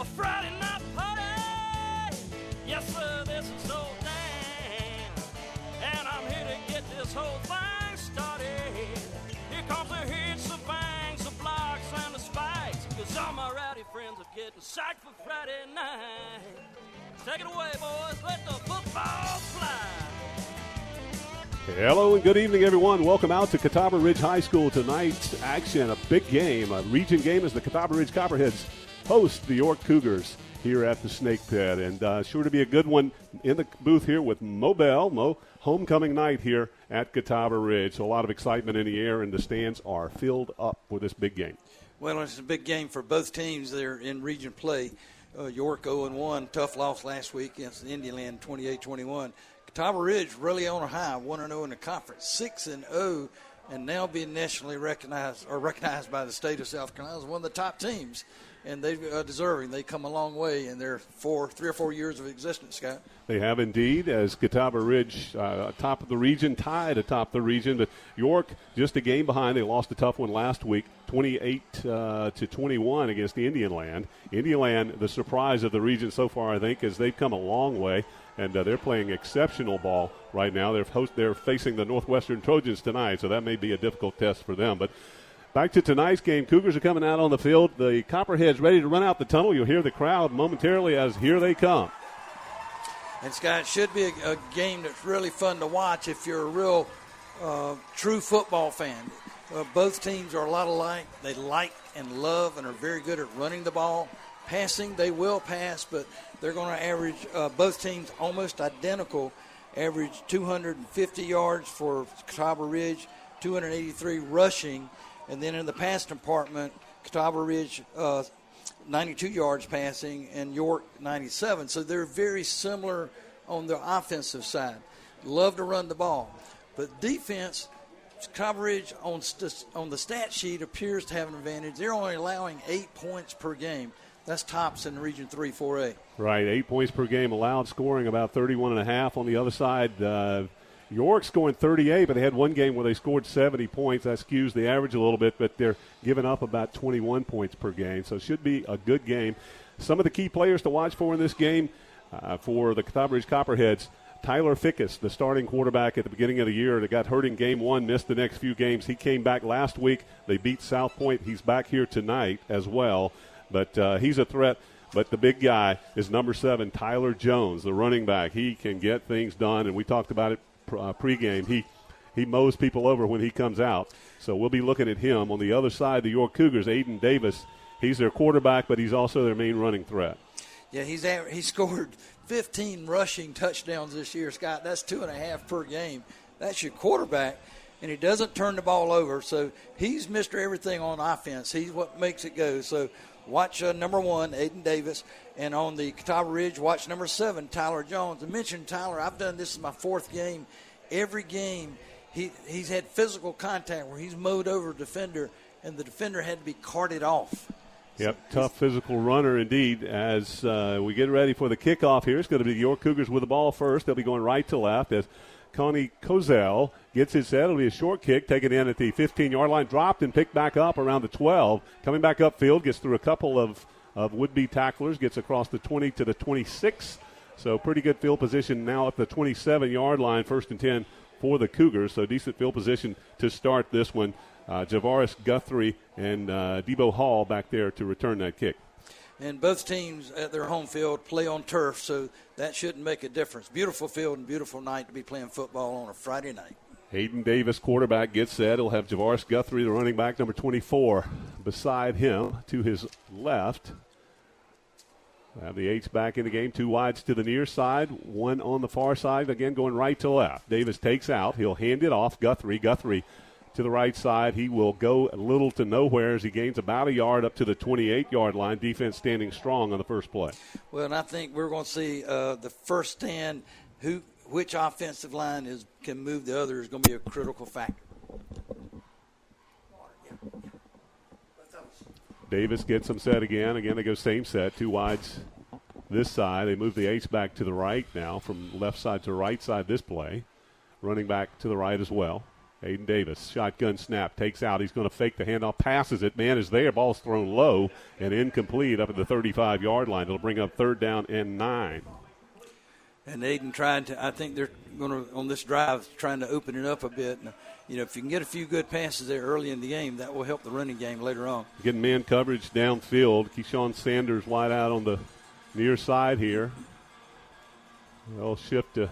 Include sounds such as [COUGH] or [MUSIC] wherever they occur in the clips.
a Friday night party. Yes, sir, this is so damn. And I'm here to get this whole thing started. Here comes the hits, the bangs, the blocks, and the spikes. Cause all my rowdy friends are getting psyched for Friday night. Take it away, boys. Let the football fly. Hello and good evening, everyone. Welcome out to Catawba Ridge High School tonight's action. A big game, a region game as the Catawba Ridge Copperheads host the York Cougars here at the Snake Pit. And uh, sure to be a good one in the booth here with Moe Bell. Moe, homecoming night here at Catawba Ridge. So a lot of excitement in the air, and the stands are filled up for this big game. Well, it's a big game for both teams. They're in region play. Uh, York 0 1, tough loss last week against Indian 28 21. Catawba Ridge really on a high, 1 0 in the conference, 6 and 0, and now being nationally recognized or recognized by the state of South Carolina as one of the top teams. And they are deserving. They come a long way in their four, three or four years of existence, Scott. They have indeed, as Catawba Ridge, uh, top of the region, tied atop the region. But York just a game behind. They lost a tough one last week, 28 uh, to 21 against Indian Land. Indian Land, the surprise of the region so far, I think, is they've come a long way and uh, they're playing exceptional ball right now. They're host, they're facing the Northwestern Trojans tonight, so that may be a difficult test for them. But back to tonight's game, Cougars are coming out on the field. The Copperheads ready to run out the tunnel. You'll hear the crowd momentarily as here they come. And Scott, it should be a, a game that's really fun to watch if you're a real uh, true football fan. Uh, both teams are a lot alike. They like and love and are very good at running the ball. Passing, they will pass, but they're going to average uh, both teams almost identical. Average 250 yards for Catawba Ridge, 283 rushing, and then in the pass department, Catawba Ridge uh, 92 yards passing and York 97. So they're very similar on the offensive side. Love to run the ball, but defense. coverage on, st- on the stat sheet appears to have an advantage. They're only allowing eight points per game. That's tops in Region 3 4A. Right, eight points per game allowed, scoring about 31 and a half. On the other side, uh, York scoring 38, but they had one game where they scored 70 points. That skews the average a little bit, but they're giving up about 21 points per game. So it should be a good game. Some of the key players to watch for in this game uh, for the Catawba Copperheads. Tyler Fickus, the starting quarterback at the beginning of the year, that got hurt in game one, missed the next few games. He came back last week. They beat South Point. He's back here tonight as well. But uh, he's a threat. But the big guy is number seven, Tyler Jones, the running back. He can get things done, and we talked about it uh, pregame. He he mows people over when he comes out. So we'll be looking at him. On the other side, the York Cougars, Aiden Davis. He's their quarterback, but he's also their main running threat. Yeah, he's he scored 15 rushing touchdowns this year, Scott. That's two and a half per game. That's your quarterback, and he doesn't turn the ball over. So he's Mister Everything on offense. He's what makes it go. So watch uh, number one, Aiden Davis, and on the Catawba Ridge, watch number seven, Tyler Jones. I mentioned Tyler. I've done this is my fourth game. Every game, he he's had physical contact where he's mowed over a defender, and the defender had to be carted off. Yep, tough physical runner indeed. As uh, we get ready for the kickoff here, it's going to be the York Cougars with the ball first. They'll be going right to left as Connie Kozel gets his set. It'll be a short kick, taken in at the 15 yard line, dropped and picked back up around the 12. Coming back upfield, gets through a couple of, of would be tacklers, gets across the 20 to the 26. So pretty good field position now at the 27 yard line, first and 10 for the Cougars. So decent field position to start this one. Uh, Javaris Guthrie and uh, Debo Hall back there to return that kick and both teams at their home field play on turf, so that shouldn't make a difference. Beautiful field and beautiful night to be playing football on a Friday night. Aiden Davis, quarterback, gets set. He'll have Javaris Guthrie, the running back, number 24, beside him to his left. Have the H back in the game. Two wides to the near side, one on the far side. Again, going right to left. Davis takes out. He'll hand it off. Guthrie. Guthrie to the right side. He will go little to nowhere as he gains about a yard up to the 28 yard line. Defense standing strong on the first play. Well, and I think we're going to see uh, the first stand. Who, which offensive line is can move the other is going to be a critical factor. Davis gets them set again. Again, they go same set, two wides this side. They move the H back to the right now from left side to right side this play. Running back to the right as well. Aiden Davis, shotgun snap, takes out. He's going to fake the handoff, passes it. Man is there. Ball's thrown low and incomplete up at the 35 yard line. It'll bring up third down and nine. And Aiden trying to, I think they're going to, on this drive, trying to open it up a bit. And, you know, if you can get a few good passes there early in the game, that will help the running game later on. Getting man coverage downfield. Keyshawn Sanders wide out on the near side here. They'll shift to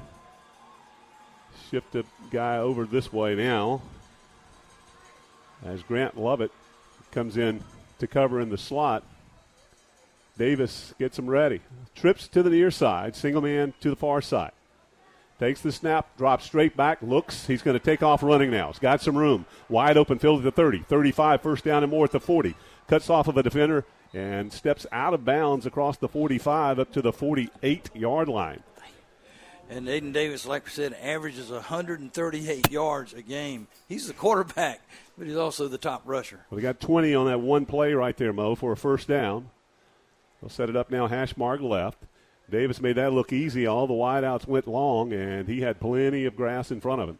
shift the guy over this way now. As Grant Lovett comes in to cover in the slot. Davis gets him ready. Trips to the near side, single man to the far side. Takes the snap, drops straight back, looks. He's going to take off running now. He's got some room. Wide open field at the 30, 35, first down and more at the 40. Cuts off of a defender and steps out of bounds across the 45 up to the 48 yard line. And Aiden Davis, like we said, averages 138 yards a game. He's the quarterback, but he's also the top rusher. Well, they got 20 on that one play right there, Moe, for a first down. They'll set it up now. Hash mark left. Davis made that look easy. All the wideouts went long, and he had plenty of grass in front of him.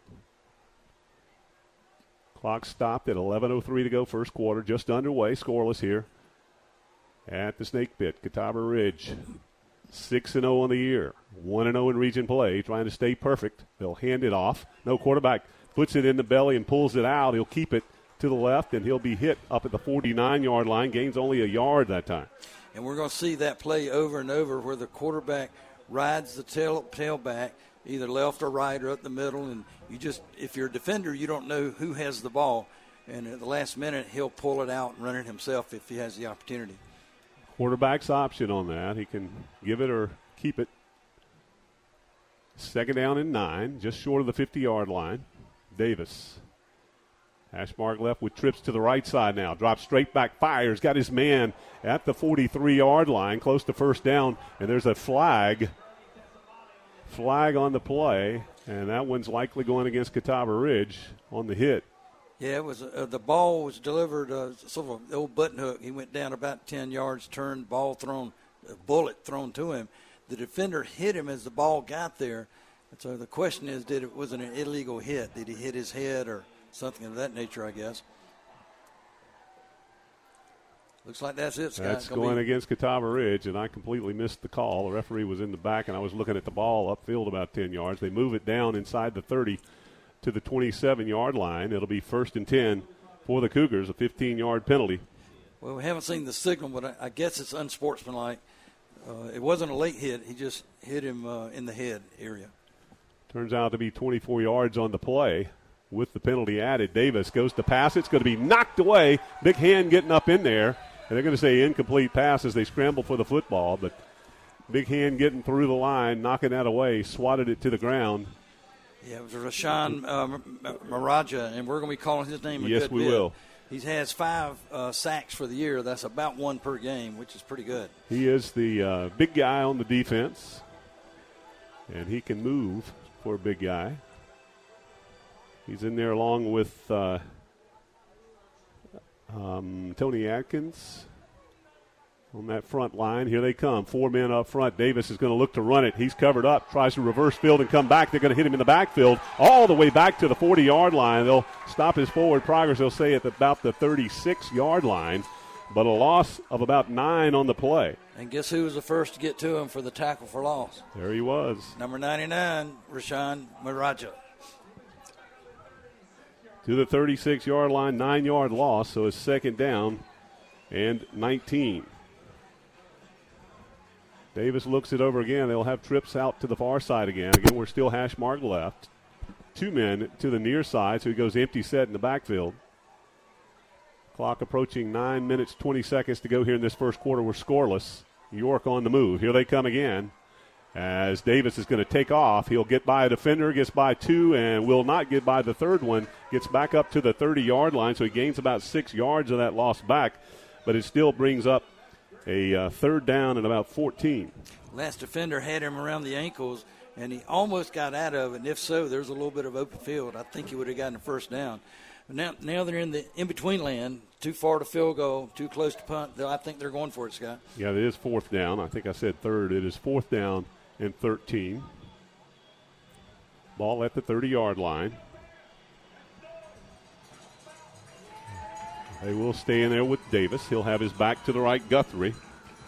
Clock stopped at 11.03 to go, first quarter. Just underway, scoreless here at the Snake Pit, Catawba Ridge. 6 0 on the year, 1 0 in region play, trying to stay perfect. They'll hand it off. No quarterback puts it in the belly and pulls it out. He'll keep it to the left, and he'll be hit up at the 49 yard line. Gains only a yard that time. And we're going to see that play over and over where the quarterback rides the tail tailback, either left or right or up the middle. And you just, if you're a defender, you don't know who has the ball. And at the last minute, he'll pull it out and run it himself if he has the opportunity. Quarterback's option on that. He can give it or keep it. Second down and nine, just short of the 50 yard line. Davis. Hash mark left with trips to the right side now. Drops straight back, fires, got his man at the 43 yard line, close to first down, and there's a flag. Flag on the play, and that one's likely going against Catawba Ridge on the hit. Yeah, it was uh, the ball was delivered uh, sort of an old button hook. He went down about ten yards, turned, ball thrown, a bullet thrown to him. The defender hit him as the ball got there. And so the question is, did it was it an illegal hit? Did he hit his head or something of that nature? I guess. Looks like that's it, Scott. That's going be... against Catawba Ridge, and I completely missed the call. The referee was in the back, and I was looking at the ball upfield about 10 yards. They move it down inside the 30 to the 27 yard line. It'll be first and 10 for the Cougars, a 15 yard penalty. Well, we haven't seen the signal, but I, I guess it's unsportsmanlike. Uh, it wasn't a late hit, he just hit him uh, in the head area. Turns out to be 24 yards on the play with the penalty added. Davis goes to pass. It's going to be knocked away. Big hand getting up in there. And they're going to say incomplete pass as they scramble for the football. But big hand getting through the line, knocking that away, swatted it to the ground. Yeah, it was Rashawn uh, Maraja, and we're going to be calling his name a yes, good we bit. will. He has five uh, sacks for the year. That's about one per game, which is pretty good. He is the uh, big guy on the defense, and he can move for a big guy. He's in there along with uh, um, Tony Atkins on that front line. Here they come. Four men up front. Davis is going to look to run it. He's covered up. Tries to reverse field and come back. They're going to hit him in the backfield all the way back to the 40 yard line. They'll stop his forward progress. They'll say at about the 36 yard line, but a loss of about nine on the play. And guess who was the first to get to him for the tackle for loss? There he was. Number 99, Rashawn Maraja. To the 36 yard line, nine yard loss, so it's second down and 19. Davis looks it over again. They'll have trips out to the far side again. Again, we're still hash mark left. Two men to the near side, so he goes empty set in the backfield. Clock approaching nine minutes, 20 seconds to go here in this first quarter. We're scoreless. York on the move. Here they come again. As Davis is going to take off, he'll get by a defender, gets by two, and will not get by the third one. Gets back up to the 30 yard line, so he gains about six yards of that loss back, but it still brings up a uh, third down and about 14. Last defender had him around the ankles, and he almost got out of it. And if so, there's a little bit of open field. I think he would have gotten the first down. But now, now they're in the in between land, too far to field goal, too close to punt. I think they're going for it, Scott. Yeah, it is fourth down. I think I said third. It is fourth down and 13. Ball at the 30 yard line. They will stay in there with Davis. He'll have his back to the right. Guthrie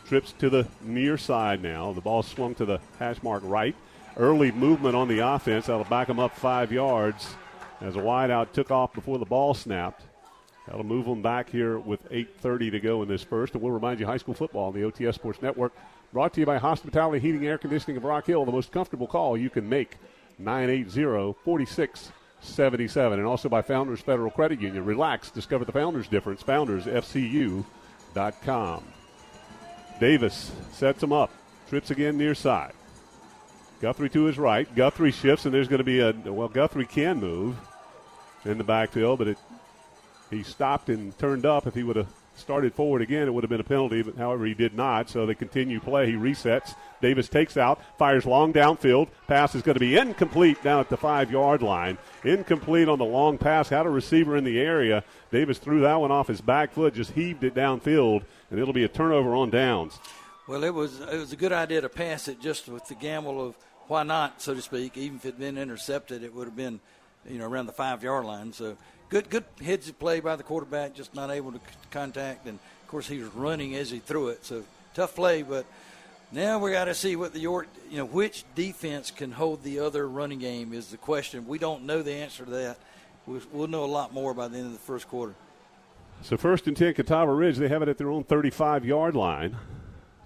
trips to the near side now. The ball swung to the hash mark right. Early movement on the offense. That'll back them up five yards as a wideout took off before the ball snapped. That'll move them back here with 8.30 to go in this first. And we'll remind you high school football on the OTS Sports Network. Brought to you by Hospitality Heating Air Conditioning of Rock Hill, the most comfortable call you can make. 980 4677. And also by Founders Federal Credit Union. Relax, discover the Founders difference. FoundersFCU.com. Davis sets him up, trips again near side. Guthrie to his right. Guthrie shifts, and there's going to be a well. Guthrie can move in the backfield, but it he stopped and turned up. If he would have started forward again, it would have been a penalty. But however, he did not. So they continue play. He resets. Davis takes out, fires long downfield. Pass is going to be incomplete down at the five yard line. Incomplete on the long pass. Had a receiver in the area. Davis threw that one off his back foot, just heaved it downfield, and it'll be a turnover on downs. Well, it was it was a good idea to pass it just with the gamble of why not, so to speak. Even if it had been intercepted, it would have been, you know, around the five yard line. So good good heads of play by the quarterback, just not able to contact, and of course he was running as he threw it. So tough play, but now we got to see what the York, you know, which defense can hold the other running game is the question. We don't know the answer to that. We'll know a lot more by the end of the first quarter. So first and ten, Catawba Ridge. They have it at their own 35-yard line.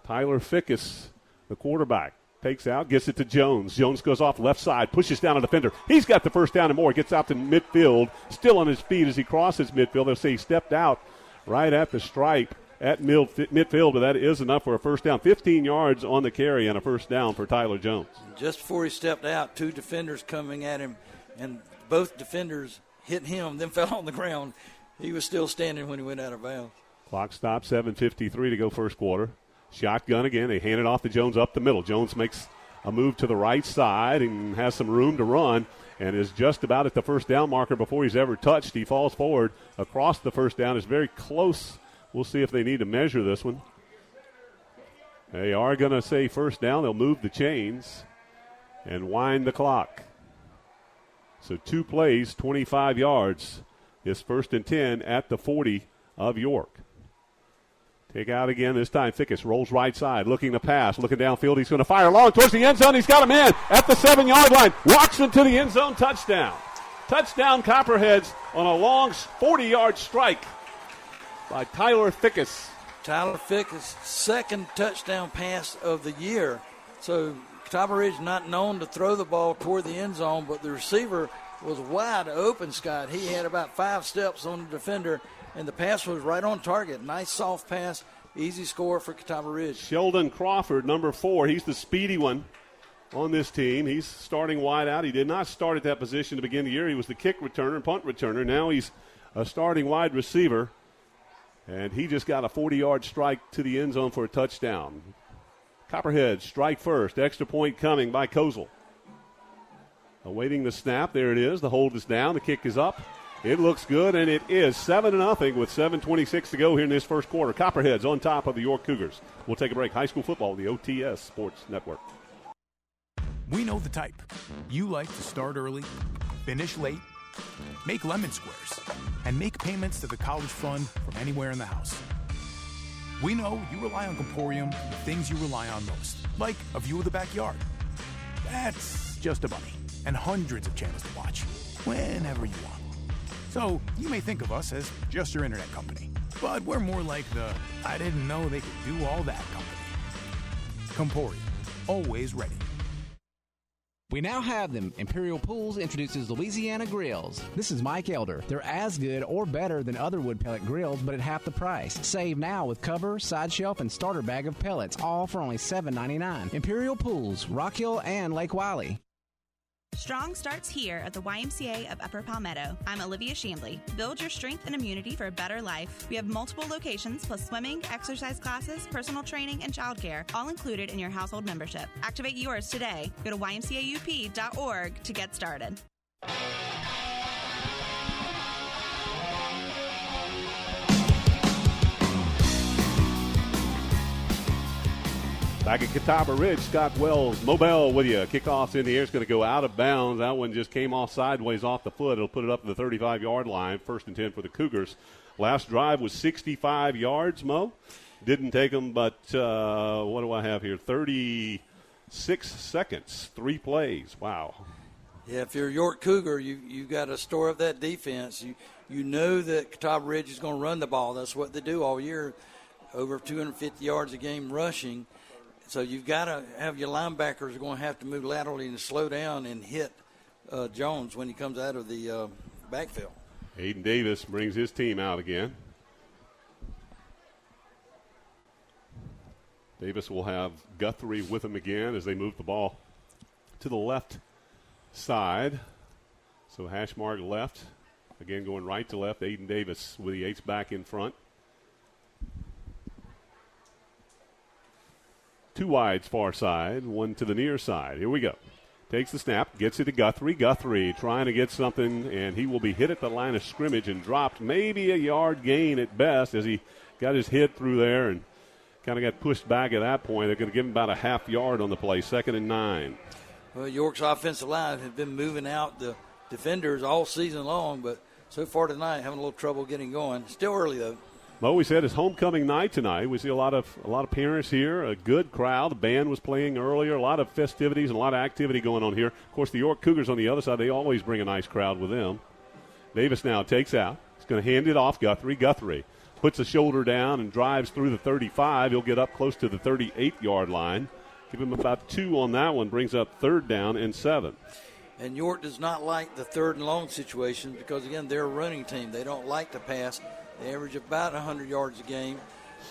Tyler Fickus, the quarterback, takes out, gets it to Jones. Jones goes off left side, pushes down a defender. He's got the first down and more. Gets out to midfield, still on his feet as he crosses midfield. They'll say he stepped out right at the stripe at midfield, but that is enough for a first down. 15 yards on the carry and a first down for Tyler Jones. Just before he stepped out, two defenders coming at him, and both defenders hit him, then fell on the ground. He was still standing when he went out of bounds. Clock stopped, 7.53 to go first quarter. Shotgun again. They hand it off to Jones up the middle. Jones makes a move to the right side and has some room to run and is just about at the first down marker before he's ever touched. He falls forward across the first down, is very close. We'll see if they need to measure this one. They are going to say first down. They'll move the chains and wind the clock. So two plays, 25 yards. Is first and 10 at the 40 of York. Take out again. This time, Fickus rolls right side, looking to pass, looking downfield. He's going to fire long towards the end zone. He's got a man at the seven yard line. Walks into the end zone. Touchdown. Touchdown, Copperheads on a long 40 yard strike by Tyler Fickus. Tyler Fickus' second touchdown pass of the year. So, Ridge not known to throw the ball toward the end zone, but the receiver was wide open, Scott. He had about five steps on the defender and the pass was right on target. Nice soft pass, easy score for Catawba Ridge. Sheldon Crawford, number four, he's the speedy one on this team. He's starting wide out. He did not start at that position to begin the year. He was the kick returner and punt returner. Now he's a starting wide receiver, and he just got a 40 yard strike to the end zone for a touchdown. Copperhead strike first. Extra point coming by Kozel. Awaiting the snap. There it is. The hold is down. The kick is up. It looks good, and it is 7 to nothing with 7.26 to go here in this first quarter. Copperheads on top of the York Cougars. We'll take a break. High school football, the OTS Sports Network. We know the type. You like to start early, finish late, make lemon squares, and make payments to the college fund from anywhere in the house. We know you rely on Comporium the things you rely on most, like a view of the backyard. That's just a bunny, and hundreds of channels to watch whenever you want. So you may think of us as just your internet company, but we're more like the I didn't know they could do all that company. Comporium, always ready. We now have them. Imperial Pools introduces Louisiana Grills. This is Mike Elder. They're as good or better than other wood pellet grills, but at half the price. Save now with cover, side shelf, and starter bag of pellets, all for only $7.99. Imperial Pools, Rock Hill, and Lake Wylie. Strong starts here at the YMCA of Upper Palmetto. I'm Olivia Shambly. Build your strength and immunity for a better life. We have multiple locations plus swimming, exercise classes, personal training, and childcare, all included in your household membership. Activate yours today. Go to ymcaup.org to get started. Back at Catawba Ridge, Scott Wells, Moe Bell with you. Kickoff's in the air. It's going to go out of bounds. That one just came off sideways off the foot. It'll put it up to the 35 yard line. First and 10 for the Cougars. Last drive was 65 yards, Moe. Didn't take them, but uh, what do I have here? 36 seconds, three plays. Wow. Yeah, if you're York Cougar, you you've got to store up that defense. You you know that Catawba Ridge is going to run the ball. That's what they do all year, over 250 yards a game rushing. So you've got to have your linebackers are going to have to move laterally and slow down and hit uh, Jones when he comes out of the uh, backfield. Aiden Davis brings his team out again. Davis will have Guthrie with him again as they move the ball to the left side. So hash mark left. Again, going right to left. Aiden Davis with the H back in front. Two wides far side, one to the near side. Here we go. Takes the snap, gets it to Guthrie. Guthrie trying to get something, and he will be hit at the line of scrimmage and dropped maybe a yard gain at best as he got his hit through there and kind of got pushed back at that point. They're going to give him about a half yard on the play, second and nine. Well, York's offensive line has been moving out the defenders all season long, but so far tonight having a little trouble getting going. Still early though. Well, we said it's homecoming night tonight. We see a lot of a lot of parents here, a good crowd. The band was playing earlier, a lot of festivities and a lot of activity going on here. Of course, the York Cougars on the other side, they always bring a nice crowd with them. Davis now takes out. He's going to hand it off Guthrie. Guthrie puts a shoulder down and drives through the 35. He'll get up close to the 38 yard line. Give him about two on that one, brings up third down and seven. And York does not like the third and long situation because, again, they're a running team. They don't like to pass. They average about 100 yards a game,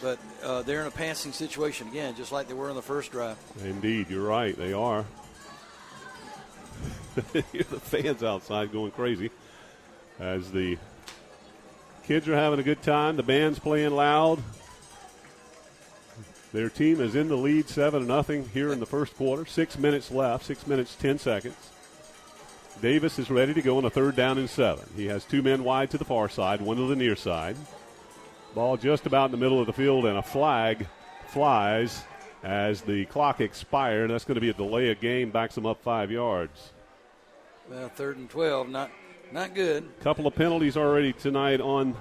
but uh, they're in a passing situation again, just like they were in the first drive. Indeed, you're right. They are. [LAUGHS] the fans outside going crazy as the kids are having a good time. The band's playing loud. Their team is in the lead, seven to nothing here in the first quarter. Six minutes left. Six minutes ten seconds. Davis is ready to go on a third down and seven. He has two men wide to the far side, one to the near side. Ball just about in the middle of the field, and a flag flies as the clock expired. That's going to be a delay of game, backs them up five yards. Well, third and twelve, not not good. Couple of penalties already tonight on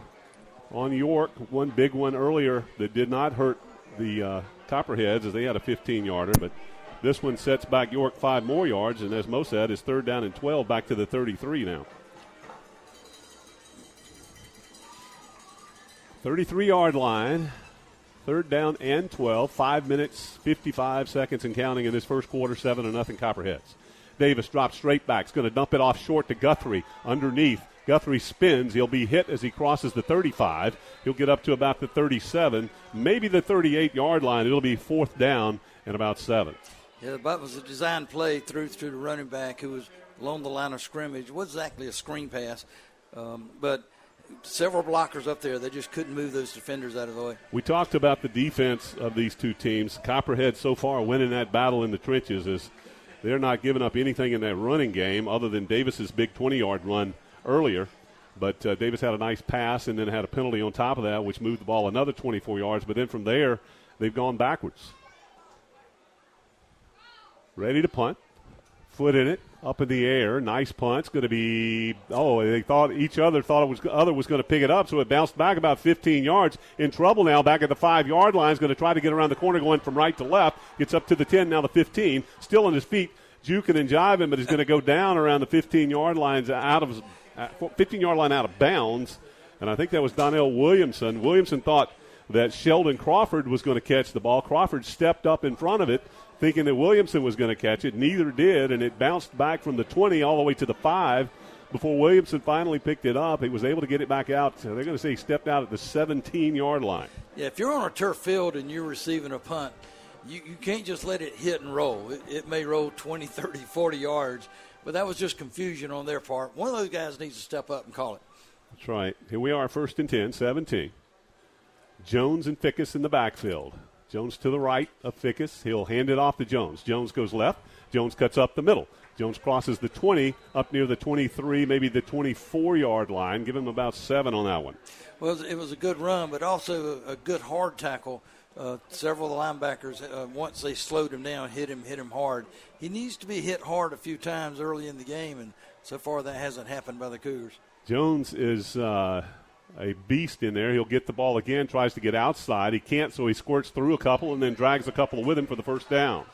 on York. One big one earlier that did not hurt the uh, Copperheads as they had a 15 yarder, but this one sets back York five more yards, and as Moe said, is third down and 12 back to the 33 now. 33 yard line, third down and 12, five minutes, 55 seconds and counting in this first quarter, seven to nothing Copperheads. Davis drops straight back, is going to dump it off short to Guthrie underneath. Guthrie spins. He'll be hit as he crosses the 35. He'll get up to about the 37, maybe the 38 yard line. It'll be fourth down and about seven. Yeah, that was a design play through to the running back who was along the line of scrimmage. It was exactly a screen pass, um, but several blockers up there. They just couldn't move those defenders out of the way. We talked about the defense of these two teams. Copperhead so far winning that battle in the trenches is they're not giving up anything in that running game other than Davis's big 20 yard run earlier. But uh, Davis had a nice pass and then had a penalty on top of that, which moved the ball another 24 yards. But then from there, they've gone backwards. Ready to punt. Foot in it, up in the air. Nice punt. It's going to be. Oh, they thought each other thought it was other was going to pick it up, so it bounced back about 15 yards. In trouble now, back at the five yard line. Is going to try to get around the corner, going from right to left. Gets up to the 10, now the 15. Still on his feet, juking and jiving, but he's going to go down around the 15 yard lines out of 15 yard line out of bounds. And I think that was Donnell Williamson. Williamson thought that Sheldon Crawford was going to catch the ball. Crawford stepped up in front of it, thinking that Williamson was going to catch it. Neither did, and it bounced back from the 20 all the way to the 5 before Williamson finally picked it up. He was able to get it back out. So they're going to say he stepped out at the 17 yard line. Yeah, if you're on a turf field and you're receiving a punt, you, you can't just let it hit and roll. It, it may roll 20, 30, 40 yards, but that was just confusion on their part. One of those guys needs to step up and call it. That's right. Here we are, first and 10, 17. Jones and Fickus in the backfield. Jones to the right of Fickus. He'll hand it off to Jones. Jones goes left. Jones cuts up the middle. Jones crosses the 20 up near the 23, maybe the 24 yard line. Give him about seven on that one. Well, it was a good run, but also a good hard tackle. Uh, several of the linebackers, uh, once they slowed him down, hit him, hit him hard. He needs to be hit hard a few times early in the game, and so far that hasn't happened by the Cougars. Jones is uh, a beast in there. He'll get the ball again, tries to get outside. He can't, so he squirts through a couple and then drags a couple with him for the first down.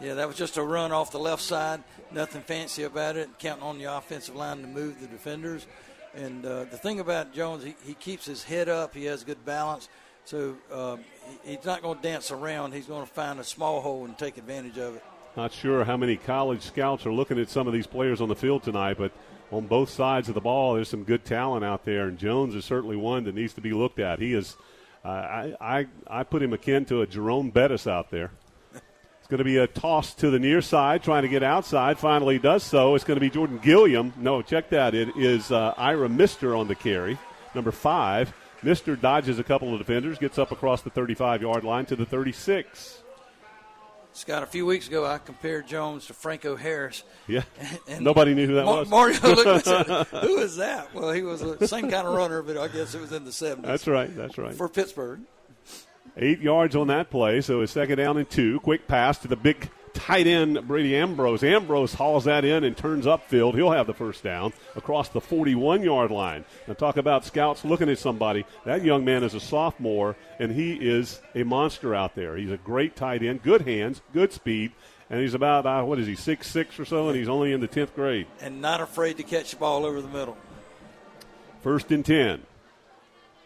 Yeah, that was just a run off the left side. Nothing fancy about it. Counting on the offensive line to move the defenders. And uh, the thing about Jones, he, he, keeps his head up. He has good balance. So uh, he, he's not going to dance around. He's going to find a small hole and take advantage of it. Not sure how many college scouts are looking at some of these players on the field tonight, but on both sides of the ball, there's some good talent out there, and Jones is certainly one that needs to be looked at. He is, uh, I, I, I put him akin to a Jerome Bettis out there. It's going to be a toss to the near side, trying to get outside. Finally, does so. It's going to be Jordan Gilliam. No, check that. It is uh, Ira Mister on the carry, number five. Mister dodges a couple of defenders, gets up across the 35 yard line to the 36. Scott, a few weeks ago, I compared Jones to Franco Harris. Yeah. [LAUGHS] And Nobody knew who that was. Mario [LAUGHS] looked and said, Who is that? Well, he was the same kind of runner, but I guess it was in the 70s. That's right. That's right. For Pittsburgh. Eight yards on that play, so it's second down and two. Quick pass to the big tight end Brady Ambrose. Ambrose hauls that in and turns upfield. He'll have the first down across the 41 yard line. Now, talk about scouts looking at somebody. That young man is a sophomore, and he is a monster out there. He's a great tight end, good hands, good speed. And he's about, uh, what is he, six six or so, and he's only in the 10th grade. And not afraid to catch the ball over the middle. First and 10.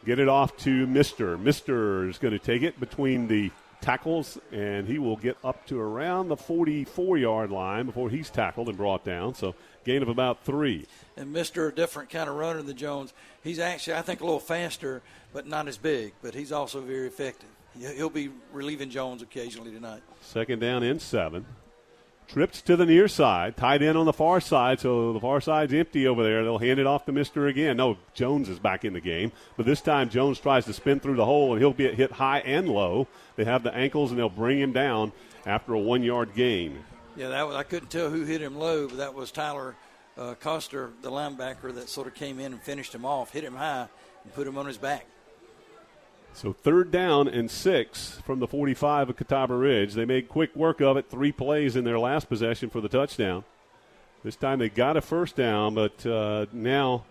Get it off to Mister. Mister is going to take it between the tackles, and he will get up to around the 44 yard line before he's tackled and brought down. So, gain of about three. And Mr. a different kind of runner than Jones. He's actually, I think, a little faster, but not as big, but he's also very effective. He'll be relieving Jones occasionally tonight. Second down in seven. Tripped to the near side, tied in on the far side, so the far side's empty over there. They'll hand it off to Mister again. No, Jones is back in the game, but this time Jones tries to spin through the hole, and he'll get hit high and low. They have the ankles, and they'll bring him down after a one-yard gain. Yeah, that was, I couldn't tell who hit him low, but that was Tyler uh, Coster, the linebacker, that sort of came in and finished him off, hit him high, and put him on his back. So third down and six from the 45 of Catawba Ridge. They made quick work of it. Three plays in their last possession for the touchdown. This time they got a first down, but uh, now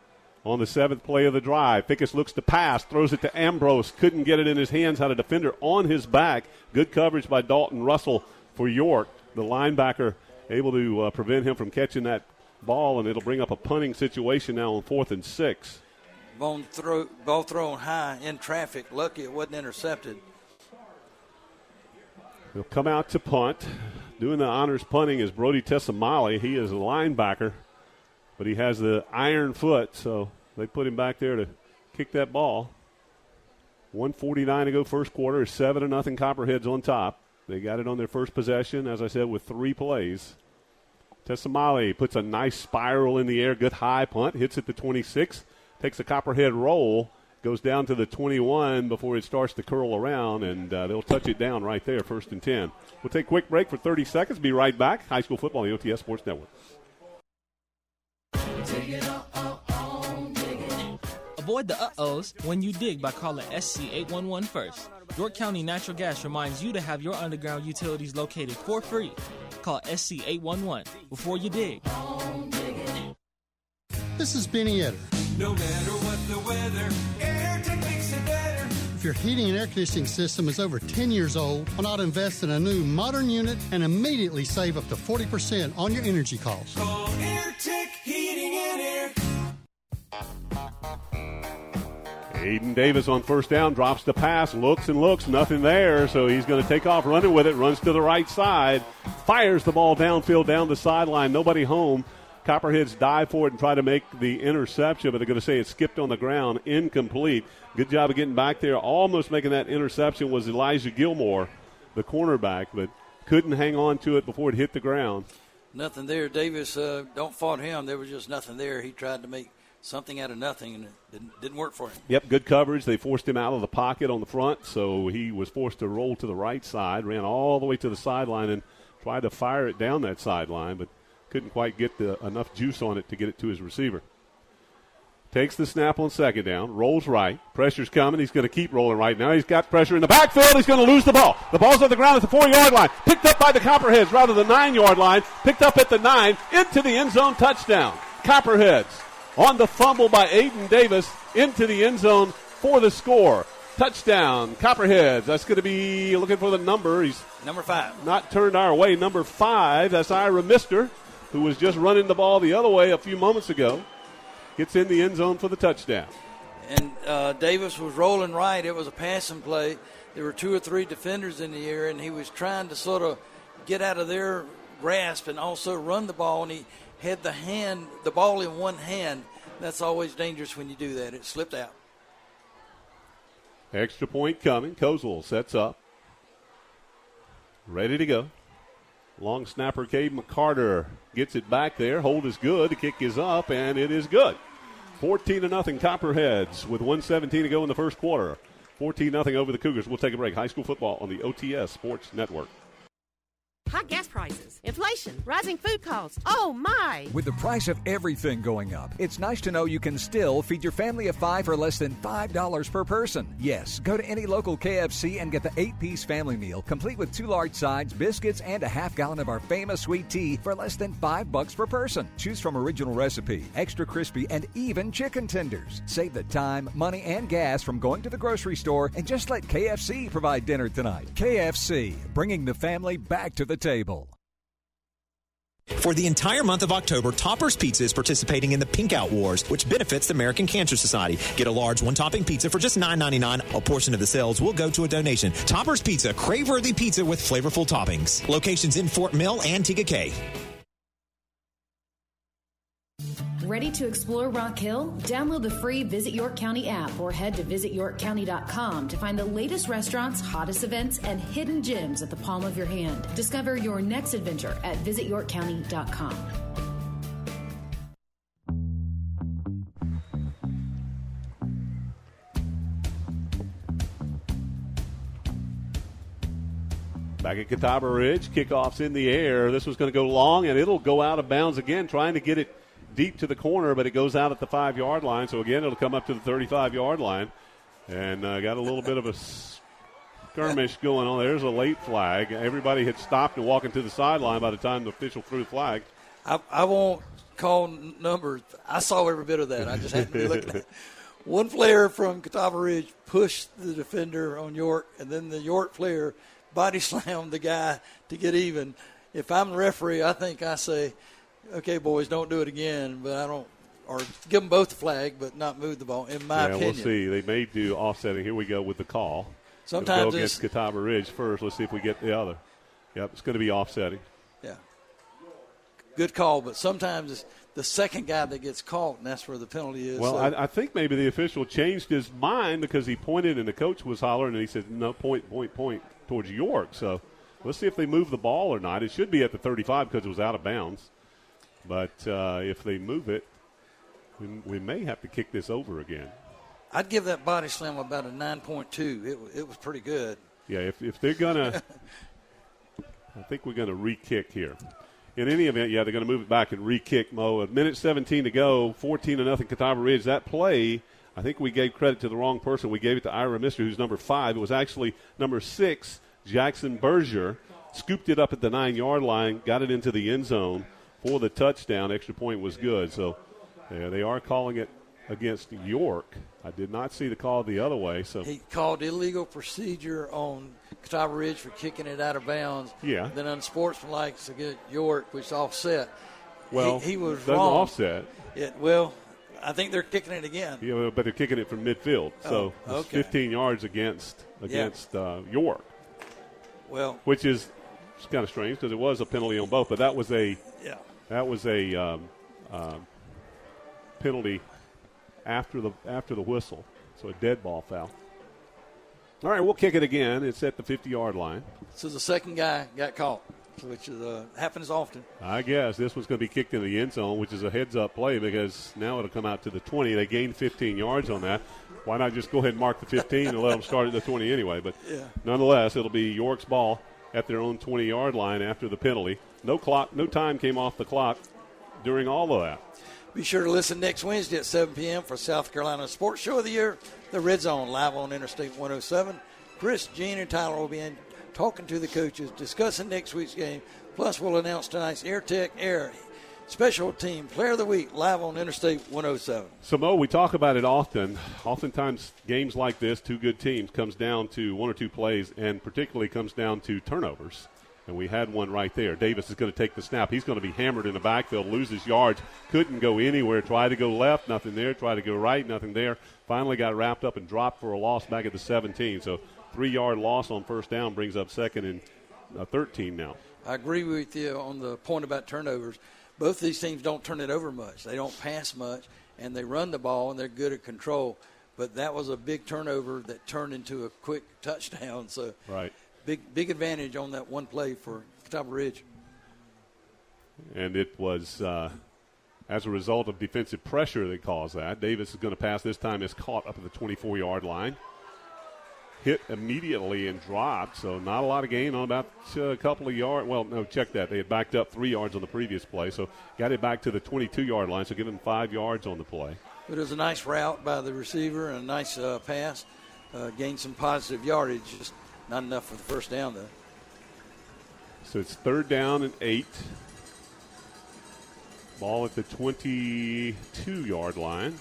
on the seventh play of the drive, Fickus looks to pass, throws it to Ambrose. Couldn't get it in his hands. Had a defender on his back. Good coverage by Dalton Russell for York. The linebacker able to uh, prevent him from catching that ball, and it'll bring up a punting situation now on fourth and six. Ball, throw, ball thrown high in traffic. Lucky it wasn't intercepted. He'll come out to punt. Doing the honors punting is Brody Tessamali. He is a linebacker, but he has the iron foot, so they put him back there to kick that ball. 149 to go first quarter. Seven to nothing. Copperheads on top. They got it on their first possession, as I said, with three plays. Tessamali puts a nice spiral in the air. Good high punt. Hits at the 26 takes a copperhead roll, goes down to the 21 before it starts to curl around, and uh, they'll touch it down right there, first and 10. We'll take a quick break for 30 seconds. Be right back. High school football, on the OTS Sports Network. Avoid the uh-ohs when you dig by calling SC811 first. York County Natural Gas reminds you to have your underground utilities located for free. Call SC811 before you dig. This is Benny Etter. No matter what the weather, AirTech makes it better. If your heating and air conditioning system is over 10 years old, why not invest in a new modern unit and immediately save up to 40% on your energy costs? Call AirTech Heating and Air. Aiden Davis on first down drops the pass, looks and looks, nothing there, so he's going to take off running with it, runs to the right side, fires the ball downfield down the sideline, nobody home. Copperheads dive for it and try to make the interception, but they're going to say it skipped on the ground, incomplete. Good job of getting back there. Almost making that interception was Elijah Gilmore, the cornerback, but couldn't hang on to it before it hit the ground. Nothing there. Davis, uh, don't fault him. There was just nothing there. He tried to make something out of nothing, and it didn't, didn't work for him. Yep, good coverage. They forced him out of the pocket on the front, so he was forced to roll to the right side, ran all the way to the sideline, and tried to fire it down that sideline, but – couldn't quite get the, enough juice on it to get it to his receiver. Takes the snap on second down, rolls right. Pressure's coming. He's going to keep rolling right now. He's got pressure in the backfield. He's going to lose the ball. The ball's on the ground at the four yard line. Picked up by the Copperheads rather than nine yard line. Picked up at the nine into the end zone touchdown. Copperheads on the fumble by Aiden Davis into the end zone for the score. Touchdown, Copperheads. That's going to be looking for the number. He's Number five. not turned our way. Number five, that's Ira Mister, who was just running the ball the other way a few moments ago. Gets in the end zone for the touchdown. And uh, Davis was rolling right. It was a passing play. There were two or three defenders in the air, and he was trying to sort of get out of their grasp and also run the ball. And he had the hand, the ball in one hand. That's always dangerous when you do that. It slipped out. Extra point coming. Kozel sets up. Ready to go. Long snapper Cade McCarter gets it back there. Hold is good. The kick is up, and it is good. 14 to nothing Copperheads with 117 to go in the first quarter. 14 nothing over the Cougars. We'll take a break. High school football on the OTS Sports Network. High gas prices, inflation, rising food costs. Oh my! With the price of everything going up, it's nice to know you can still feed your family of five for less than $5 per person. Yes, go to any local KFC and get the eight piece family meal, complete with two large sides, biscuits, and a half gallon of our famous sweet tea for less than five bucks per person. Choose from original recipe, extra crispy, and even chicken tenders. Save the time, money, and gas from going to the grocery store and just let KFC provide dinner tonight. KFC, bringing the family back to the table. For the entire month of October, Toppers Pizza is participating in the Pink Out Wars, which benefits the American Cancer Society. Get a large one-topping pizza for just $9.99. A portion of the sales will go to a donation. Toppers Pizza, crave-worthy pizza with flavorful toppings. Locations in Fort Mill and Tega Ready to explore Rock Hill? Download the free Visit York County app or head to visityorkcounty.com to find the latest restaurants, hottest events, and hidden gems at the palm of your hand. Discover your next adventure at visityorkcounty.com. Back at Catawba Ridge, kickoff's in the air. This was going to go long, and it'll go out of bounds again, trying to get it deep to the corner, but it goes out at the five yard line. So again, it'll come up to the 35 yard line, and uh, got a little bit of a skirmish going on. There's a late flag. Everybody had stopped and walking to the sideline by the time the official threw the flag. I, I won't call numbers. I saw every bit of that. I just happened to be looking at it. [LAUGHS] One player from Catawba Ridge pushed the defender on York, and then the York player body [LAUGHS] slammed the guy to get even. If I'm the referee, I think I say, okay, boys, don't do it again, but I don't, or give them both the flag, but not move the ball, in my opinion. yeah, opinion. we'll see. They may do offsetting. Here we go with the call. Sometimes It'll go against Catawba Ridge first. Let's see if we get the other. Yep, it's going to be offsetting. Yeah. Good call, but sometimes it's the second guy that gets caught, and that's where the penalty is. Well, So- I, I think maybe the official changed his mind because he pointed and the coach was hollering and he said, no, point, point, point towards York. So let's see if they move the ball or not. It should be at the 35 because it was out of bounds. But uh, if they move it, we, we may have to kick this over again. I'd give that body slam about a 9.2. It, it was pretty good. Yeah, if, if they're going [LAUGHS] to, I think we're going to re kick here. In any event, yeah, they're going to move it back and re kick Moe. A minute 17 to go, 14 to nothing, Catawba Ridge. That play, I think we gave credit to the wrong person. We gave it to Ira Mister, who's number five. It was actually number six, Jackson Berger. Scooped it up at the nine yard line, got it into the end zone for the touchdown. Extra point was good. So yeah, they are calling it against York. I did not see the call the other way. So He called illegal procedure on Catawba Ridge for kicking it out of bounds. Yeah. Then unsportsmanlike to get York, which offset. well, he, he was doesn't wrong. offset. It, well, I think they're kicking it again. Yeah, but they're kicking it from midfield, so Oh, it's okay. 15 yards against against uh, York, Well, which is it's kind of strange because it was a penalty on both, but that was a Yeah. That was a um, um, penalty after the after the whistle, so a dead ball foul. All right, we'll kick it again. It's at the 50 yard line. so the second guy got caught, which is, uh, happens often. I guess this was going to be kicked in the end zone, which is a heads up play because now it'll come out to the 20. They gained 15 yards on that. Why not just go ahead and mark the 15 and let them start at the 20 anyway? But Yeah. nonetheless, it'll be York's ball at their own 20 yard line after the penalty. No clock, no time came off the clock during all of that. Be sure to listen next Wednesday at 7 p.m. for South Carolina Sports Show of the Year, the Red Zone, live on Interstate 107. Chris, Gene, and Tyler will be in talking to the coaches, discussing next week's game. Plus, we'll announce tonight's Air Tech Air Special Team Player of the Week live on Interstate 107. So, Moe, we talk about it often. Oftentimes, games like this, two good teams, comes down to one or two plays, and particularly comes down to turnovers. And we had one right there. Davis is going to take the snap. He's going to be hammered in the backfield, loses yards, couldn't go anywhere. Tried to go left, nothing there. Tried to go right, nothing there. Finally got wrapped up and dropped for a loss back at the 17. So, three yard loss on first down brings up second and uh, 13 now. I agree with you on the point about turnovers both these teams don't turn it over much. They don't pass much, and they run the ball, and they're good at control. But that was a big turnover that turned into a quick touchdown. So, right, big big advantage on that one play for Catawba Ridge. And it was uh, as a result of defensive pressure that caused that. Davis is going to pass this time. Is caught up at the 24 yard line hit immediately and dropped. So not a lot of gain on about uh, a couple of yards. Well, no, check that. They had backed up three yards on the previous play, so got it back to the 22-yard line. So give him five yards on the play. It was a nice route by the receiver and a nice uh, pass. Uh, gained some positive yardage, just not enough for the first down though. So it's third down and eight. Ball at the 22-yard line.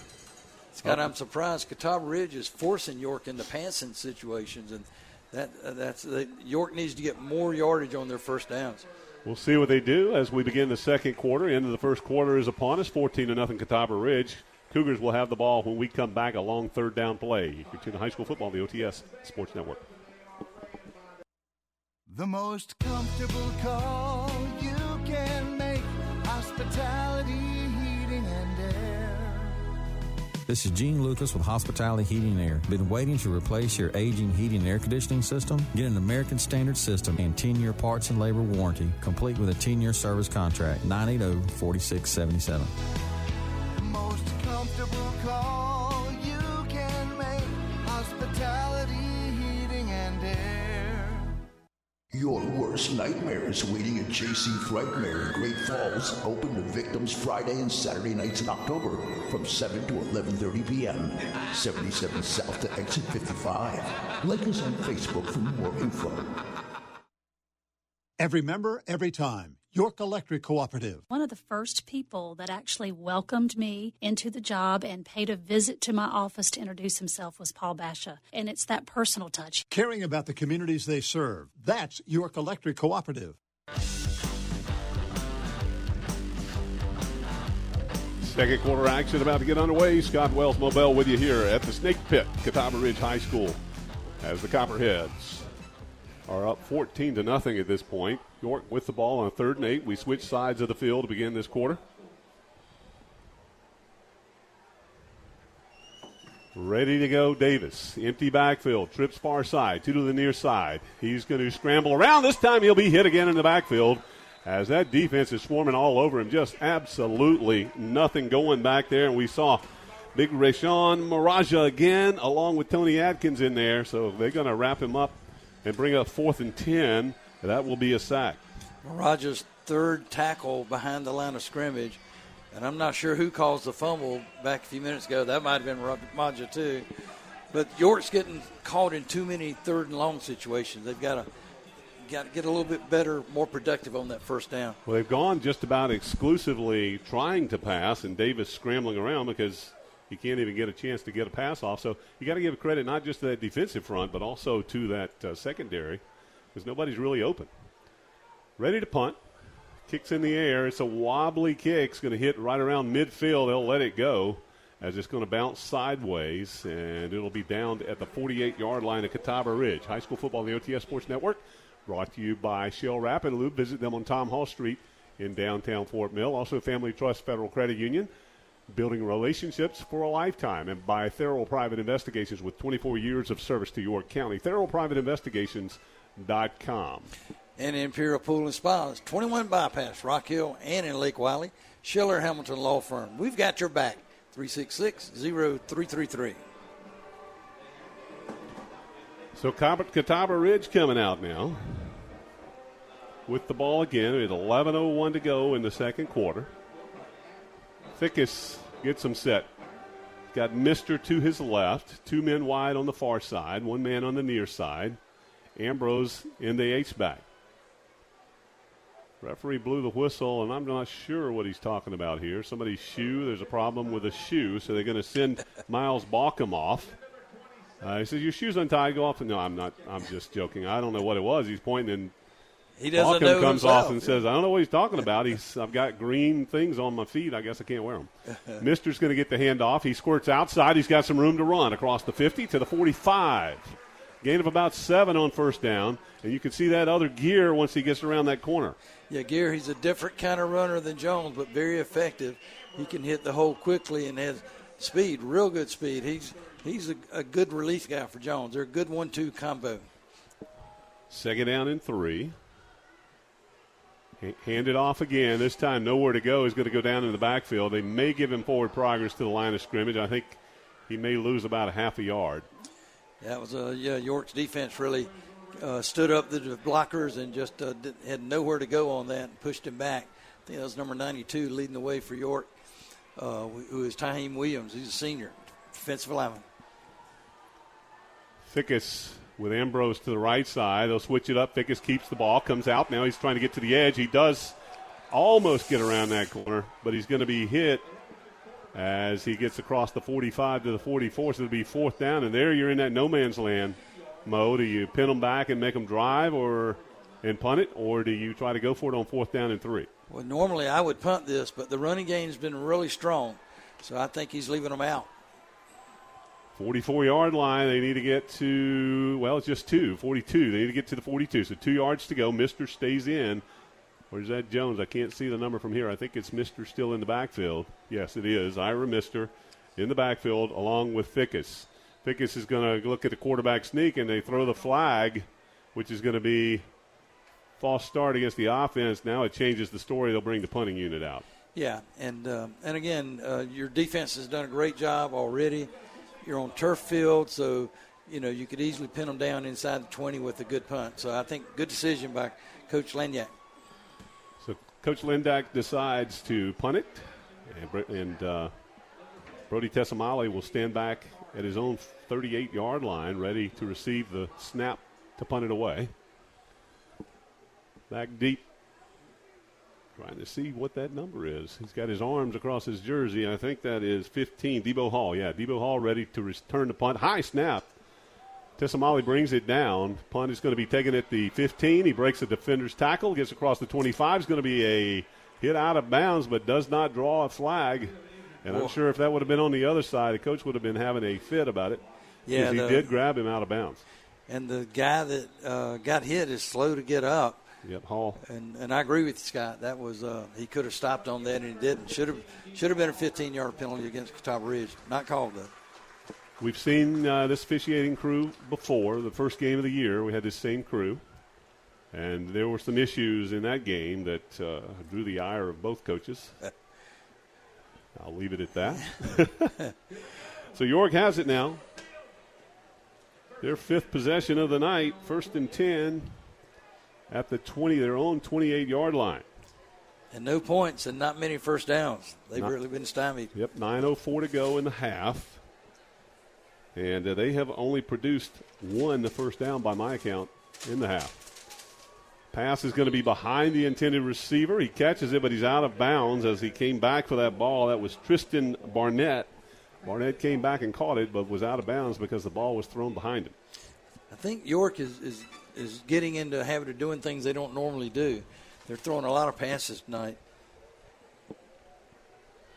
Scott, I'm surprised Catawba Ridge is forcing York into passing situations, and that uh, that's the, York needs to get more yardage on their first downs. We'll see what they do as we begin the second quarter. End of the first quarter is upon us. 14 to nothing, Catawba Ridge. Cougars will have the ball when we come back. A long third down play. You're tuning high school football the OTS Sports Network. The most comfortable call you can make. Hospitality heating, and air. this is Gene Lucas with Hospitality Heating and Air. Been waiting to replace your aging heating and air conditioning system? Get an American Standard system and 10 year parts and labor warranty, complete with a 10 year service contract. 980 4677. Most comfortable call Your worst nightmares waiting at JC Frightmare in Great Falls. Open to victims Friday and Saturday nights in October from 7 to 11.30 p.m. 77 South to Exit 55. Like us on Facebook for more info. Every member, every time. York Electric Cooperative. One of the first people that actually welcomed me into the job and paid a visit to my office to introduce himself was Paul Basha. And it's that personal touch. Caring about the communities they serve. That's York Electric Cooperative. Second quarter action about to get underway. Scott Wells Moe Bell with you here at the Snake Pit, Catawba Ridge High School, as the Copperheads are up 14 to nothing at this point. York with the ball on third and eight. We switch sides of the field to begin this quarter. Ready to go, Davis. Empty backfield. Trips far side. Two to the near side. He's going to scramble around. This time he'll be hit again in the backfield as that defense is swarming all over him. Just absolutely nothing going back there. And we saw big Rashawn Maraja again, along with Tony Atkins in there. So they're going to wrap him up and bring up fourth and 10. That will be a sack. Rogers' third tackle behind the line of scrimmage. And I'm not sure who caused the fumble back a few minutes ago. That might have been Raja, too. But York's getting caught in too many third and long situations. They've got to got to get a little bit better, more productive on that first down. Well, they've gone just about exclusively trying to pass, and Davis scrambling around because he can't even get a chance to get a pass off. So you got to give credit not just to that defensive front, but also to that uh, secondary because nobody's really open. Ready to punt. Kicks in the air. It's a wobbly kick. It's going to hit right around midfield. They'll let it go as it's going to bounce sideways, and it'll be down at the 48 yard line of Catawba Ridge. High school football on the OTS Sports Network. Brought to you by Shell Rapid Lube. Visit them on Tom Hall Street in downtown Fort Mill. Also, Family Trust Federal Credit Union building relationships for a lifetime, and by Thorough Private Investigations with 24 years of service to York County. Thorough Private com. And Imperial Pool and Spa 21 Bypass, Rock Hill, and in Lake Wylie. Schiller Hamilton Law Firm. We've got your back. 366 0333. So Catawba Ridge coming out now with the ball again at 11.01 to go in the second quarter. Fickus gets him set. Got Mister to his left, two men wide on the far side, one man on the near side. Ambrose in the H back. Referee blew the whistle, and I'm not sure what he's talking about here. Somebody's shoe. There's a problem with a shoe, so they're going to send Miles Balkum off. Uh, he says, "Your shoe's untied. Go off." No, I'm not. I'm just joking. I don't know what it was. He's pointing, and He doesn't comes himself. off and says, "I don't know what he's talking about. He's I've got green things on my feet. I guess I can't wear them." [LAUGHS] Mister's going to get the handoff. He squirts outside. He's got some room to run across the 50 to the 45. Gain of about seven on first down, and you can see that other gear once he gets around that corner. Yeah, Gear, he's a different kind of runner than Jones, but very effective. He can hit the hole quickly and has speed, real good speed. He's he's a, a good release guy for Jones. They're a good one-two combo. Second down and three. Hand it off again. This time, nowhere to go. He's going to go down in the backfield. They may give him forward progress to the line of scrimmage. I think he may lose about a half a yard. That was a yeah. York's defense really uh, stood up the blockers and just uh, did, had nowhere to go on that and pushed him back. I think that was number 92 leading the way for York, uh, who is Taheem Williams. He's a senior defensive lineman. Fickus with Ambrose to the right side. They'll switch it up. Fickus keeps the ball, comes out. Now he's trying to get to the edge. He does almost get around that corner, but he's going to be hit as he gets across the 45 to the 44. So it'll be fourth down, and there you're in that no man's land. Moe, do you pin them back and make them drive, or and punt it, or do you try to go for it on fourth down and three? Well, normally I would punt this, but the running game's been really strong, so I think he's leaving them out. 44 yard line. They need to get to, well, it's just two, 42. They need to get to the 42. So two yards to go. Mister stays in. Where's that Jones? I can't see the number from here. I think it's Mister still in the backfield. Yes, it is. Ira Mister in the backfield along with Fickus. Fickus is going to look at the quarterback sneak and they throw the flag, which is going to be false start against the offense. Now it changes the story. They'll bring the punting unit out. Yeah, and uh, and again, uh, your defense has done a great job already. You're on turf field, so you know you could easily pin them down inside the 20 with a good punt. So I think good decision by Coach Lanyak. So Coach Lindak decides to punt it, and, and uh, Brody Tessamali will stand back at his own 38 yard line, ready to receive the snap to punt it away. Back deep, trying to see what that number is. He's got his arms across his jersey. I think that is 15. Debo Hall, yeah, Debo Hall ready to return the punt. High snap. Tessamali brings it down. Punt is going to be taken at the 15. He breaks the defender's tackle, gets across the 25. Is going to be a hit out of bounds, but does not draw a flag. And I'm sure if that would have been on the other side, the coach would have been having a fit about it. Yeah, because he did grab him out of bounds. And the guy that uh, got hit is slow to get up. Yep, Hall. And and I agree with you, Scott. That was uh, he could have stopped on that and he didn't. Should have should have been a 15 yard penalty against Catawba Ridge. Not called though. We've seen uh, this officiating crew before. The first game of the year, we had this same crew. And there were some issues in that game that uh, drew the ire of both coaches. [LAUGHS] I'll leave it at that. [LAUGHS] so York has it now. Their fifth possession of the night, first and 10 at the 20, their own 28 yard line. And no points and not many first downs. They've Not- really been stymied. Yep, 9.04 to go in the half. And uh, they have only produced one the first down by my account in the half. Pass is going to be behind the intended receiver. He catches it, but he's out of bounds as he came back for that ball. That was Tristan Barnett. Barnett came back and caught it, but was out of bounds because the ball was thrown behind him. I think York is, is is getting into the habit of doing things they don't normally do. They're throwing a lot of passes tonight.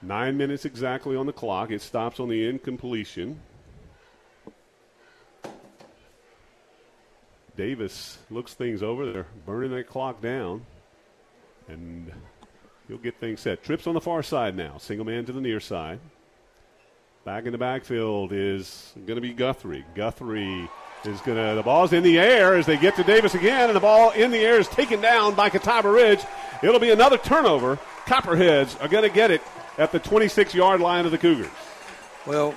Nine minutes exactly on the clock. It stops on the incompletion. Davis looks things over. They're burning that clock down. And he'll get things set. Trips on the far side now. Single man to the near side. Back in the backfield is going to be Guthrie. Guthrie is going to, the ball's in the air as they get to Davis again, and the ball in the air is taken down by Catawba Ridge. It'll be another turnover. Copperheads are going to get it at the 26 yard line of the Cougars. Well,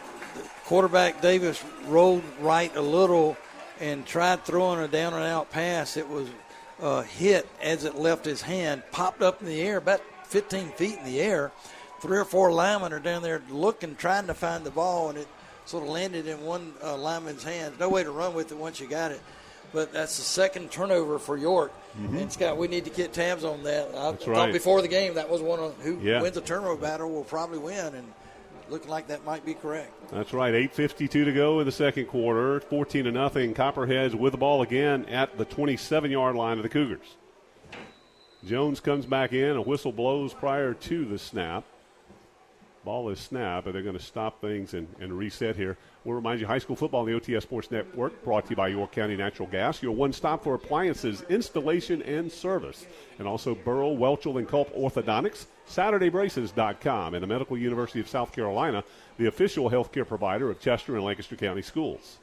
quarterback Davis rolled right a little and tried throwing a down and out pass. It was hit as it left his hand, popped up in the air, about 15 feet in the air. Three or four linemen are down there looking, trying to find the ball, and it sort of landed in one uh, lineman's hands. No way to run with it once you got it. but that's the second turnover for York. Mhm. And Scott, we need to get tabs on that. I That's thought right. before the game that was one of who Yeah. wins the turnover battle will probably win, and looking like that might be correct. That's right. 8:52 to go in the second quarter. 14 to nothing. Copperheads with the ball again at the 27-yard line of the Cougars. Jones comes back in. A whistle blows prior to the snap. Ball is snapped, but they're going to stop things and, and reset here. We'll remind you, high school football on the OTS Sports Network, brought to you by York County Natural Gas, your one stop for appliances, installation, and service. And also Burl, Welchel, and Culp Orthodontics, SaturdayBraces.com, and the Medical University of South Carolina, the official healthcare provider of Chester and Lancaster County Schools.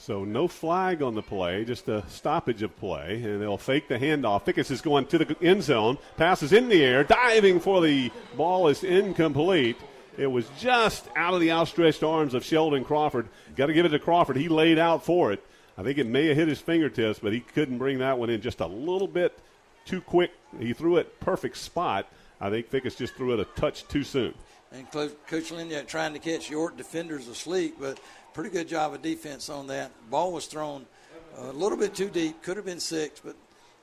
So no flag on the play, just a stoppage of play, and they'll fake the handoff. Fickes is going to the end zone, passes in the air, diving for the ball is incomplete. It was just out of the outstretched arms of Sheldon Crawford. Got to give it to Crawford. He laid out for it. I think it may have hit his fingertips, but he couldn't bring that one in just a little bit too quick. He threw it perfect spot. I think Fickes just threw it a touch too soon. And Coach Liniak trying to catch York defenders asleep, but pretty good job of defense on that. Ball was thrown uh, a little bit too deep. Could have been six, but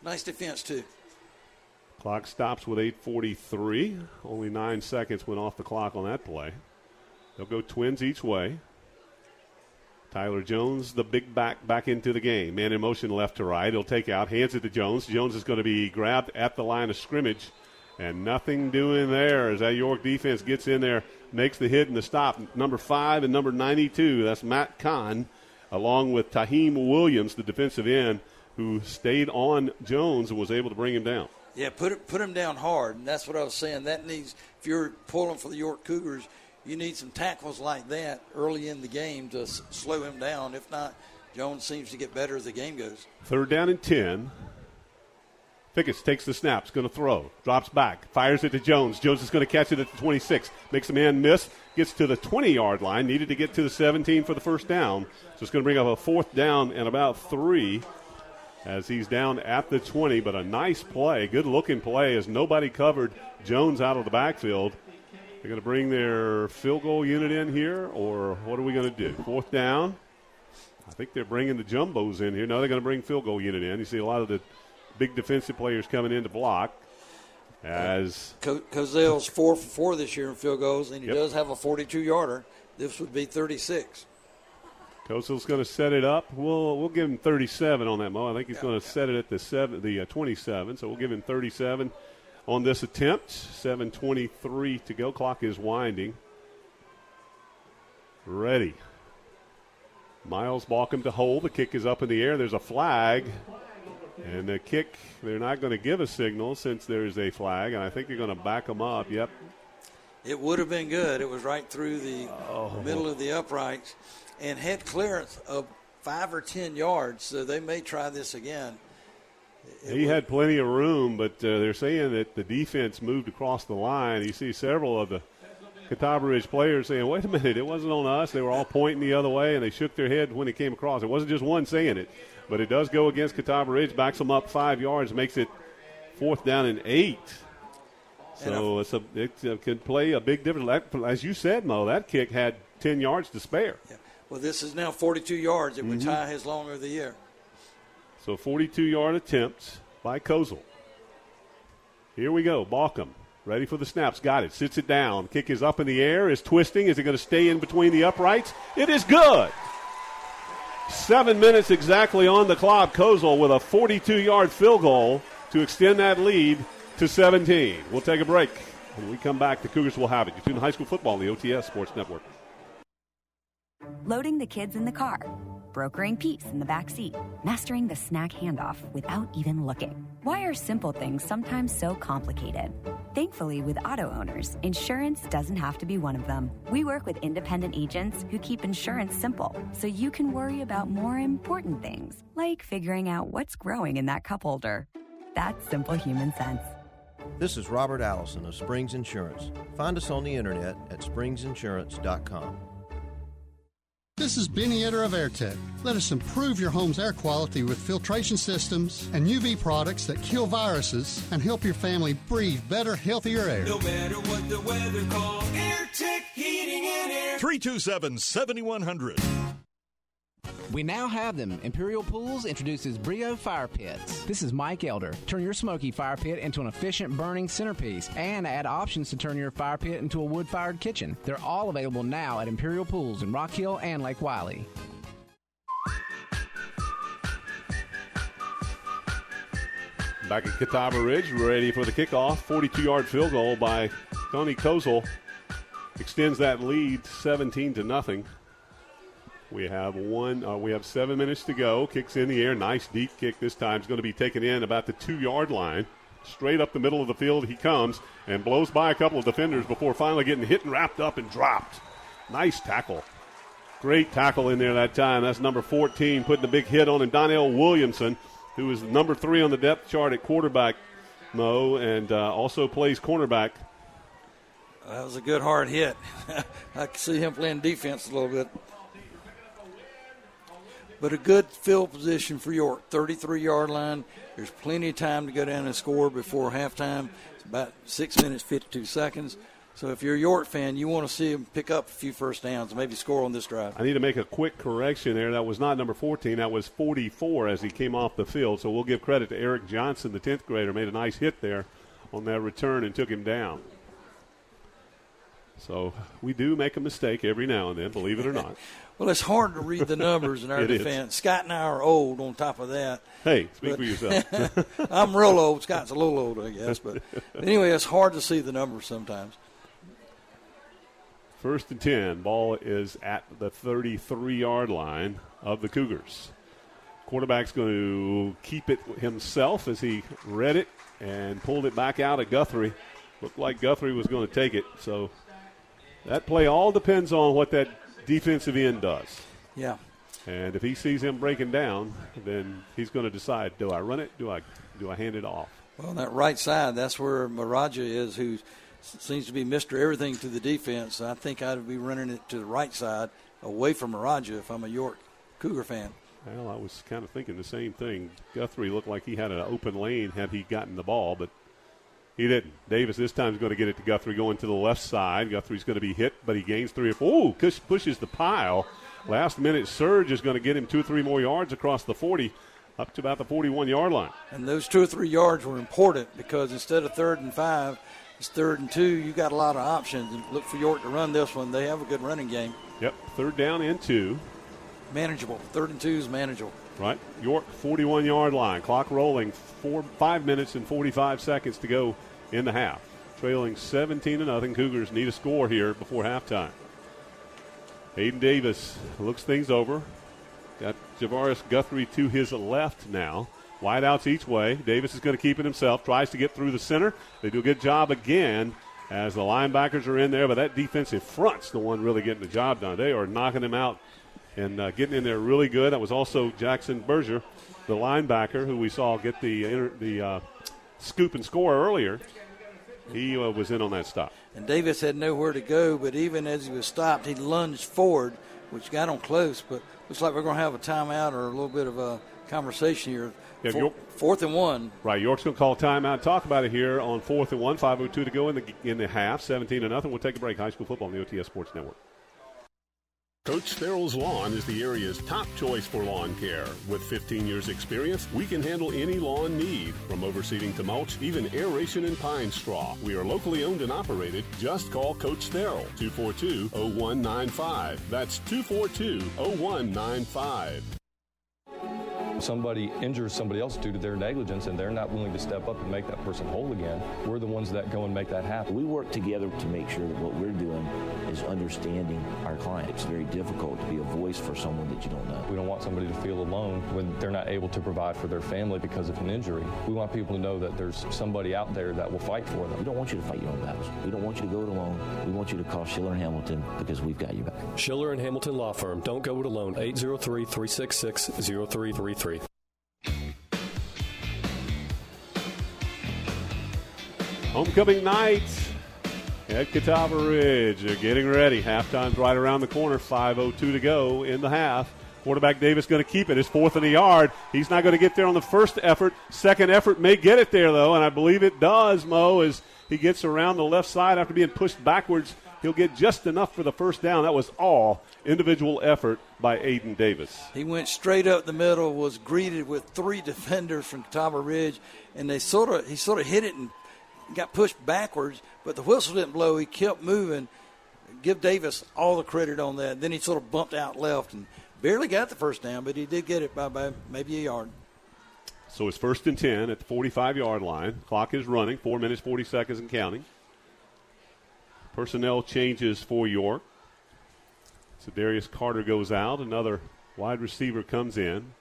nice defense too. Clock stops with 8:43. Only nine seconds went off the clock on that play. They'll go twins each way. Tyler Jones, the big back, back into the game. Man in motion left to right. He'll take out, hands it to Jones. Jones is going to be grabbed at the line of scrimmage, and nothing doing there as that York defense gets in there, makes the hit and the stop. Number five and number 92, that's Matt Kahn, along with Taheem Williams, the defensive end, who stayed on Jones and was able to bring him down. Yeah, put it, put him down hard, and that's what I was saying. That needs if you're pulling for the York Cougars, you need some tackles like that early in the game to s- slow him down. If not, Jones seems to get better as the game goes. Third down and 10. Fickes takes the snaps, going to throw, drops back, fires it to Jones. Jones is going to catch it at the 26, makes a man miss, gets to the 20 yard line, needed to get to the 17 for the first down. So it's going to bring up a fourth down and about three as he's down at the 20. But a nice play, good looking play as nobody covered Jones out of the backfield. They're going to bring their field goal unit in here, or what are we going to do? Fourth down. I think they're bringing the jumbos in here. No, they're going to bring field goal unit in. You see a lot of the big defensive players coming in to block. As Co- Kozel's four for four this year in field goals, and he Yep. does have a 42 yarder. This would be 36. Kozel's going to set it up. We'll we'll give him 37 on that Moe. I think he's going to set it at the seven, the uh, 27. So we'll give him 37 on this attempt. 7:23 to go. Clock is winding. Ready. Miles Balkum to hold. The kick is up in the air. There's a flag. And the kick, they're not going to give a signal since there's a flag, and I think they're going to back them up. Yep. It would have been good. It was right through the middle of the uprights and had clearance of five or 10 yards, so they may try this again. He had plenty of room, but uh, they're saying that the defense moved across the line. You see several of the Catawba Ridge players saying, wait a minute, it wasn't on us. They were all pointing the other way, and they shook their head when it came across. It wasn't just one saying it, but it does go against Catawba Ridge, backs them up five yards, makes it fourth down and eight. So it's a, it uh, can play a big difference. That- As you said, Moe, that kick had 10 yards to spare. Well, this is now 42 yards. It would Mhm. tie his longer of the year. So 42 yard attempt by Kozel. Here we go. Balkum ready for the snaps. Got it. Sits it down. Kick is up in the air. Is twisting. Is it going to stay in between the uprights? It is good. Seven minutes exactly on the clock. Kozel with a 42 yard field goal to extend that lead to 17. We'll take a break. When we come back, the Cougars will have it. You're to high school football on the OTS Sports Network. Loading the kids in the car, brokering peace in the back seat, mastering the snack handoff without even looking. Why are simple things sometimes so complicated? Thankfully, with auto owners, insurance doesn't have to be one of them. We work with independent agents who keep insurance simple so you can worry about more important things, like figuring out what's growing in that cup holder. That's simple human sense. This is Robert Allison of Springs Insurance. Find us on the internet at springsinsurance.com. This is Benny Etter of AirTech. Let us improve your home's air quality with filtration systems and UV products that kill viruses and help your family breathe better, healthier air. No matter what the weather calls, Air Tech Heating and Air. 327 7100. We now have them. Imperial Pools introduces Breeo Fire Pits. This is Mike Elder. Turn your smoky fire pit into an efficient burning centerpiece and add options to turn your fire pit into a wood fired kitchen. They're all available now at Imperial Pools in Rock Hill and Lake Wylie. Back at Catawba Ridge, ready for the kickoff. 42 yard field goal by Tony Kozel extends that lead 17 to nothing. We have one. Uh, we have seven minutes to go. Kicks in the air. Nice deep kick this time. Is going to be taken in about the two yard line. Straight up the middle of the field he comes and blows by a couple of defenders before finally getting hit and wrapped up and dropped. Nice tackle. Great tackle in there that time. That's number 14 putting a big hit on him. Donnell Williamson, who is number three on the depth chart at quarterback, Moe, and uh, also plays cornerback. That was a good hard hit. [LAUGHS] I can see him playing defense a little bit. But a good field position for York, 33 yard line. There's plenty of time to go down and score before halftime. It's about six minutes, 52 seconds. So if you're a York fan, you want to see them pick up a few first downs maybe score on this drive. I need to make a quick correction there. That was not number 14. That was 44 as he came off the field. So we'll give credit to Eric Johnson, the 10th grader, made a nice hit there on that return and took him down. So we do make a mistake every now and then, believe it or not. [LAUGHS] well, it's hard to read the numbers in our [LAUGHS] It is. defense. Scott and I are old on top of that. Hey, speak for yourself. [LAUGHS] I'm real old. Scott's a little old, I guess. But anyway, it's hard to see the numbers sometimes. First and 10. Ball is at the 33 yard line of the Cougars. Quarterback's going to keep it himself as he read it and pulled it back out of Guthrie. Looked like Guthrie was going to take it. So that play all depends on what that defensive end does. Yeah. And if he sees him breaking down, then he's going to decide: Do I run it? Do I do I hand it off? Well, on that right side, that's where Maraja is, who seems to be Mr. Everything to the defense. I think I'd be running it to the right side, away from Maraja, if I'm a York Cougar fan. Well, I was kind of thinking the same thing. Guthrie looked like he had an open lane had he gotten the ball, but he didn't. Davis this time is going to get it to Guthrie going to the left side. Guthrie's going to be hit, but he gains three or four. Ooh, push, pushes the pile. Last minute surge is going to get him two or three more yards across the 40 up to about the 41 yard line. And those two or three yards were important because instead of third and five, it's third and two. You got a lot of options. And look for York to run this one. They have a good running game. Yep, third down and two. Manageable. Third and two is manageable. Right, York 41 yard line. Clock rolling. Four, five minutes and 45 seconds to go in the half. Trailing 17 to nothing. Cougars need a score here before halftime. Aiden Davis looks things over. Got Javaris Guthrie to his left now. Wideouts each way. Davis is going to keep it himself. Tries to get through the center. They do a good job again as the linebackers are in there, but that defensive front's the one really getting the job done. They are knocking them out and uh, getting in there really good. That was also Jackson Berger, the linebacker, who we saw get the inter- the uh, scoop and score earlier. He uh, was in on that stop. And Davis had nowhere to go, but even as he was stopped, he lunged forward, which got him close. But looks like we're going to have a timeout or a little bit of a conversation here. Yeah, Four- York- fourth and one. Right, York's going to call timeout. Talk about it here on fourth and one. Five oh two to go in the in the half. Seventeen to nothing. We'll take a break. High school football on the OTS Sports Network. Coach Sterrell's Lawn is the area's top choice for lawn care. With 15 years experience, we can handle any lawn need, from overseeding to mulch, even aeration and pine straw. We are locally owned and operated. Just call Coach Sterrell, 242-0195. That's 242-0195. Somebody injures somebody else due to their negligence and they're not willing to step up and make that person whole again, we're the ones that go and make that happen. We work together to make sure that what we're doing is understanding our client. It's very difficult to be a voice for someone that you don't know. We don't want somebody to feel alone when they're not able to provide for their family because of an injury. We want people to know that there's somebody out there that will fight for them. We don't want you to fight your own battles. We don't want you to go it alone. We want you to call Schiller and Hamilton because we've got your back. Schiller and Hamilton Law Firm. Don't go it alone. 803 366 0333. Homecoming night at Catawba Ridge. They're getting ready. Halftime's right around the corner. 5.02 to go in the half. Quarterback Davis going to keep it. His fourth in the yard. He's not going to get there on the first effort. Second effort may get it there, though, and I believe it does, Moe, as he gets around the left side after being pushed backwards. He'll get just enough for the first down. That was all individual effort by Aiden Davis. He went straight up the middle, was greeted with three [LAUGHS] defenders from Catawba Ridge, and they sort of he sort of hit it and got pushed backwards, but the whistle didn't blow. He kept moving. Give Davis all the credit on that. Then he sort of bumped out left and barely got the first down, but he did get it by, by maybe a yard. So it's first and 10 at the 45 yard line. Clock is running, 4 minutes, 40 seconds, and counting. Personnel changes for York. So Darius Carter goes out. Another wide receiver comes in.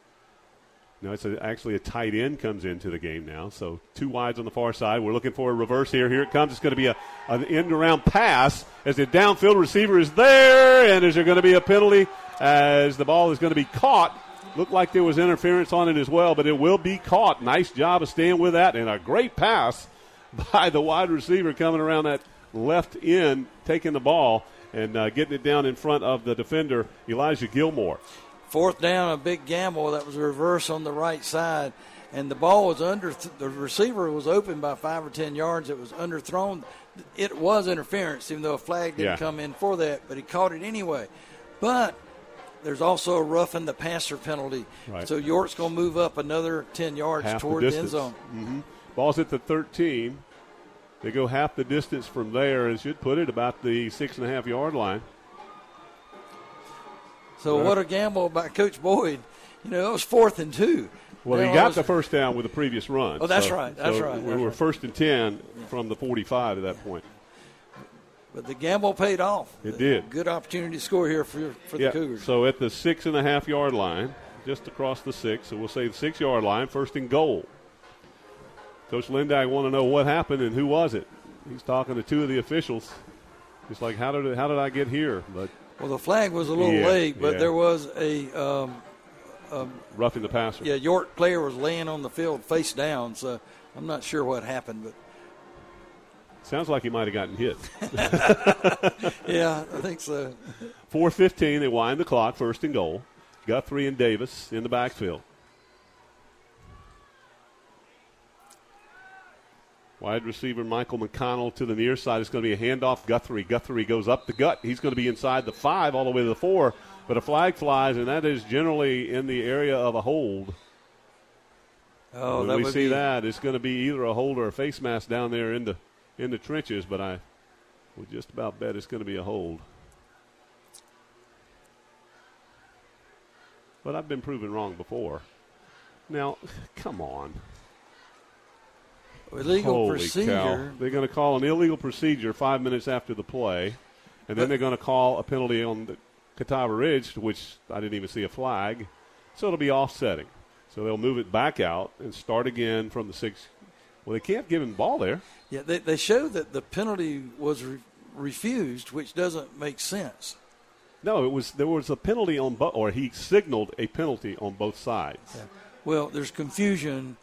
No, it's a, actually a tight end comes into the game now. So two wides on the far side. We're looking for a reverse here. Here it comes. It's going to be a, an end around pass as the downfield receiver is there. And is there going to be a penalty as the ball is going to be caught? Looked like there was interference on it as well, but it will be caught. Nice job of staying with that and a great pass [LAUGHS] by the wide receiver coming around that left in, taking the ball and uh, getting it down in front of the defender, Elijah Gilmore. Fourth down, a big gamble. That was a reverse on the right side, and the ball was under. the receiver was open by five or ten yards. It was underthrown. It was interference, even though a flag didn't Yeah. come in for that, but he caught it anyway. But there's also a roughing the passer penalty. Right. So York's going to move up another ten yards half toward the the, end zone. hmm Ball's at the 13. They go half the distance from there and should put it about the six and a half yard line. So Right. what a gamble by Coach Boyd. You know, it was fourth and two. Well, he got the first down with the previous run. Oh, that's So- right, that's so right, We that's were right. first and 10 from the 45 at that point. But the gamble paid off. It did. Good opportunity to score here for for the Yeah, Cougars. So at the six and a half yard line, just across the six, so we'll say the six yard line, first and goal. Coach Lindag want to know what happened and who was it. He's talking to two of the officials. He's like, how did it, how did I get here? But Well, the flag was a little Yeah, late, but yeah. there was a um, um, roughing the passer. yeah York player was laying on the field face down. So I'm not sure what happened, but Sounds like he might have gotten hit. [LAUGHS] yeah, I think so. 4.15, they wind the clock, first and goal. Guthrie and Davis in the backfield. Wide receiver Michael McConnell to the near side. It's going to be a handoff. Guthrie. Guthrie goes up the gut. He's going to be inside the five all the way to the four. But a flag flies, and that is generally in the area of a hold. Oh, when that we see be- that, it's going to be either a hold or a face mask down there in the in the trenches. But I would just about bet it's going to be a hold. But I've been proven wrong before. Now, [LAUGHS] come on. Illegal Holy procedure. Cow. They're going to call an illegal procedure five minutes after the play, and then But- they're going to call a penalty on the Catawba Ridge, which I didn't even see a flag. So it'll be offsetting. So they'll move it back out and start again from the six. Well, they can't give him the ball there. Yeah, they, they show that the penalty was re- refused, which doesn't make sense. No, it was there was a penalty on both, or he signaled a penalty on both sides. Well, there's confusion.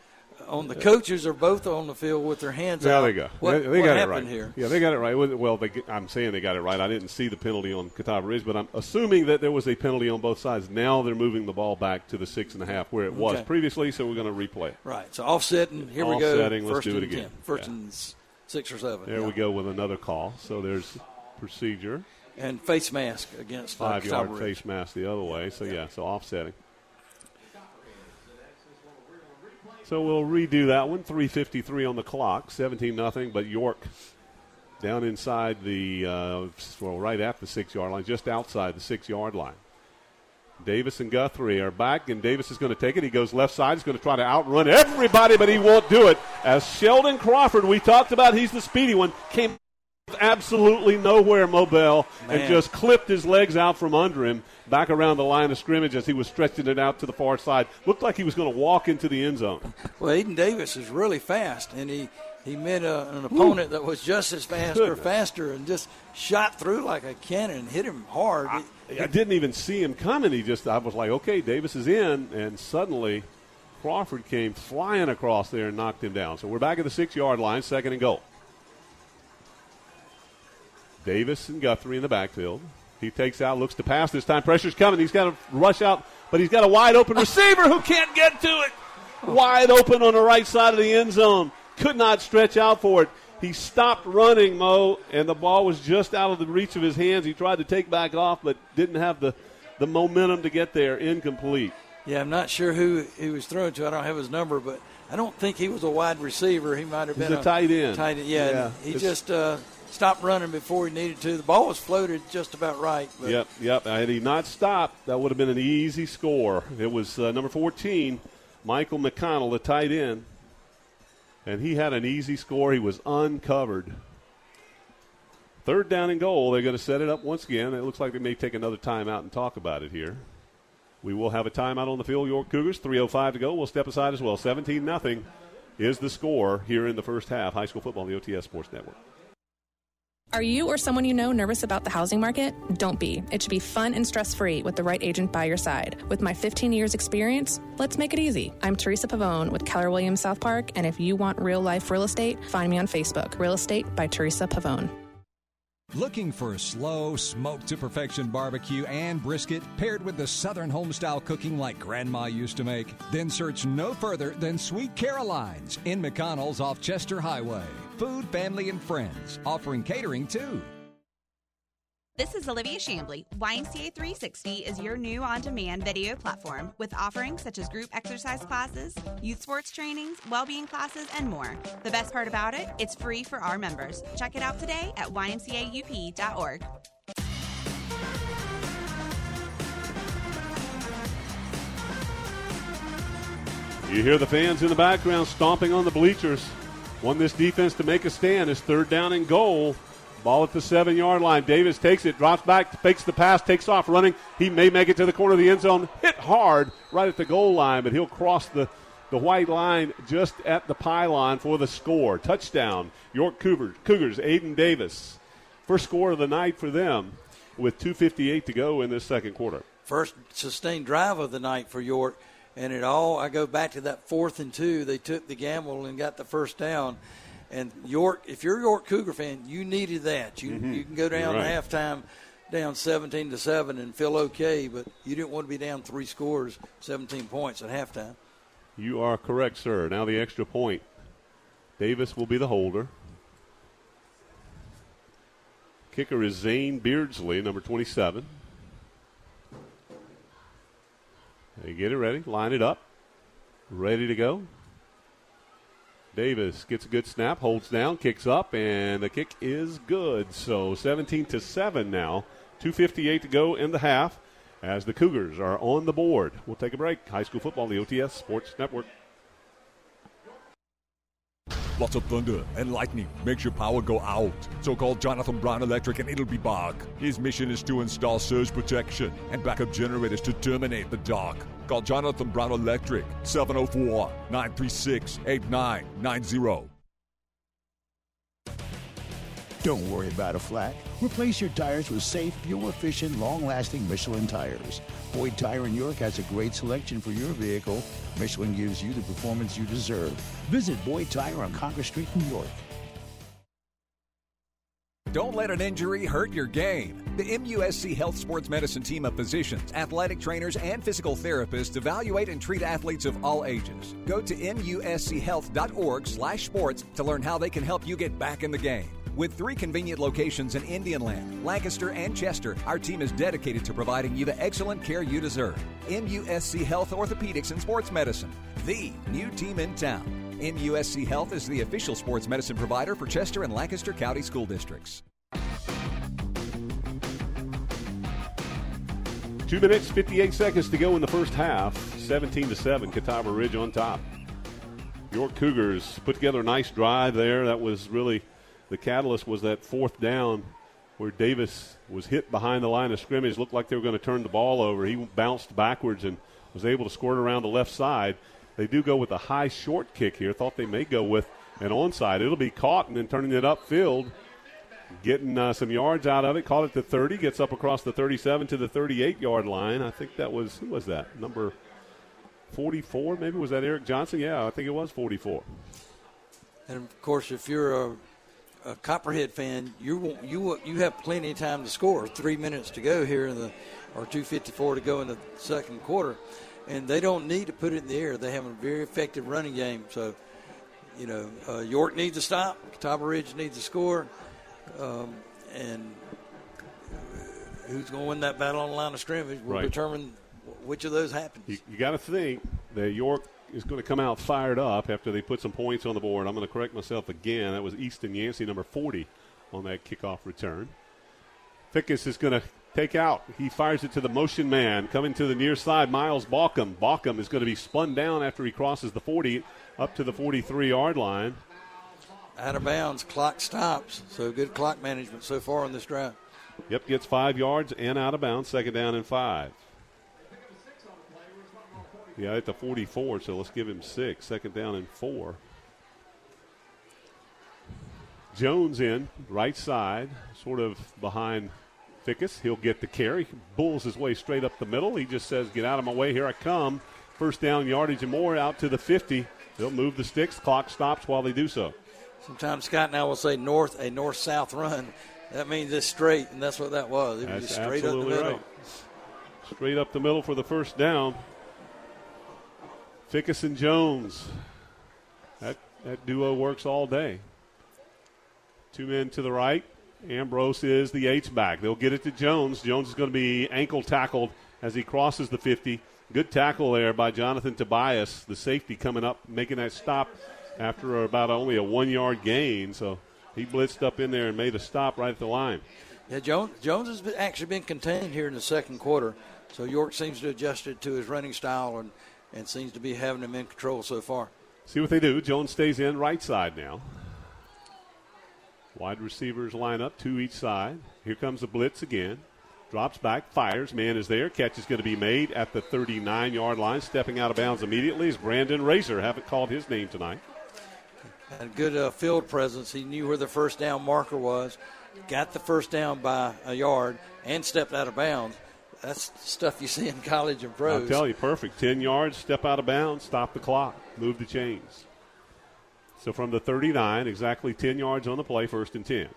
On the coaches are both on the field with their hands There out. they go. What, they they what got it happened right here? Yeah, they got it right. Well, they, I'm saying they got it right. I didn't see the penalty on Catawba Ridge, but I'm assuming that there was a penalty on both sides. Now they're moving the ball back to the six and a half where it was previously. So we're going to replay it. Right. So offsetting. Here we go. Offsetting, let's do it again. 10. First Yeah. and six or seven. There yeah. we go with another call. So there's procedure. And face mask against uh, Five yard Ridge. face mask the other way. So yeah, so offsetting. So we'll redo that one. 3:53 on the clock. 17 nothing. But York down inside the uh, well, right at the six yard line, just outside the six yard line. Davis and Guthrie are back, and Davis is going to take it. He goes left side. He's going to try to outrun everybody, but he won't do it. As Sheldon Crawford, we talked about, he's the speedy one, came absolutely nowhere, Moe Bell, and just clipped his legs out from under him back around the line of scrimmage as he was stretching it out to the far side. Looked like he was going to walk into the end zone. Well, Aiden Davis is really fast, and he he met a, an opponent that was just as fast or faster, and just shot through like a cannon and hit him hard. I didn't even see him coming. He just, I was like, okay, Davis is in, and suddenly Crawford came flying across there and knocked him down. So we're back at the six yard line, second and goal. Davis and Guthrie in the backfield. He takes out, looks to pass this time. Pressure's coming. He's got to rush out, but he's got a wide open [LAUGHS] receiver who can't get to it. Wide open on the right side of the end zone. Could not stretch out for it. He stopped running, Moe, and the ball was just out of the reach of his hands. He tried to take back off, but didn't have the, the momentum to get there. Incomplete. Yeah, I'm not sure who he was throwing to. I don't have his number, but I don't think he was a wide receiver. He might have He's been a tight end. Tight end, yeah. Yeah, he it's- just uh, stopped running before he needed to. The ball was floated just about right. But Yep, yep. Had he not stopped, that would have been an easy score. It was uh, number 14, Michael McConnell, the tight end. And he had an easy score. He was uncovered. Third down and goal. They're going to set it up once again. It looks like they may take another timeout and talk about it here. We will have a timeout on the field. York Cougars, 3.05 to go. We'll step aside as well. 17 nothing is the score here in the first half. High school football on the OTS Sports Network. Are you or someone you know nervous about the housing market? Don't be. It should be fun and stress free with the right agent by your side. With my 15 years experience, let's make it easy. I'm Teresa Pavone with Keller Williams South Park, and if you want real life real estate, find me on Facebook. Real Estate by Teresa Pavone. Looking for a slow, smoked to perfection barbecue and brisket paired with the Southern homestyle cooking like Grandma used to make? Then search no further than Sweet Caroline's in McConnell's off Chester Highway. Food, family, and friends, offering catering too. This is Olivia Shambly. YMCA 360 is your new on demand video platform with offerings such as group exercise classes, youth sports trainings, well being classes, and more. The best part about it, it's free for our members. Check it out today at ymcaup.org. You hear the fans in the background stomping on the bleachers. Want this defense to make a stand. It's third down and goal. Ball at the seven yard line. Davis takes it, drops back, fakes the pass, takes off running. He may make it to the corner of the end zone. Hit hard right at the goal line, but he'll cross the, the white line just at the pylon for the score. Touchdown. York Cougars, Cougars Aiden Davis. First score of the night for them with 2.58 to go in this second quarter. first sustained drive of the night for York. And it all, I go back to that fourth and two. They took the gamble and got the first down. And York, if you're a York Cougar fan, you needed that. You Mhm. you can go down at halftime, down 17 to seven, and feel okay. But you didn't want to be down three scores, 17 points at halftime. You are correct, sir. Now the extra point. Davis will be the holder. Kicker is Zane Beardsley, number 27. They get it ready, line it up, ready to go. Davis gets a good snap, holds down, kicks up, and the kick is good. So 17 to 7 now. 2.58 to go in the half as the Cougars are on the board. We'll take a break. High school football, the OTS Sports Network. Lots of thunder and lightning makes your power go out. So call Jonathan Brown Electric and it'll be back. His mission is to install surge protection and backup generators to terminate the dark. Call Jonathan Brown Electric 704 936 8990. Don't worry about a flat. Replace your tires with safe, fuel-efficient, long-lasting Michelin tires. Boyd Tire in York has a great selection for your vehicle. Michelin gives you the performance you deserve. Visit Boyd Tire on Congress Street, New York. Don't let an injury hurt your game. The MUSC Health Sports Medicine team of physicians, athletic trainers, and physical therapists evaluate and treat athletes of all ages. Go to muschealth.org/sports to learn how they can help you get back in the game. With three convenient locations in Indian Land, Lancaster, and Chester, our team is dedicated to providing you the excellent care you deserve. MUSC Health Orthopedics and Sports Medicine, the new team in town. MUSC Health is the official sports medicine provider for Chester and Lancaster County School Districts. Two minutes, 58 seconds to go in the first half. 17 to 7, Catawba Ridge on top. York Cougars put together a nice drive there. That was really the catalyst was that fourth down where Davis was hit behind the line of scrimmage. Looked like they were going to turn the ball over. He bounced backwards and was able to squirt around the left side. They do go with a high short kick here. Thought they may go with an onside. It'll be caught and then turning it upfield, getting uh, some yards out of it. Caught it to 30, gets up across the 37 to the 38 yard line. I think that was who was that number 44? Maybe was that Eric Johnson? Yeah, I think it was 44. And of course, if you're a, a Copperhead fan, you you you have plenty of time to score. Three minutes to go here in the, or two fifty four to go in the second quarter, and they don't need to put it in the air. They have a very effective running game, so you know, uh, York needs to stop. Catawba Ridge needs to score. Um, and who's going to win that battle on the line of scrimmage will Right. determine which of those happens. You, you got to think that York is going to come out fired up after they put some points on the board. I'm going to correct myself again. That was Easton Yancey, number 40, on that kickoff return. Fickus is going to take out. He fires it to the motion man. Coming to the near side, Miles Balkum. Balkum is going to be spun down after he crosses the 40 up to the 43 yard line. Out of bounds, clock stops. So good clock management so far on this drive. Yep, gets five yards and out of bounds. Second down and five. Yeah, at the 44, so let's give him six. Second down and four. Jones in, right side, sort of behind Fickus. He'll get the carry. Bulls his way straight up the middle. He just says, Get out of my way, here I come. First down yardage and more out to the 50. They'll move the sticks. Clock stops while they do so. Sometimes Scott and I will say north a north south run. That means it's straight, and that's what that was. It was straight up the middle. right. Straight up the middle for the first down. Fickus and Jones. That that duo works all day. Two men to the right. Ambrose is the H back. They'll get it to Jones. Jones is going to be ankle tackled as he crosses the 50. Good tackle there by Jonathan Tobias, the safety coming up, making that stop after about only a one yard gain. So he blitzed up in there and made a stop right at the line. Yeah, Jones, Jones has been, actually been contained here in the second quarter. So York seems to adjust it to his running style and, and seems to be having him in control so far. See what they do. Jones stays in right side now. Wide receivers line up, two each side. Here comes the blitz again. Drops back, fires. Man is there. Catch is going to be made at the 39 yard line. Stepping out of bounds immediately is Brandon Razor. Haven't called his name tonight. Had good uh, field presence. He knew where the first down marker was, got the first down by a yard, and stepped out of bounds. That's stuff you see in college and pros. I'll tell you, perfect. 10 yards, step out of bounds, stop the clock, move the chains. So from the 39, exactly 10 yards on the play, first and 10.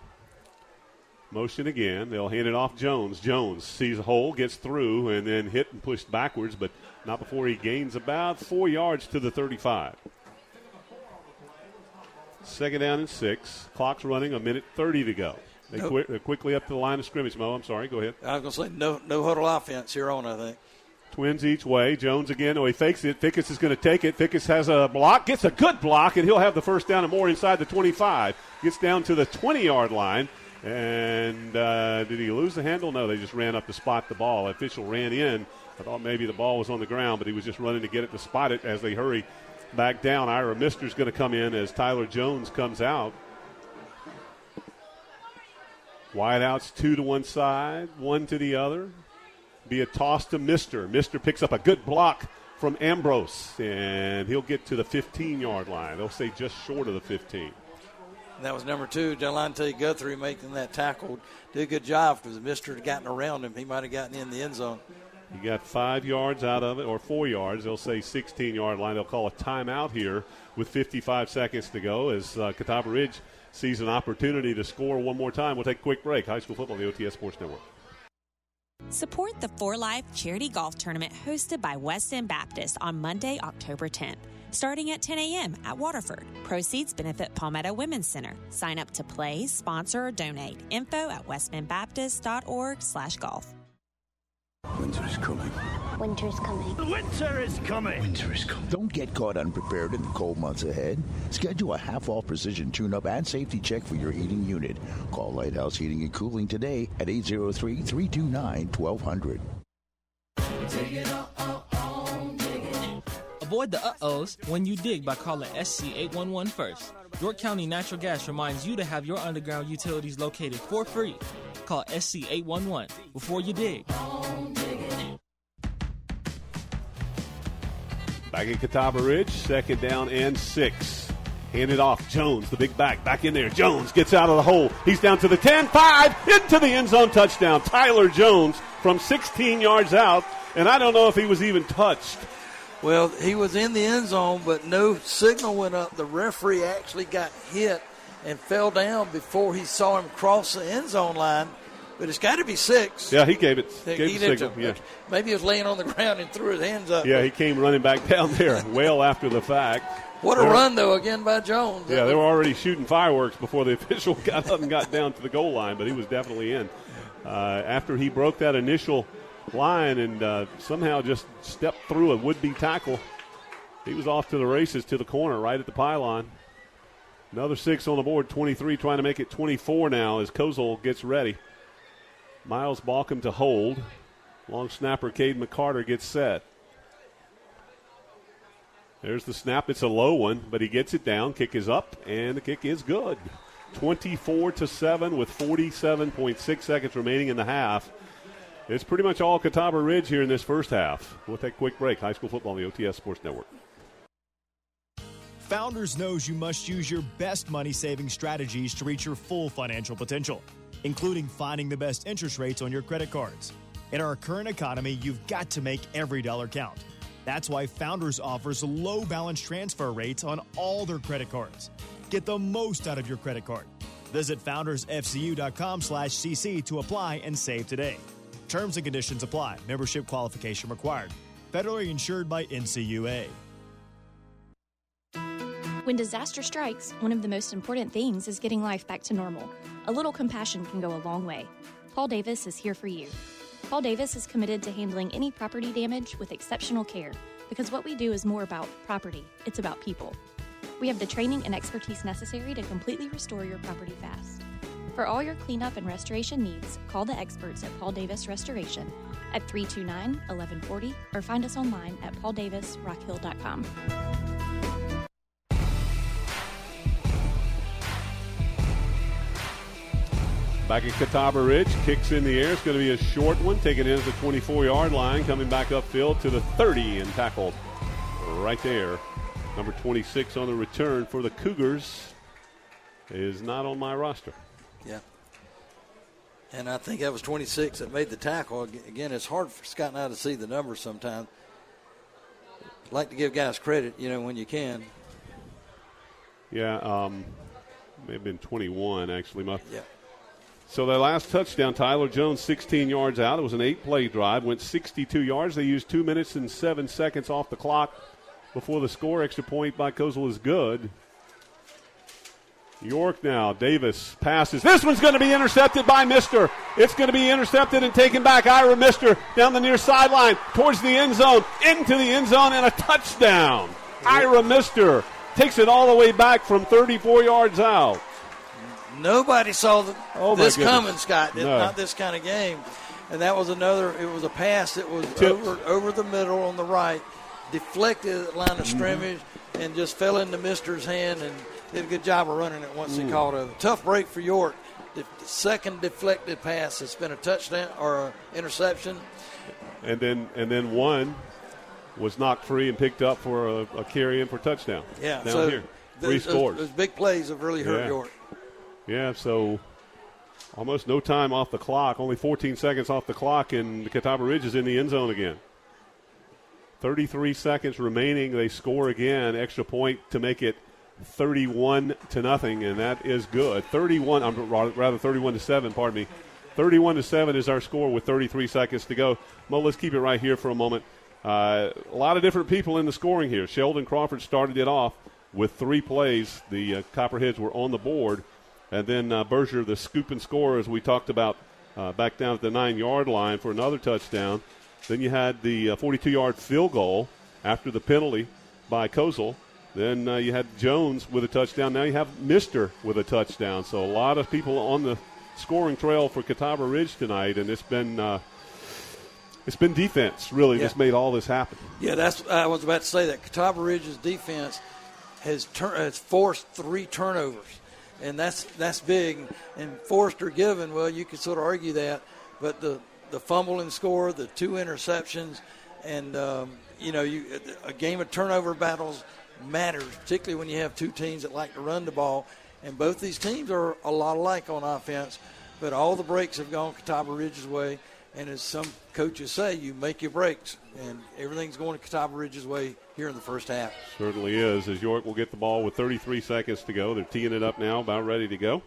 Motion again. They'll hand it off Jones. Jones sees a hole, gets through, and then hit and pushed backwards, but not before he gains about four yards to the 35. Second down and six. Clock's running, a minute 30 to go. They Nope. qui- they're quickly up to the line of scrimmage, Moe. I'm sorry. Go ahead. I was going to say no no huddle offense here on. I think. Twins each way. Jones again. Oh, he fakes it. Fickus is going to take it. Fickus has a block, gets a good block, and he'll have the first down and more inside the 25. Gets down to the 20 yard line. And uh, did he lose the handle? No, they just ran up to spot the ball. Official ran in. I thought maybe the ball was on the ground, but he was just running to get it to spot it as they hurry back down. Ira Mister's going to come in as Tyler Jones comes out. Wide outs, two to one side, one to the other. Be a toss to Mister. Mister picks up a good block from Ambrose, and he'll get to the 15 yard line. They'll say just short of the 15. That was number two, Delonte Guthrie making that tackle. Did a good job because Mister had gotten around him, he might have gotten in the end zone. He got five yards out of it, or four yards. They'll say 16 yard line. They'll call a timeout here with 55 seconds to go as uh, Catawba Ridge sees an opportunity to score one more time. We'll take a quick break. High school football, the OTS Sports Network. Support the For Life Charity Golf Tournament hosted by West End Baptist on Monday, October 10th, starting at 10 a.m. at Waterford. Proceeds benefit Palmetto Women's Center. Sign up to play, sponsor, or donate. Info at westbendbaptist.org slash golf. Winter is coming. Winter is coming. Winter is coming. Winter is coming. Don't get caught unprepared in the cold months ahead. Schedule a half-off precision tune-up and safety check for your heating unit. Call Lighthouse Heating and Cooling today at 803-329-1200. Avoid the uh-ohs when you dig by calling SC 811 first. York County Natural Gas reminds you to have your underground utilities located for free. Call SC 811 before you dig. Back in Catawba Ridge, second down and six. Hand it off. Jones, the big back, back in there. Jones gets out of the hole. He's down to the 10 5 into the end zone touchdown. Tyler Jones from 16 yards out, and I don't know if he was even touched. Well, he was in the end zone, but no signal went up. The referee actually got hit and fell down before he saw him cross the end zone line. but it's got to be six. Yeah, he gave it. He the signal. Yeah. Maybe he was laying on the [LAUGHS] ground and threw his hands up. yeah, he came running back [LAUGHS] down there well after the fact. What a run, though, again by Jones. Yeah, they were already shooting fireworks before the [LAUGHS] official got up and got down to the goal line, but he was definitely in. Uh, after he broke that initial line and uh, somehow just stepped through a would be tackle, he was off to the races to the corner right at the pylon. Another six on the board, 23, trying to make it 24 now as Kozel gets ready. Miles Balkum to hold. Long snapper Cade McCarter gets set. There's the snap. It's a low one, but he gets it down. Kick is up, and the kick is good. 24 to 7 with 47.6 seconds remaining in the half. It's pretty much all Catawba Ridge here in this first half. We'll take a quick break. High school football on the OTS Sports Network. Founders knows you must use your best money saving strategies to reach your full financial potential, including finding the best interest rates on your credit cards. In our current economy, you've got to make every dollar count. That's why Founders offers low balance transfer rates on all their credit cards. Get the most out of your credit card. Visit foundersfcu.com/cc to apply and save today. Terms and conditions apply. Membership qualification required. Federally insured by NCUA. When disaster strikes, one of the most important things is getting life back to normal. A little compassion can go a long way. Paul Davis is here for you. Paul Davis is committed to handling any property damage with exceptional care because what we do is more about property, it's about people. We have the training and expertise necessary to completely restore your property fast. For all your cleanup and restoration needs, call the experts at Paul Davis Restoration at 329 1140 or find us online at pauldavisrockhill.com. Back at Catawba Ridge, kicks in the air. It's going to be a short one, taken in at the 24 yard line, coming back upfield to the 30 and tackled right there. Number 26 on the return for the Cougars is not on my roster. Yeah. And I think that was 26 that made the tackle. Again, it's hard for Scott and I to see the numbers sometimes. Like to give guys credit, you know, when you can. Yeah, um, may have been 21 actually. My, Yeah. So their last touchdown, Tyler Jones, 16 yards out. It was an eight-play drive, went 62 yards. They used two minutes and seven seconds off the clock before the score. Extra point by Kozel is good. York now. Davis passes. This one's going to be intercepted by Mister. It's going to be intercepted and taken back. Ira Mister down the near sideline towards the end zone, into the end zone, and a touchdown. Ira Mister takes it all the way back from 34 yards out. Nobody saw the, Oh, this goodness. coming, Scott. No. Not this kind of game. And that was another. It was a pass that was Tipped. over over the middle on the right, deflected at the line of Mm-hmm. scrimmage, and just fell into Mister's hand and did a good job of running it once he Mm. caught it. Tough break for York. The second deflected pass. It's been a touchdown or an interception. and then and then one was knocked free and picked up for a, a carry in for touchdown. Yeah. down so here, three scores. Those, big plays have really hurt Yeah. York. Yeah, so almost no time off the clock, only 14 seconds off the clock, and the Catawba Ridge is in the end zone again. 33 seconds remaining. They score again, extra point to make it 31 to nothing, and that is good. 31, I'm rather 31 to seven. Pardon me. 31 to seven is our score with 33 seconds to go. Moe, let's keep it right here for a moment. Uh, a lot of different people in the scoring here. Sheldon Crawford started it off with three plays. The uh, Copperheads were on the board, and then uh, Berger, the scoop and score, as we talked about, uh, back down at the nine yard line for another touchdown. Then you had the 42 yard field goal after the penalty by Kozel. Then uh, you had Jones with a touchdown. Now you have Mister with a touchdown. So a lot of people on the scoring trail for Catawba Ridge tonight, and it's been uh, it's been defense really Yeah. that's made all this happen. Yeah, that's I was about to say that Catawba Ridge's defense has tur- has forced three turnovers, and that's that's big. And Forrester Given, well, you could sort of argue that, but the the fumble and score, the two interceptions, and um, you know, you a game of turnover battles matters, particularly when you have two teams that like to run the ball. And both these teams are a lot alike on offense, but all the breaks have gone Catawba Ridge's way. And as some coaches say, you make your breaks, and everything's going to Catawba Ridge's way here in the first half. Certainly is. As York will get the ball with 33 seconds to go. They're teeing it up now, about ready to go.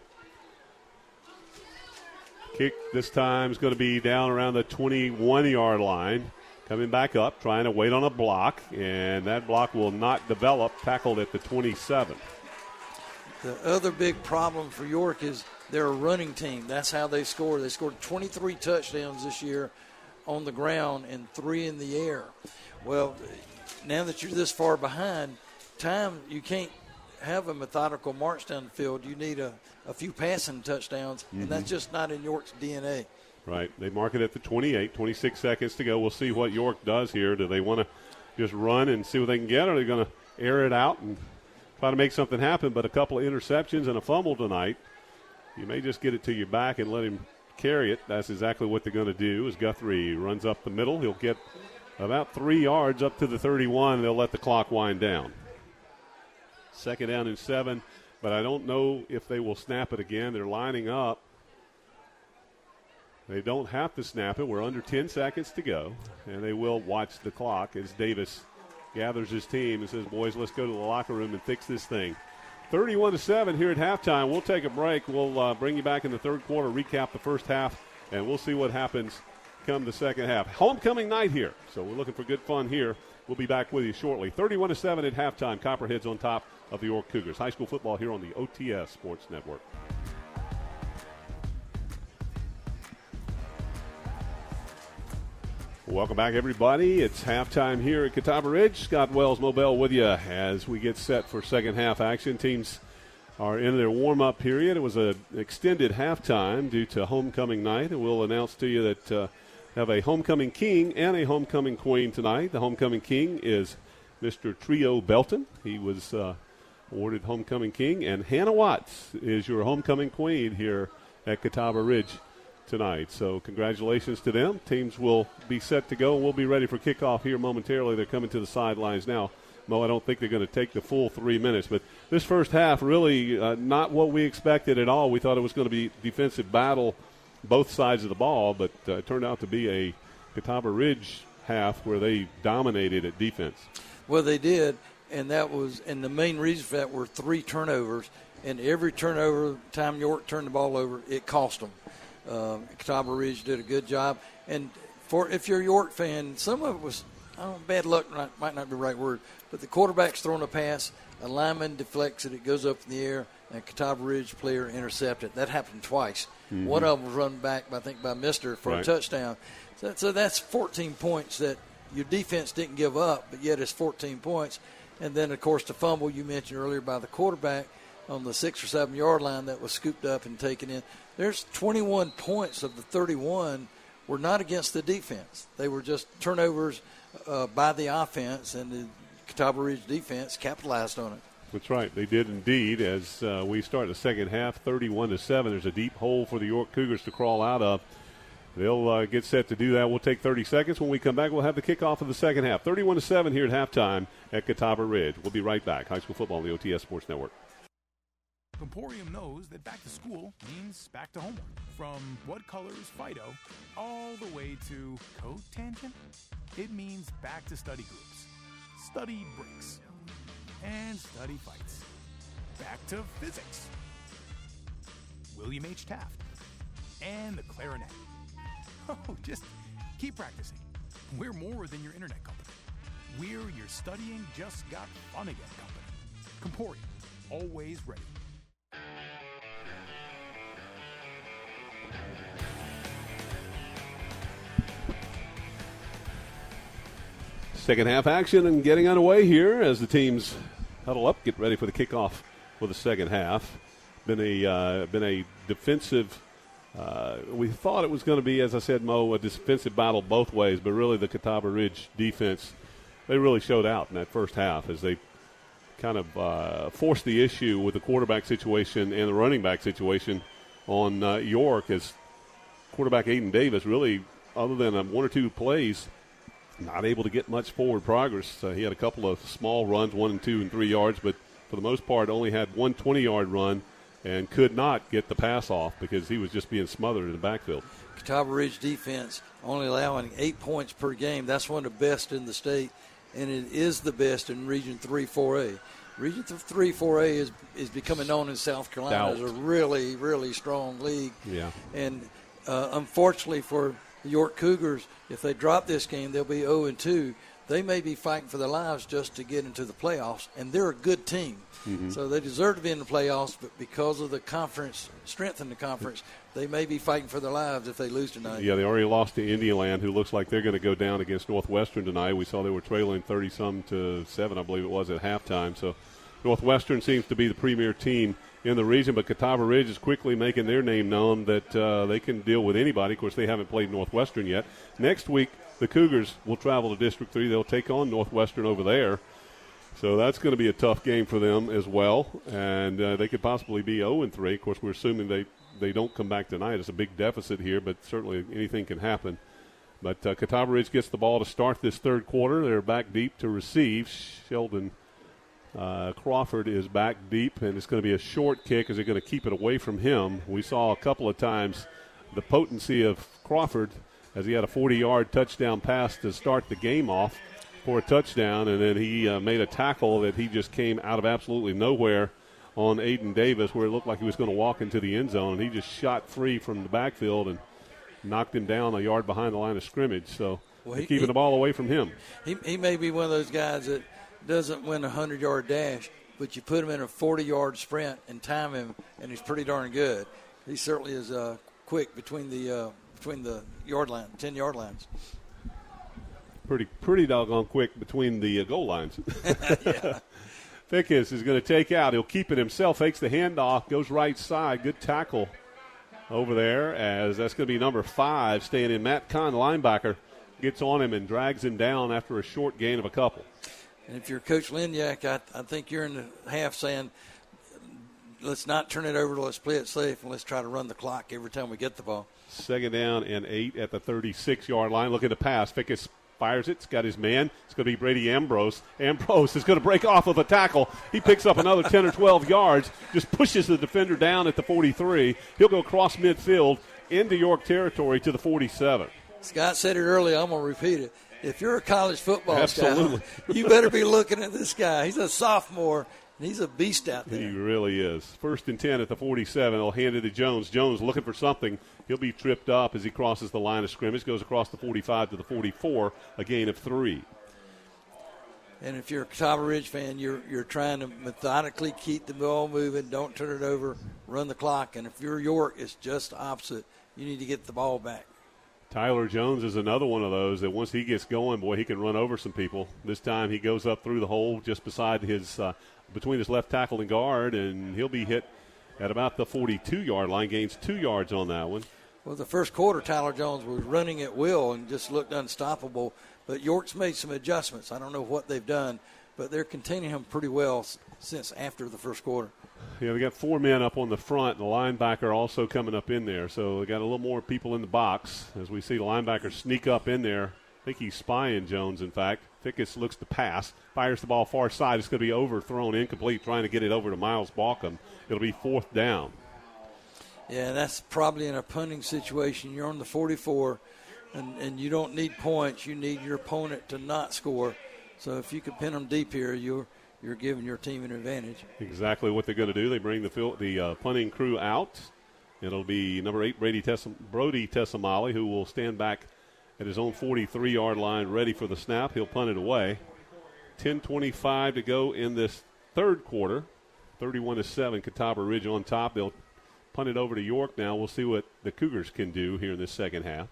Kick this time is going to be down around the 21 yard line. Coming back up, trying to wait on a block, and that block will not develop. Tackled at the 27. The other big problem for York is they're a running team. That's how they score. They scored 23 touchdowns this year on the ground and three in the air. Well, now that you're this far behind, time you can't have a methodical march down the field. You need a, a few passing touchdowns, Mhm. and that's just not in York's DNA. Right. They mark it at the 28, 26 seconds to go. We'll see what York does here. Do they want to just run and see what they can get, or are they going to air it out and try to make something happen? But a couple of interceptions and a fumble tonight. You may just get it to your back and let him carry it. That's exactly what they're going to do. As Guthrie runs up the middle, he'll get about three yards up to the 31. They'll let the clock wind down. Second down and seven, but I don't know if they will snap it again. They're lining up. They don't have to snap it. We're under 10 seconds to go, and they will watch the clock as Davis gathers his team and says, "Boys, let's go to the locker room and fix this thing." 31 to seven here at halftime. We'll take a break. We'll uh, bring you back in the third quarter, recap the first half, and we'll see what happens come the second half. Homecoming night here, so we're looking for good fun here. We'll be back with you shortly. 31 to seven at halftime. Copperheads on top of the York Cougars. High school football here on the OTS Sports Network. Welcome back, everybody. It's halftime here at Catawba Ridge. Scott Wells Moe Bell with you as we get set for second half action. Teams are in their warm up period. It was an extended halftime due to homecoming night, and we'll announce to you that uh, have a homecoming king and a homecoming queen tonight. The homecoming king is Mr. Trio Belton. He was uh, awarded homecoming king, and Hannah Watts is your homecoming queen here at Catawba Ridge tonight. So congratulations to them. Teams will be set to go. We'll be ready for kickoff here momentarily. They're coming to the sidelines now. Moe, I don't think they're going to take the full three minutes, but this first half really uh, not what we expected at all. We thought it was going to be defensive battle, both sides of the ball, but uh, it turned out to be a Catawba Ridge half where they dominated at defense. Well, they did, and that was, and the main reason for that were three turnovers. And every turnover, time York turned the ball over, it cost them. Um, Catawba Ridge did a good job, and for if you're a York fan, some of it was, know, bad luck might, might not be the right word, but the quarterback's throwing a pass, a lineman deflects it, it goes up in the air, and a Catawba Ridge player intercepted. That happened twice. Mhm. One of them was run back, I think, by Mister for Right. a touchdown. So, so that's 14 points that your defense didn't give up, but yet it's 14 points. And then, of course, the fumble you mentioned earlier by the quarterback on the six or seven yard line that was scooped up and taken in. There's 21 points of the 31 were not against the defense. They were just turnovers uh, by the offense, and the Catawba Ridge defense capitalized on it. That's right. They did indeed. As uh, we start the second half, 31 to seven. There's a deep hole for the York Cougars to crawl out of. They'll uh, get set to do that. We'll take 30 seconds. When we come back, we'll have the kickoff of the second half. 31 to seven here at halftime at Catawba Ridge. We'll be right back. High school football on the OTS Sports Network. Comporium knows that back to school means back to homework. From what color is Fido all the way to cotangent, it means back to study groups, study breaks, and study fights. Back to physics. William H. Taft and the clarinet. [LAUGHS] Oh, just keep practicing. We're more than your internet company. We're your studying just got fun again company. Comporium, always ready. Second half action and getting underway here as the teams huddle up, get ready for the kickoff for the second half. Been a uh, been a defensive. Uh, we thought it was going to be, as I said, Moe, a defensive battle both ways, but really the Catawba Ridge defense they really showed out in that first half as they kind of uh, forced the issue with the quarterback situation and the running back situation on uh, York as quarterback Aiden Davis really, other than um, one or two plays, not able to get much forward progress. Uh, he had a couple of small runs, one and two and three yards, but for the most part, only had one 20 yard run and could not get the pass off because he was just being smothered in the backfield. Catawba Ridge defense only allowing eight points per game. That's one of the best in the state, and it is the best in Region 3 4A. Region 3 4A is, is becoming known in South Carolina as a really, really strong league. Yeah. And Uh, unfortunately for the York Cougars, if they drop this game, they'll be 0 and 2. They may be fighting for their lives just to get into the playoffs, and they're a good team. Mhm. So they deserve to be in the playoffs, but because of the conference strength in the conference, they may be fighting for their lives if they lose tonight. Yeah, they already lost to Indian Land, who looks like they're going to go down against Northwestern tonight. We saw they were trailing 30 some to 7, I believe it was, at halftime. So Northwestern seems to be the premier team in the region, but Catawba Ridge is quickly making their name known that uh, they can deal with anybody. Of course, they haven't played Northwestern yet. Next week, the Cougars will travel to District 3. They'll take on Northwestern over there. So that's going to be a tough game for them as well, and uh, they could possibly be 0 and 3. Of course, we're assuming they, they don't come back tonight. It's a big deficit here, but certainly anything can happen. But uh, Catawba Ridge gets the ball to start this third quarter. They're back deep to receive. Sheldon uh, Crawford is back deep, and it's going to be a short kick as they're going to keep it away from him. We saw a couple of times the potency of Crawford as he had a 40 yard touchdown pass to start the game off for a touchdown, and then he uh, made a tackle that he just came out of absolutely nowhere on Aiden Davis, where it looked like he was going to walk into the end zone, and he just shot free from the backfield and knocked him down a yard behind the line of scrimmage. So Well, he- keeping he- the ball away from him. He, he may be one of those guys that doesn't win a 100 yard dash, but you put him in a 40 yard sprint and time him, and he's pretty darn good. He certainly is uh, quick between the uh, between the yard line, 10 yard lines. pretty pretty doggone quick between the uh, goal lines. [LAUGHS] [LAUGHS] Fickus is going to take out. He'll keep it himself. Takes the handoff. Goes right side. Good tackle over there. As that's going to be number five, staying in. Matt Kahn, linebacker, gets on him and drags him down after a short gain of a couple. And if you're Coach Linyak, I, I think you're in the half saying, let's not turn it over, let's play it safe, and let's try to run the clock every time we get the ball. Second down and eight at the 36 yard line. Looking to pass. Fickus fires it. It's got his man. It's going to be Brady Ambrose. Ambrose is going to break off of a tackle. He picks up another 10 or 12 yards, just pushes the defender down at the 43. He'll go across midfield into York territory to the 47. Scott said it earlier, I'm going to repeat it. If you're a college football Absolutely. guy, [LAUGHS] you better be looking at this guy. He's a sophomore, and he's a beast out there. He really is. First and 10 at the 47. They'll hand it to Jones. Jones looking for something. He'll be tripped up as he crosses the line of scrimmage, goes across the 45 to the 44, a gain of three. And if you're a Catawba Ridge fan, you're you're trying to methodically keep the ball moving. Don't turn it over. Run the clock. And if you're York, it's just opposite. You need to get the ball back. Tyler Jones is another one of those that once he gets going, boy, he can run over some people. This time he goes up through the hole just beside his, uh, between his left tackle and guard, and he'll be hit at about the 42 yard line, gains two yards on that one. Well, the first quarter, Tyler Jones was running at will and just looked unstoppable. But York's made some adjustments. I don't know what they've done, but they're containing him pretty well since after the first quarter. Yeah, they got four men up on the front, and the linebacker also coming up in there. So they got a little more people in the box as we see the linebacker sneak up in there. I think he's spying Jones, in fact. Fickus looks to pass, fires the ball far side. It's going to be overthrown, incomplete, trying to get it over to Miles Balkum. It'll be fourth down. Yeah, that's probably in a punting situation. You're on the 44, and, and you don't need points. You need your opponent to not score. So if you can pin them deep here, you're you're giving your team an advantage. Exactly what they're going to do. They bring the fil- the uh, punting crew out. It'll be number eight, Brady Tessam- Brody Tessamali, who will stand back at his own 43 yard line, ready for the snap. He'll punt it away. 10:25 to go in this third quarter. 31 to seven. Catawba Ridge on top. They'll punt it over to York now. We'll see what the Cougars can do here in this second half.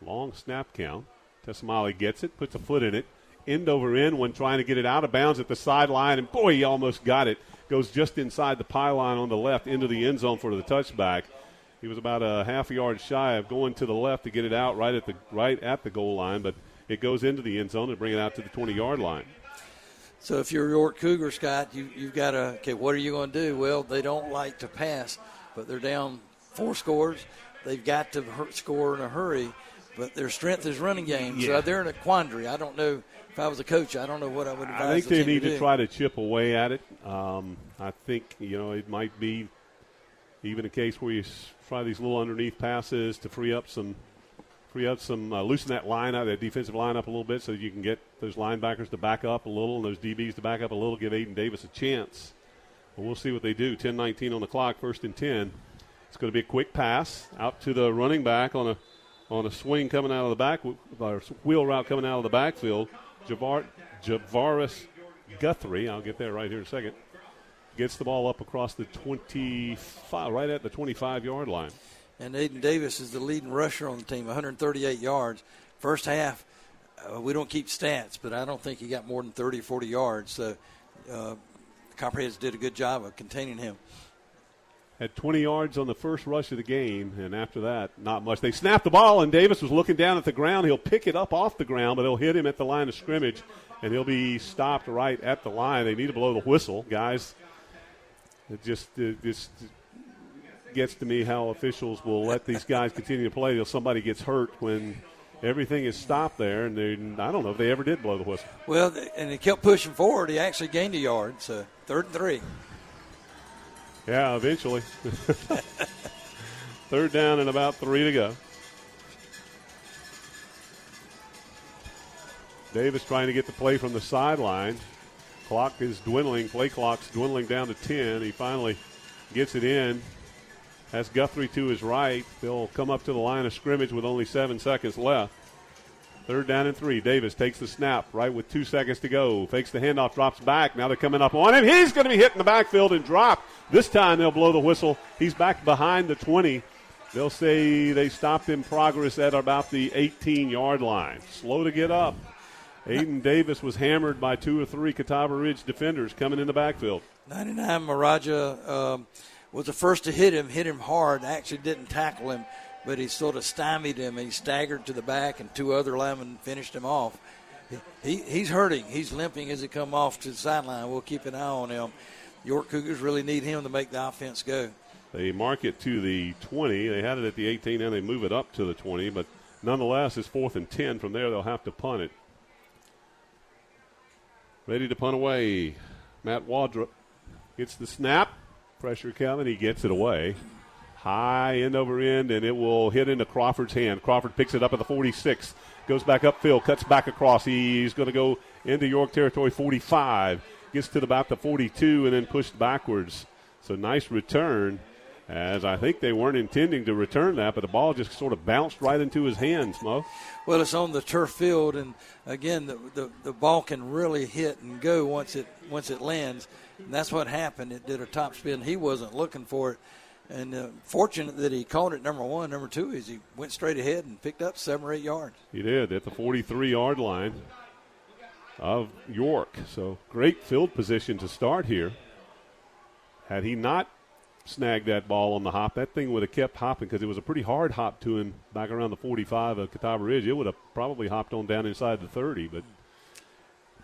Long snap count. Tessamali gets it, puts a foot in it, end over end when trying to get it out of bounds at the sideline, and boy, he almost got it. Goes just inside the pylon on the left into the end zone for the touchback. He was about a half a yard shy of going to the left to get it out right at the right at the goal line, but it goes into the end zone and bring it out to the 20 yard line. So if you're York Cougar, Scott, you, you've got to, okay, what are you going to do? Well, they don't like to pass, but they're down four scores. They've got to score in a hurry, but their strength is running game. Yeah. So they're in a quandary. I don't know if I was a coach, I don't know what I would advise I think the they need to, to try to chip away at it. Um, I think you know it might be even a case where you try these little underneath passes to free up some, free up some, uh, loosen that line out, that defensive line up a little bit, so you can get those linebackers to back up a little and those DBs to back up a little, give Aiden Davis a chance. But we'll see what they do. 10-19 on the clock, first and ten It's going to be a quick pass out to the running back on a on a swing coming out of the back, or wheel route coming out of the backfield. Javar, Javaris Guthrie, I'll get there right here in a second, gets the ball up across the 25, right at the 25 yard line. And Aiden Davis is the leading rusher on the team, 138 yards. First half, uh, we don't keep stats, but I don't think he got more than 30 or 40 yards. So uh, Copperheads did a good job of containing him. Had 20 yards on the first rush of the game, and after that, not much. They snapped the ball, and Davis was looking down at the ground. He'll pick it up off the ground, but he'll hit him at the line of scrimmage, and he'll be stopped right at the line. They need to blow the whistle, guys. It just, it just gets to me how officials will let these guys continue to play until somebody gets hurt when everything is stopped there. And they, I don't know if they ever did blow the whistle. Well, and he kept pushing forward. He actually gained a yard. So third and three. Yeah, eventually. [LAUGHS] Third down and about three to go. Davis trying to get the play from the sideline. Clock is dwindling. Play clock's dwindling down to 10. He finally gets it in. Has Guthrie to his right. They'll come up to the line of scrimmage with only seven seconds left. Third down and three. Davis takes the snap right with two seconds to go. Fakes the handoff, drops back. Now they're coming up on him. He's going to be hit in the backfield and drop. This time they'll blow the whistle. He's back behind the 20. They'll say they stopped in progress at about the 18 yard line. Slow to get up. Aiden Davis was hammered by two or three Catawba Ridge defenders coming in the backfield. 99 Maraja um, was the first to hit him, hit him hard, actually didn't tackle him, but he sort of stymied him. He staggered to the back, and two other linemen finished him off. He, he's hurting. He's limping as he come off to the sideline. We'll keep an eye on him. York Cougars really need him to make the offense go. They mark it to the 20. They had it at the 18, and they move it up to the 20. But nonetheless, it's fourth and 10. From there, they'll have to punt it. Ready to punt away. Matt Waldrop gets the snap. Pressure coming. He gets it away. High end over end, and it will hit into Crawford's hand. Crawford picks it up at the 46. Goes back upfield, cuts back across. He's going to go into York territory 45. Gets to about the 42 and then pushed backwards. So nice return as I think they weren't intending to return that, but the ball just sort of bounced right into his hands, Moe. Well, it's on the turf field, and again, the, the, the ball can really hit and go once it once it lands, and that's what happened. It did a top spin. He wasn't looking for it, and uh, fortunate that he caught it. Number one, number two is he went straight ahead and picked up seven or eight yards. He did at the 43 yard line of York. So great field position to start here. Had he not snagged that ball on the hop, that thing would have kept hopping because it was a pretty hard hop to him back around the 45 of Catawba Ridge. It would have probably hopped on down inside the 30, but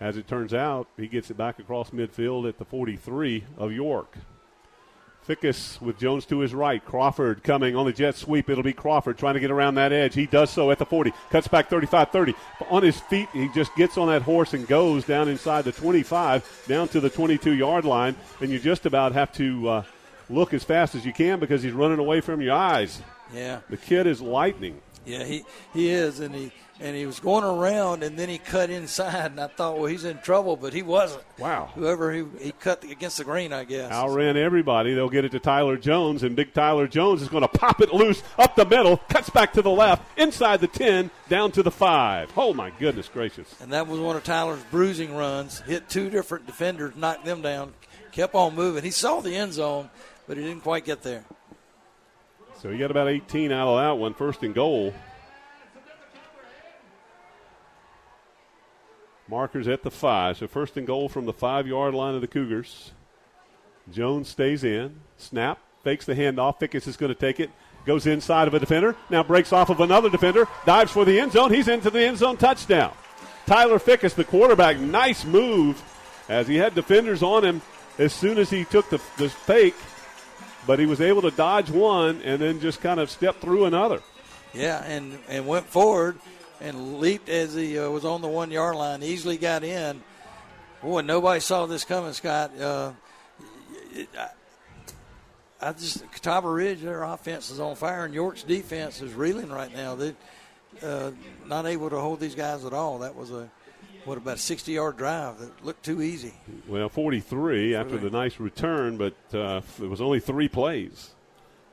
as it turns out, he gets it back across midfield at the 43 of York. Fickus with Jones to his right. Crawford coming on the jet sweep. It'll be Crawford trying to get around that edge. He does so at the 40. Cuts back 35 30. On his feet, he just gets on that horse and goes down inside the 25, down to the 22 yard line. And you just about have to uh, look as fast as you can because he's running away from your eyes. Yeah. The kid is lightning. Yeah, he, he is, and he and he was going around, and then he cut inside, and I thought, well, he's in trouble, but he wasn't. Wow. Whoever he, he cut against the green, I guess. Outran everybody. They'll get it to Tyler Jones, and big Tyler Jones is going to pop it loose up the middle, cuts back to the left, inside the 10, down to the 5. Oh, my goodness gracious. And that was one of Tyler's bruising runs. Hit two different defenders, knocked them down, kept on moving. He saw the end zone, but he didn't quite get there. So he got about 18 out of that one, first and goal. Markers at the five. So first and goal from the five yard line of the Cougars. Jones stays in. Snap. Fakes the handoff. Fickus is going to take it. Goes inside of a defender. Now breaks off of another defender. Dives for the end zone. He's into the end zone touchdown. Tyler Fickus, the quarterback. Nice move as he had defenders on him as soon as he took the, the fake. But he was able to dodge one and then just kind of step through another. Yeah, and, and went forward and leaped as he uh, was on the one yard line. Easily got in. Boy, nobody saw this coming, Scott. Uh, it, I, I just Catawba Ridge, their offense is on fire, and York's defense is reeling right now. They uh, not able to hold these guys at all. That was a what about a 60 yard drive that looked too easy. Well, 43 after the nice return, but uh, it was only three plays.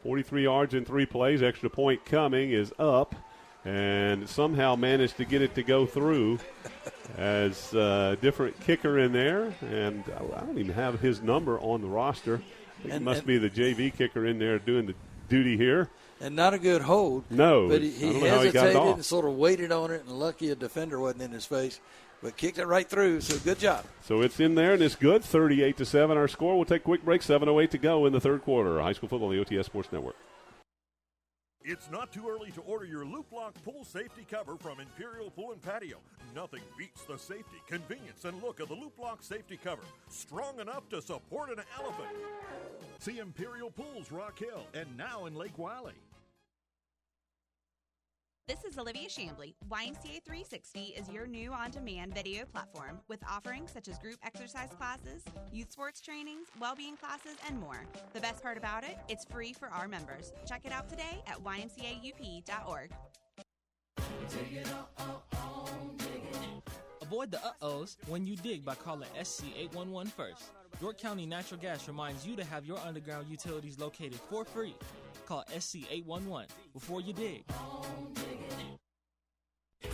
43 yards in three plays. Extra point coming is up, and somehow managed to get it to go through [LAUGHS] as a different kicker in there. And I don't even have his number on the roster. I it And- must and- be the JV kicker in there doing the duty here. And not a good hold. No, But he, he how he got hesitated and sort of waited on it, and lucky a defender wasn't in his face, but kicked it right through. So good job. So it's in there and it's good. 38 to 7 our score. We'll take a quick break. 708 to go in the third quarter. High school football on the OTS Sports Network. It's not too early to order your Loop Lock pool safety cover from Imperial Pool and Patio. Nothing beats the safety, convenience, and look of the Loop Lock safety cover. Strong enough to support an elephant. See Imperial Pools Rock Hill and now in Lake Wylie. This is Olivia Shambly. YMCA 360 is your new on demand video platform with offerings such as group exercise classes, youth sports trainings, well being classes, and more. The best part about it, it's free for our members. Check it out today at ymcaup.org. Avoid the uh-ohs when you dig by calling SC 811 first. York County Natural Gas reminds you to have your underground utilities located for free. Call SC 811 before you dig.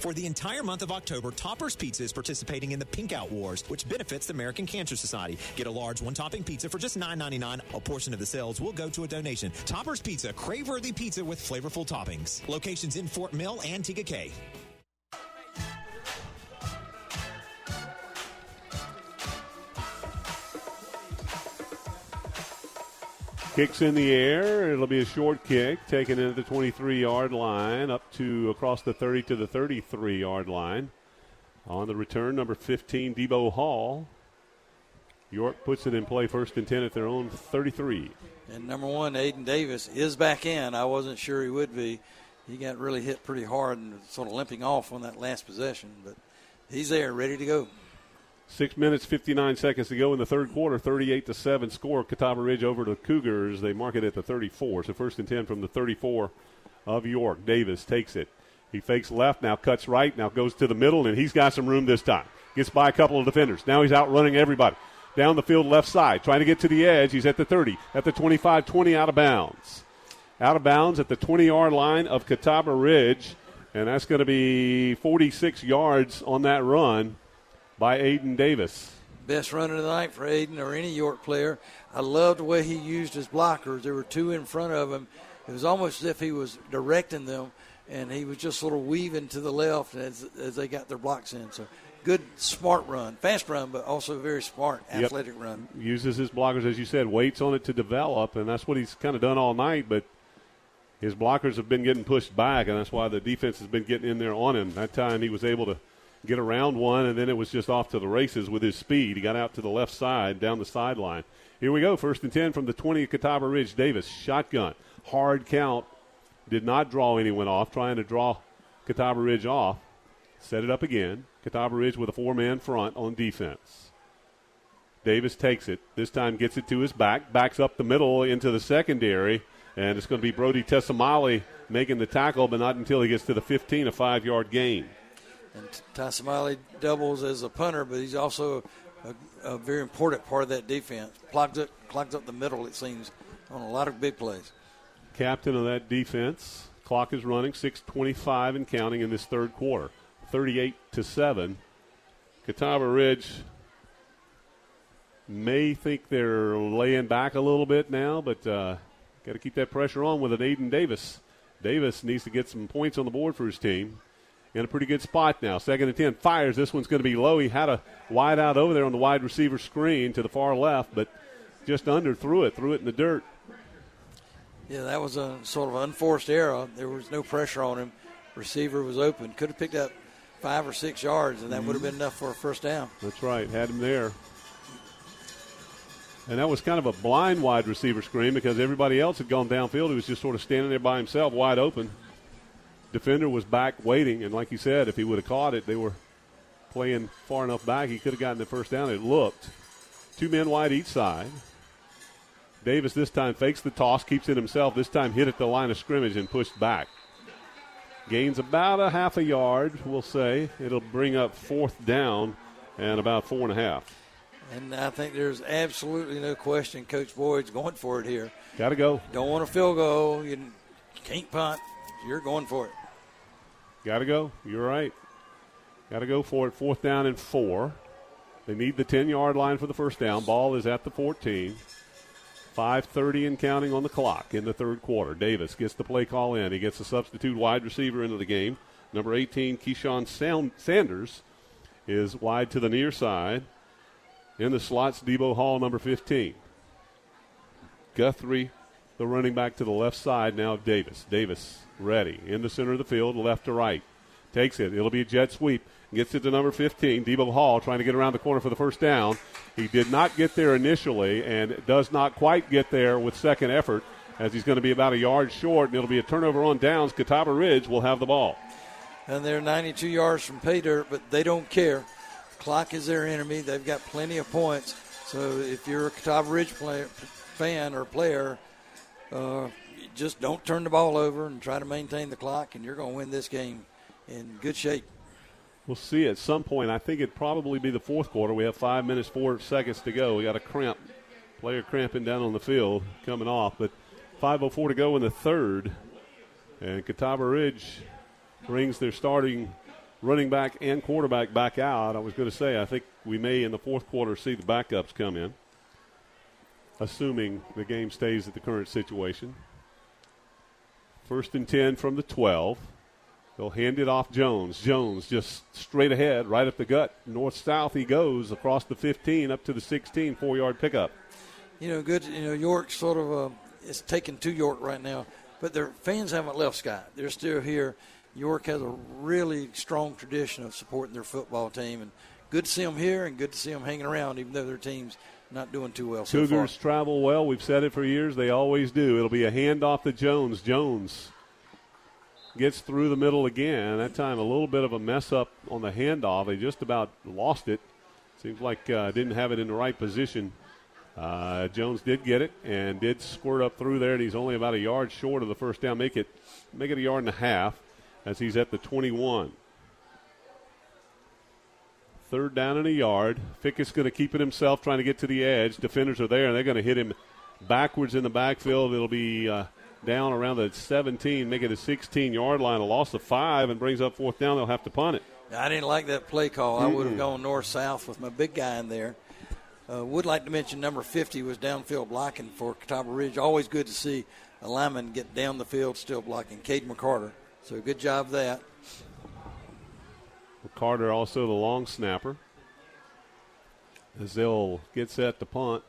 For the entire month of October, Toppers Pizza is participating in the Pink Out Wars, which benefits the American Cancer Society. Get a large one-topping pizza for just $9.99. A portion of the sales will go to a donation. Toppers Pizza, crave-worthy pizza with flavorful toppings. Locations in Fort Mill and Tega Cay. Kicks in the air. It'll be a short kick, taken into the 23 yard line, up to across the 30 to the 33 yard line. On the return, number 15, Debo Hall. York puts it in play first and 10 at their own 33. And number one, Aiden Davis is back in. I wasn't sure he would be. He got really hit pretty hard and sort of limping off on that last possession, but he's there, ready to go. Six minutes, 59 seconds to go in the third quarter. 38 to 7 score. Catawba Ridge over to Cougars. They mark it at the 34. So first and 10 from the 34 of York. Davis takes it. He fakes left, now cuts right, now goes to the middle, and he's got some room this time. Gets by a couple of defenders. Now he's outrunning everybody. Down the field, left side, trying to get to the edge. He's at the 30, at the 25 20 out of bounds. Out of bounds at the 20 yard line of Catawba Ridge, and that's going to be 46 yards on that run by Aiden Davis. Best run of the night for Aiden or any York player. I loved the way he used his blockers. There were two in front of him. It was almost as if he was directing them, and he was just sort of weaving to the left as, as they got their blocks in. So good, smart run. Fast run, but also very smart, Yep. athletic run. Uses his blockers, as you said, waits on it to develop, and that's what he's kind of done all night. But his blockers have been getting pushed back, and that's why the defense has been getting in there on him. That time he was able to get around one, and then it was just off to the races with his speed. He got out to the left side, down the sideline. Here we go, first and 10 from the 20 of Catawba Ridge. Davis, shotgun, hard count, did not draw anyone off, trying to draw Catawba Ridge off. Set it up again. Catawba Ridge with a four man front on defense. Davis takes it. This time gets it to his back, backs up the middle into the secondary, and it's going to be Brody Tessamali making the tackle, but not until he gets to the 15, a five yard gain. And Tessamali doubles as a punter, but he's also a, a very important part of that defense. Clogs up, clogs up the middle, it seems, on a lot of big plays. Captain of that defense. Clock is running, 6.25 and counting in this third quarter. 38 to 7. Catawba Ridge may think they're laying back a little bit now, but uh, got to keep that pressure on with an Aiden Davis. Davis needs to get some points on the board for his team. In a pretty good spot now. Second and 10. Fires. This one's going to be low. He had a wide out over there on the wide receiver screen to the far left, but just under threw it, threw it in the dirt. Yeah, that was a sort of unforced error. There was no pressure on him. Receiver was open. Could have picked up five or six yards, and that would have been enough for a first down. That's right. Had him there. And that was kind of a blind wide receiver screen because everybody else had gone downfield. He was just sort of standing there by himself, wide open. Defender was back waiting, and like you said, if he would have caught it, they were playing far enough back. He could have gotten the first down. It looked two men wide each side. Davis this time fakes the toss, keeps it himself. This time hit at the line of scrimmage and pushed back. Gains about a half a yard, we'll say. It'll bring up fourth down and about four and a half. And I think there's absolutely no question Coach Boyd's going for it here. Got to go. Don't want a field goal. You can't punt. You're going for it. Got to go. You're right. Got to go for it. Fourth down and four. They need the 10 yard line for the first down. Ball is at the 14. 5.30 and counting on the clock in the third quarter. Davis gets the play call in. He gets a substitute wide receiver into the game. Number 18, Keyshawn Sanders, is wide to the near side. In the slots, Debo Hall, number 15. Guthrie, the running back to the left side now of Davis. Davis ready in the center of the field, left to right. Takes it. It'll be a jet sweep. Gets it to number 15, Debo Hall, trying to get around the corner for the first down. He did not get there initially and does not quite get there with second effort as he's going to be about a yard short, and it'll be a turnover on downs. Catawba Ridge will have the ball. And they're 92 yards from pay dirt, but they don't care. clock is their enemy. They've got plenty of points. So if you're a Catawba Ridge player, fan or player, uh, just don't turn the ball over and try to maintain the clock, and you're going to win this game in good shape. We'll see at some point. I think it'd probably be the fourth quarter. We have five minutes, four seconds to go. We got a cramp, player cramping down on the field coming off, but 5.04 to go in the third. And Catawba Ridge brings their starting running back and quarterback back out. I was going to say, I think we may in the fourth quarter see the backups come in, assuming the game stays at the current situation. First and 10 from the 12. They'll hand it off Jones. Jones just straight ahead, right up the gut. North south he goes across the 15 up to the 16, four yard pickup. You know, good. You know, York sort of uh, is taking to York right now, but their fans haven't left Scott. They're still here. York has a really strong tradition of supporting their football team, and good to see them here, and good to see them hanging around, even though their team's not doing too well. So Cougars far. travel well. We've said it for years. They always do. It'll be a handoff to Jones. Jones gets through the middle again. That time, a little bit of a mess up on the handoff. They just about lost it. Seems like uh, didn't have it in the right position. Uh, Jones did get it and did squirt up through there, and he's only about a yard short of the first down. Make it make it a yard and a half as he's at the 21. Third down and a yard. Fickus going to keep it himself, trying to get to the edge. Defenders are there, and they're going to hit him backwards in the backfield. It'll be uh, down around the 17, make it a 16 yard line. A loss of five and brings up fourth down. They'll have to punt it. I didn't like that play call. Mm-hmm. I would have gone north south with my big guy in there. Uh, would like to mention number 50 was downfield blocking for Catawba Ridge. Always good to see a lineman get down the field still blocking. Cade McCarter. So good job of that. Carter also the long snapper. As they'll get set to punt.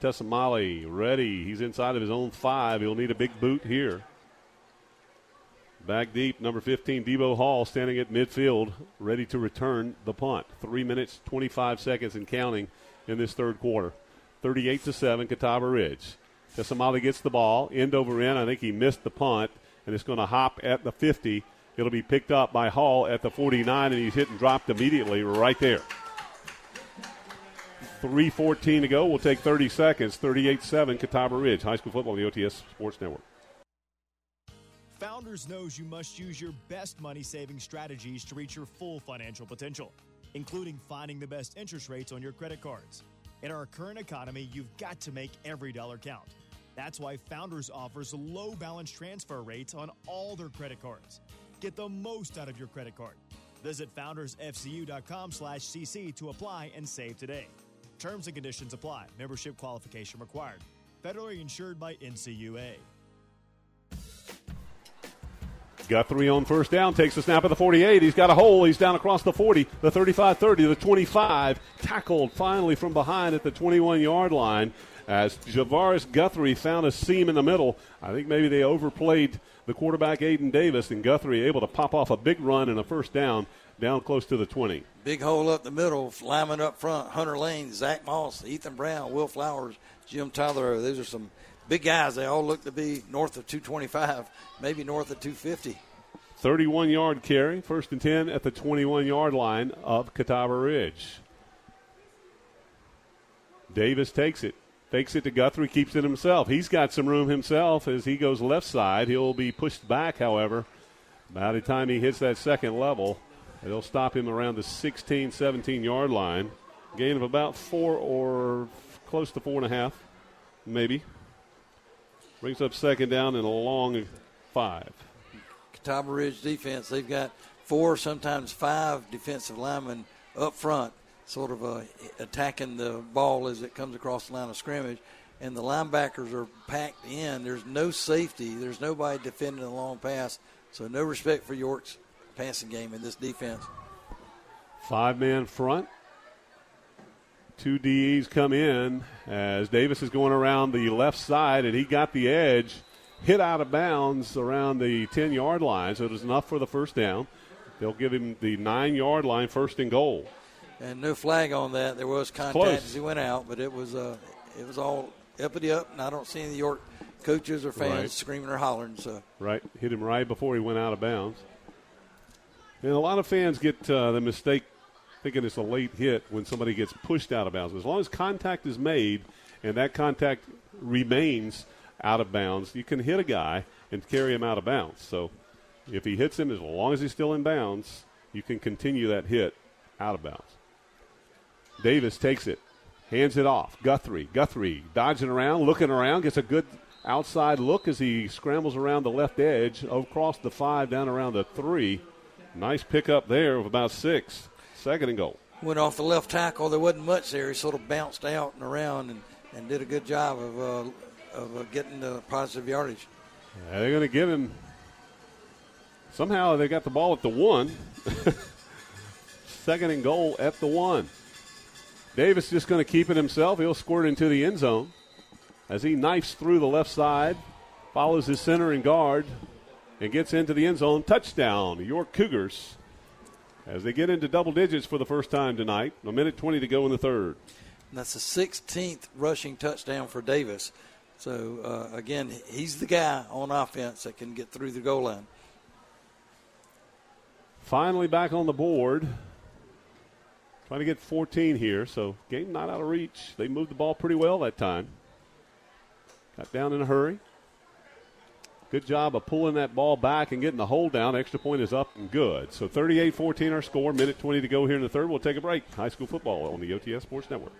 Tessamali ready. He's inside of his own five. He'll need a big boot here. Back deep, number 15, Debo Hall standing at midfield, ready to return the punt. Three minutes, 25 seconds and counting in this third quarter. 38 to 7, Catawba Ridge. Tessamali gets the ball, end over end. I think he missed the punt, and it's going to hop at the 50 It'll be picked up by Hall at the 49, and he's hit and dropped immediately right there. 3.14 to go. We'll take 30 seconds. 38 7, Catawba Ridge. High school football, on the OTS Sports Network. Founders knows you must use your best money saving strategies to reach your full financial potential, including finding the best interest rates on your credit cards. In our current economy, you've got to make every dollar count. That's why Founders offers low balance transfer rates on all their credit cards. Get the most out of your credit card. Visit foundersfcu.com slash cc to apply and save today. Terms and conditions apply. Membership qualification required. Federally insured by NCUA. Guthrie on first down, takes the snap at the 48. He's got a hole. He's down across the 40, the 35 30, the 25. Tackled finally from behind at the 21 yard line as Javaris Guthrie found a seam in the middle. I think maybe they overplayed the quarterback Aiden Davis, and Guthrie able to pop off a big run and a first down down close to the 20. Big hole up the middle, lineman up front, Hunter Lane, Zach Moss, Ethan Brown, Will Flowers, Jim Tyler. Those are some big guys. They all look to be north of 225, maybe north of 250. 31 yard carry, first and 10 at the 21 yard line of Catawba Ridge. Davis takes it. Fakes it to Guthrie, keeps it himself. He's got some room himself as he goes left side. He'll be pushed back, however. By the time he hits that second level, they'll stop him around the 16, 17 yard line. Gain of about four or close to four and a half, maybe. Brings up second down and a long five. Catawba Ridge defense, they've got four, sometimes five defensive linemen up front, sort of uh, attacking the ball as it comes across the line of scrimmage. And the linebackers are packed in. There's no safety. There's nobody defending the long pass. So no respect for York's passing game in this defense. Five man front. Two DEs come in as Davis is going around the left side, and he got the edge, hit out of bounds around the 10 yard line, so it was enough for the first down. They'll give him the nine yard line, first and goal. And no flag on that. There was contact as he went out, but it was uh, it was all uppity up, and I don't see any York coaches or fans Right. screaming or hollering. So Right, hit him right before he went out of bounds. And a lot of fans get uh, the mistake thinking it's a late hit when somebody gets pushed out of bounds. As long as contact is made and that contact remains out of bounds, you can hit a guy and carry him out of bounds. So if he hits him, as long as he's still in bounds, you can continue that hit out of bounds. Davis takes it, hands it off. Guthrie, Guthrie dodging around, looking around, gets a good outside look as he scrambles around the left edge, across the five, down around the three. Nice pickup there of about six. Second and goal. went off the left tackle. There wasn't much there. He sort of bounced out and around and, and did a good job of uh, of uh, getting the positive yardage. Yeah, they're going to give him. Somehow they got the ball at the one. [LAUGHS] Second and goal at the one. Davis just going to keep it himself. He'll squirt into the end zone as he knifes through the left side, follows his center and guard, and gets into the end zone. Touchdown, York Cougars. As they get into double digits for the first time tonight. A minute 20 to go in the third. And that's the 16th rushing touchdown for Davis. So uh, again, he's the guy on offense that can get through the goal line. Finally back on the board. Trying to get 14 here, so game not out of reach. They moved the ball pretty well that time. Got down in a hurry. Good job of pulling that ball back and getting the hold down. Extra point is up and good. So 38 14 our score. Minute 20 to go here in the third. We'll take a break. High school football on the OTS Sports Network.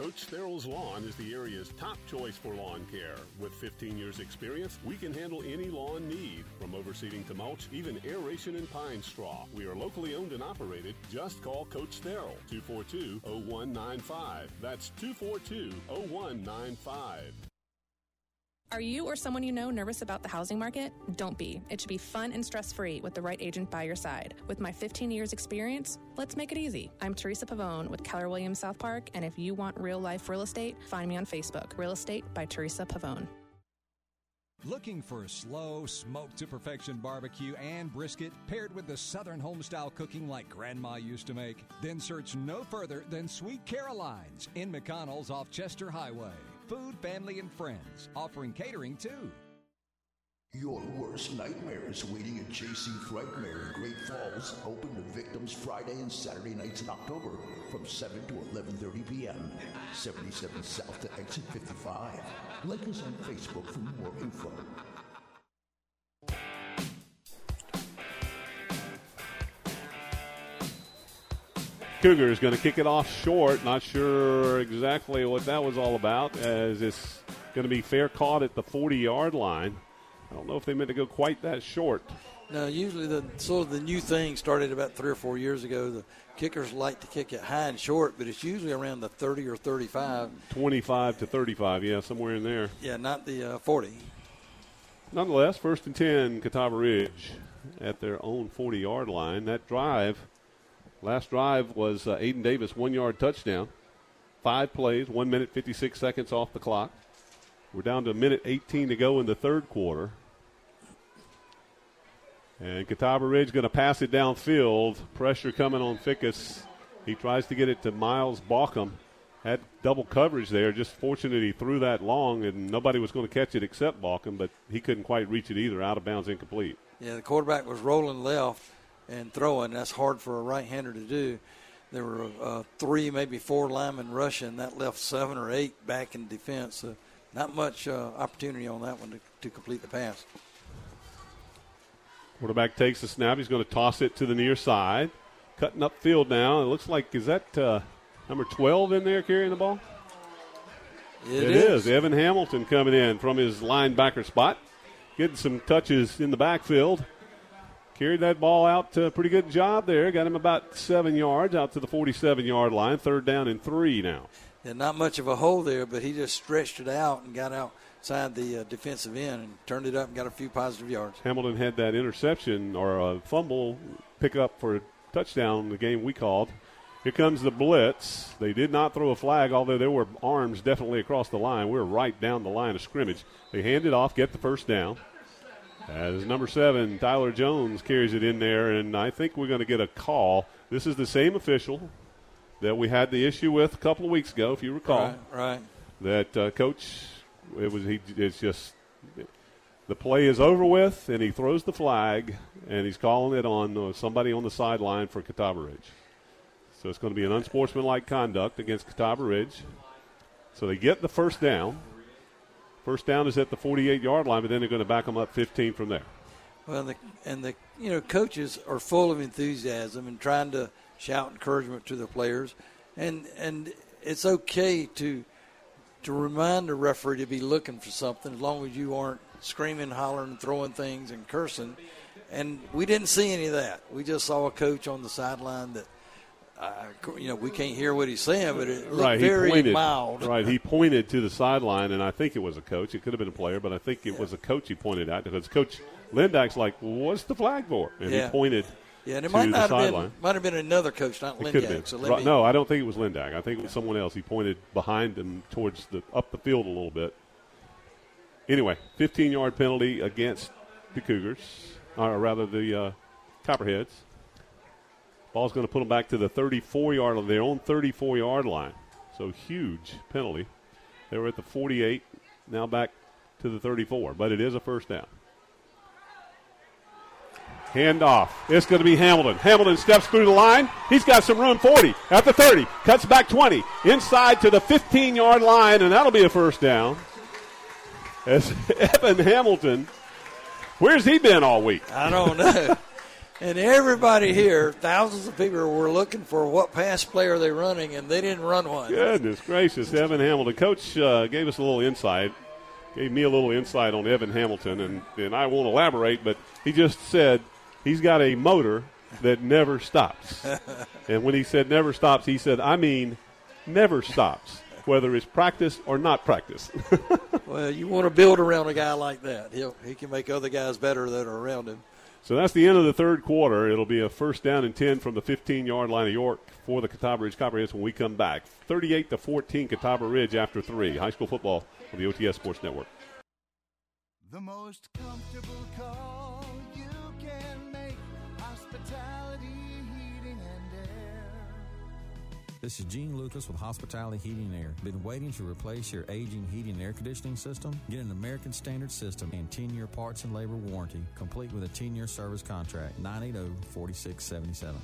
Coach Sterrell's Lawn is the area's top choice for lawn care. With 15 years' experience, we can handle any lawn need, from overseeding to mulch, even aeration and pine straw. We are locally owned and operated. Just call Coach Sterrell, 242-0195. That's 242-0195. Are you or someone you know nervous about the housing market? Don't be. It should be fun and stress free with the right agent by your side. With my 15 years experience, let's make it easy. I'm Teresa Pavone with Keller Williams South Park, and if you want real life real estate, find me on Facebook. Real Estate by Teresa Pavone. Looking for slow, smoked to perfection barbecue and brisket paired with the Southern homestyle cooking like Grandma used to make? Then search no further than Sweet Caroline's in McConnell's off Chester Highway. Food, family, and friends, offering catering too. Your worst nightmares waiting at JC Frightmare in Great Falls. Open to victims Friday and Saturday nights in October from 7 to 11.30 p.m. 77 South to Exit 55. Like us on Facebook for more info. Cougars going to kick it off short. Not sure exactly what that was all about, as it's going to be fair caught at the 40 yard line. I don't know if they meant to go quite that short. Now, usually the sort of the new thing started about three or four years ago. The kickers like to kick it high and short, but it's usually around the 30 or 35. 25 to 35, yeah, somewhere in there. Yeah, not the uh, 40. Nonetheless, first and 10, Catawba Ridge at their own 40 yard line. That drive, last drive was uh, Aiden Davis, one yard touchdown. Five plays, one minute, 56 seconds off the clock. We're down to a minute 18 to go in the third quarter. And Catawba Ridge going to pass it downfield. Pressure coming on Fickus. He tries to get it to Miles Balkum. Had double coverage there. Just fortunate he threw that long, and nobody was going to catch it except Balkum, but he couldn't quite reach it either. Out of bounds, incomplete. Yeah, the quarterback was rolling left and throwing. That's hard for a right-hander to do. There were uh, three, maybe four linemen rushing. That left seven or eight back in defense. So not much uh, opportunity on that one to, to complete the pass. Quarterback takes the snap. He's going to toss it to the near side. cutting up field now. It looks like is that uh, number 12 in there carrying the ball? It it is. is. Evan Hamilton coming in from his linebacker spot, getting some touches in the backfield. Carried that ball out. Uh, pretty good job there. Got him about seven yards out to the 47 yard line. Third down and three now. Yeah, not much of a hole there, but he just stretched it out and got outside the uh, defensive end and turned it up and got a few positive yards. Hamilton had that interception or a fumble pick up for a touchdown in the game we called. Here comes the blitz. They did not throw a flag, although there were arms definitely across the line. We are right down the line of scrimmage. They hand it off, get the first down. As number seven, Tyler Jones carries it in there, and I think we're going to get a call. This is the same official that we had the issue with a couple of weeks ago, if you recall. Right, right. That uh, coach, it was he. It's just the play is over with, and he throws the flag, and he's calling it on uh, somebody on the sideline for Catawba Ridge. So it's going to be an unsportsmanlike conduct against Catawba Ridge. So they get the first down. First down is at the 48 yard line, but then they're going to back them up 15 from there. Well, and the, and the you know coaches are full of enthusiasm and trying to shout encouragement to the players, and and it's okay to to remind the referee to be looking for something as long as you aren't screaming, hollering, throwing things, and cursing. And we didn't see any of that. We just saw a coach on the sideline that. Uh, you know, we can't hear what he's saying, but it looked right, very pointed, mild. Right, he pointed to the sideline, and I think it was a coach. It could have been a player, but I think it was a coach he pointed at because Coach Lindak's like, "What's the flag for?" And Yeah. he pointed. Yeah, and it to might the not have sideline. been might have been another coach, not It could have Lindak. So let Right, me, no, I don't think it was Lindak. I think it was someone else. He pointed behind and towards the up the field a little bit. Anyway, 15 yard penalty against the Cougars, or rather the uh, Copperheads. Ball's going to put them back to the 34 yard line, their own 34 yard line. So huge penalty. They were at the 48, now back to the 34, but it is a first down. Hand off. It's going to be Hamilton. Hamilton steps through the line. He's got some room. 40 at the 30. Cuts back 20. Inside to the 15 yard line, and that'll be a first down. As [LAUGHS] Evan Hamilton, where's he been all week? I don't know. [LAUGHS] and everybody here, thousands of people were looking for what pass play are they running, and they didn't run one. Goodness gracious, Evan Hamilton. Coach uh, gave us a little insight, gave me a little insight on Evan Hamilton, and, and I won't elaborate, but he just said he's got a motor that never stops. [LAUGHS] and when he said never stops, he said, I mean never stops, whether it's practice or not practice. [LAUGHS] Well, you want to build around a guy like that. He'll, he can make other guys better that are around him. So that's the end of the third quarter. It'll be a first down and 10 from the 15 yard line of York for the Catawba Ridge Copperheads when we come back. 38 to 14 Catawba Ridge after three. High school football on the OTS Sports Network. The most comfortable call This is Gene Lucas with Hospitality Heating and Air. Been waiting to replace your aging heating and air conditioning system? Get an American Standard system and 10 year parts and labor warranty, complete with a 10 year service contract. oh, 980 4677.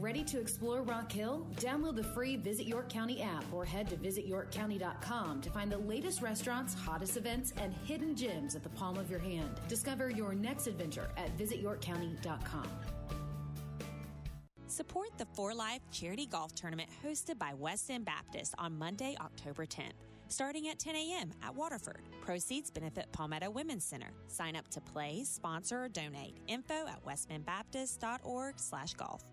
Ready to explore Rock Hill? Download the free Visit York County app or head to visityorkcounty.com to find the latest restaurants, hottest events, and hidden gems at the palm of your hand. Discover your next adventure at visityorkcounty.com. Support the For Life Charity Golf Tournament hosted by West End Baptist on Monday, October 10th. Starting at 10 a.m. at Waterford. Proceeds benefit Palmetto Women's Center. Sign up to play, sponsor, or donate. Info at westendbaptist.org slash golf.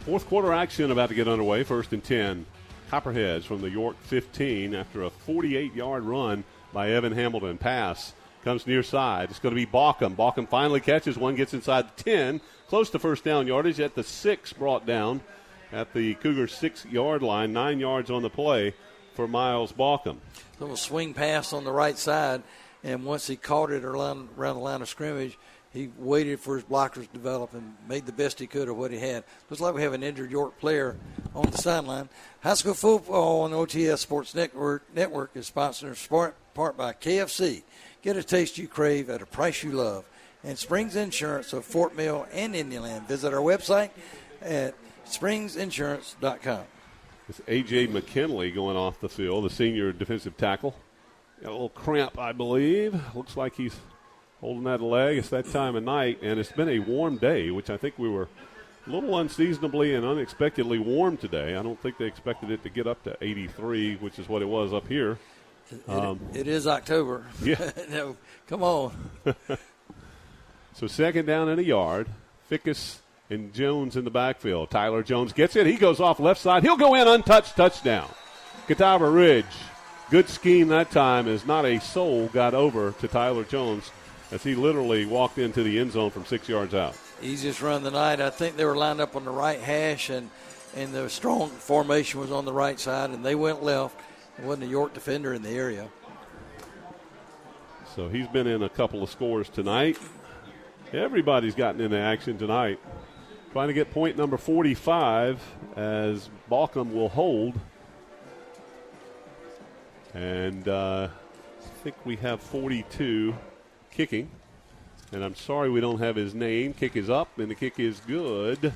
Fourth quarter action about to get underway. First and 10. Copperheads from the York 15 after a 48 yard run by Evan Hamilton. Pass comes near side. It's going to be Balkum. Balkum finally catches one, gets inside the 10, close to first down yardage at the 6, brought down at the Cougar 6 yard line. Nine yards on the play for Miles Balkum. Little swing pass on the right side, and once he caught it around, around the line of scrimmage, he waited for his blockers to develop and made the best he could of what he had. Looks like we have an injured York player on the sideline. High school football on OTS Sports Network, Network is sponsored in part, by KFC. Get a taste you crave at a price you love. And Springs Insurance of Fort Mill and Indian Land. Visit our website at springsinsurance.com. It's A.J. McKinley going off the field, the senior defensive tackle. Got a little cramp, I believe. Looks like he's holding that leg. It's that time of night, and it's been a warm day, which I think we were a little unseasonably and unexpectedly warm today. I don't think they expected it to get up to 83, which is what it was up here. It, um, it is October. Yeah. [LAUGHS] no, come on. [LAUGHS] so second down in a yard. Fickus and Jones in the backfield. Tyler Jones gets it. He goes off left side. He'll go in untouched touchdown. Catawba Ridge. Good scheme that time as not a soul got over to Tyler Jones as he literally walked into the end zone from six yards out. Easiest run of the night. I think they were lined up on the right hash and and the strong formation was on the right side and they went left. There wasn't a York defender in the area. So he's been in a couple of scores tonight. Everybody's gotten into action tonight. Trying to get point number 45 as Balkum will hold. And uh, I think we have 42 kicking. And I'm sorry we don't have his name. Kick is up, and the kick is good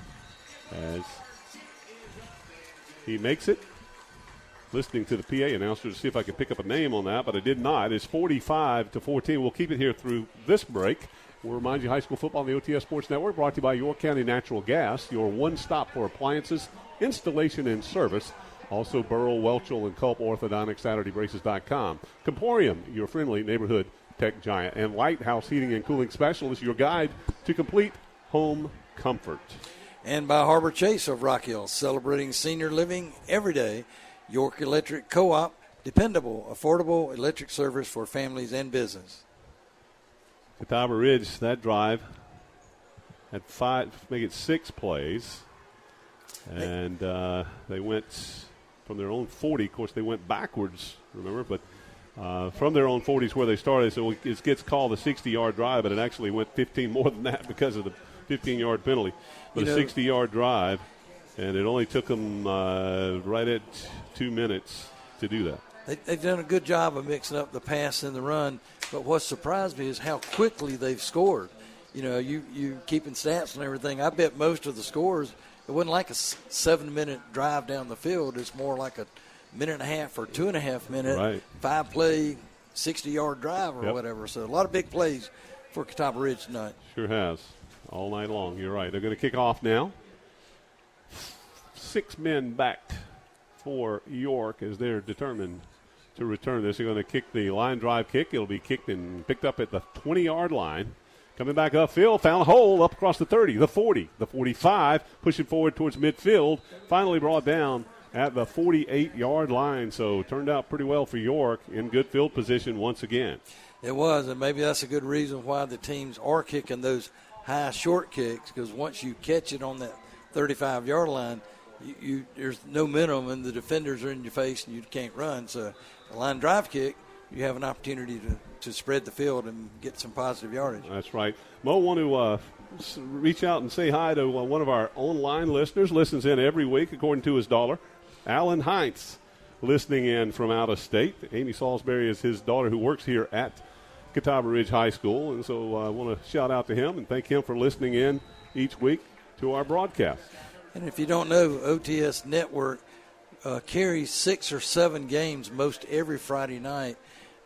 as he makes it. Listening to the PA announcer to see if I could pick up a name on that, but I did not. It's 45 to 14. We'll keep it here through this break. We'll remind you high school football on the OTS Sports Network brought to you by York County Natural Gas, your one stop for appliances, installation, and service. Also, Burrow, Welchel, and Culp Orthodontic, SaturdayBraces.com. Comporium, your friendly neighborhood tech giant. And Lighthouse Heating and Cooling Specialist, your guide to complete home comfort. And by Harbor Chase of Rock Hill, celebrating senior living every day. York Electric Co op, dependable, affordable electric service for families and business. Catawba Ridge, that drive had five, make it six plays. And uh, they went from their own 40. Of course, they went backwards, remember? But uh, from their own 40s where they started, so it gets called a 60 yard drive, but it actually went 15 more than that because of the 15 yard penalty. But you a 60 yard drive, and it only took them uh, right at two minutes to do that. They, have done a good job of mixing up the pass and the run, but what surprised me is how quickly they've scored. You know, you you keeping stats and everything. I bet most of the scores it wasn't like a seven minute drive down the field. It's more like a minute and a half or two and a half minute right. five play, sixty yard drive or yep. whatever. So a lot of big plays for Catawba Ridge tonight. Sure has all night long. You're right. They're going to kick off now. Six men back for York as they're determined to return this. They're going to kick the line drive kick. It'll be kicked and picked up at the 20 yard line. Coming back upfield, found a hole up across the 30, the 40, the 45, pushing forward towards midfield. Finally brought down at the 48 yard line. So turned out pretty well for York in good field position once again. It was, and maybe that's a good reason why the teams are kicking those high short kicks because once you catch it on that 35 yard line, you, you, there's no minimum, and the defenders are in your face and you can't run. So a line drive kick, you have an opportunity to, to spread the field and get some positive yardage. That's right. Moe, want to uh, reach out and say hi to uh, one of our online listeners. Listens in every week according to his dollar. Alan Heinz, listening in from out of state. Amy Salisbury is his daughter who works here at Catawba Ridge High School, and so uh, I want to shout out to him and thank him for listening in each week to our broadcast. And if you don't know, OTS Network uh, carries six or seven games most every Friday night,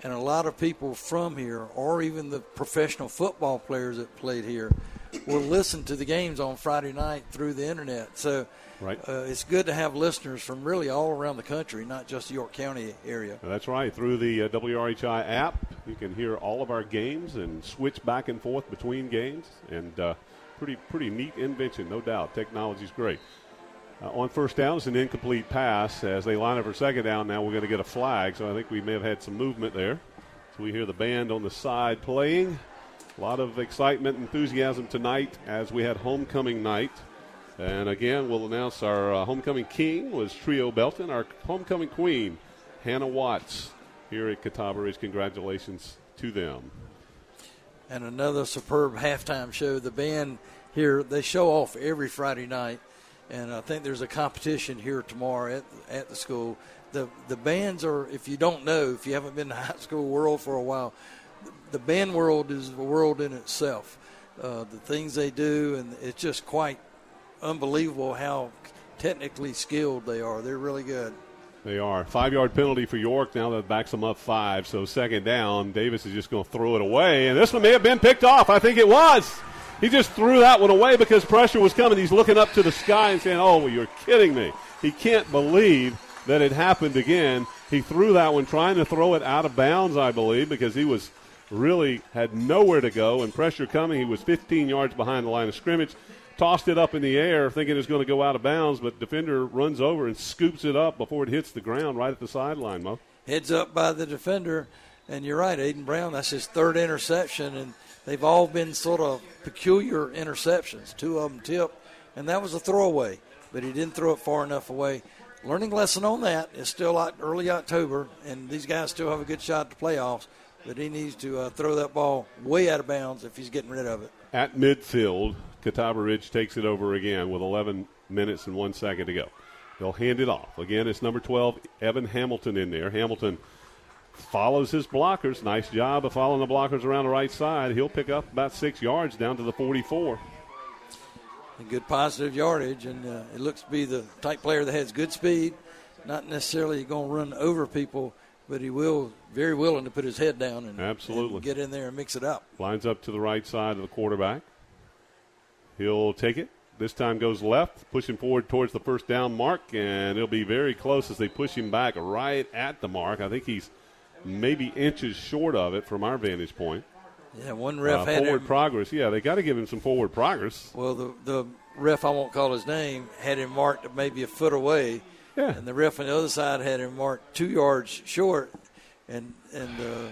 and a lot of people from here, or even the professional football players that played here, will listen to the games on Friday night through the internet. So right. Uh, it's good to have listeners from really all around the country, not just the York County area. That's right. Through the uh, WRHI app, you can hear all of our games and switch back and forth between games. And uh, pretty pretty neat invention, no doubt. Technology's great. Uh, on first down, it's an incomplete pass. As they line up for second down, now we're going to get a flag. So I think we may have had some movement there. So we hear the band on the side playing. A lot of excitement, enthusiasm tonight as we had homecoming night. And again, we'll announce our uh, homecoming king was Trio Belton. Our homecoming queen, Hannah Watts, here at Catawba Ridge. Congratulations to them and another superb halftime show. The band here they show off every Friday night, and I think there's a competition here tomorrow at at the school. The the bands are if you don't know if you haven't been to [LAUGHS] high school world for a while, the band world is a world in itself. Uh, the things they do, and it's just quite unbelievable how technically skilled they are. They're really good. They are. Five yard penalty for York. Now that backs them up five. So second down. Davis is just going to throw it away. And this one may have been picked off. I think it was. He just threw that one away because pressure was coming. He's looking up to the sky and saying, Oh, well, you're kidding me. He can't believe that it happened again. He threw that one trying to throw it out of bounds, I believe, because he was really had nowhere to go and pressure coming. He was 15 yards behind the line of scrimmage. Tossed it up in the air thinking it's going to go out of bounds, but defender runs over and scoops it up before it hits the ground right at the sideline, Moe. Heads up by the defender, and you're right, Aiden Brown, that's his third interception, and they've all been sort of peculiar interceptions. Two of them tipped, and that was a throwaway, but he didn't throw it far enough away learning lesson on that is still early October, and these guys still have a good shot at the playoffs. But he needs to uh, throw that ball way out of bounds if he's getting rid of it. At midfield, Catawba Ridge takes it over again with 11 minutes and one second to go. They'll hand it off. Again, it's number 12, Evan Hamilton in there. Hamilton follows his blockers. Nice job of following the blockers around the right side. He'll pick up about six yards down to the 44 good positive yardage, and uh, it looks to be the type player that has good speed. Not necessarily going to run over people, but he will very willing to put his head down and absolutely and get in there and mix it up. Lines up to the right side of the quarterback. He'll take it. This time goes left, pushing forward towards the first down mark, and it'll be very close as they push him back right at the mark. I think he's maybe inches short of it from our vantage point. Yeah, one ref uh, had forward him, progress. Yeah, they got to give him some forward progress. Well, the the ref I won't call his name had him marked maybe a foot away, yeah. and the ref on the other side had him marked two yards short, and and uh,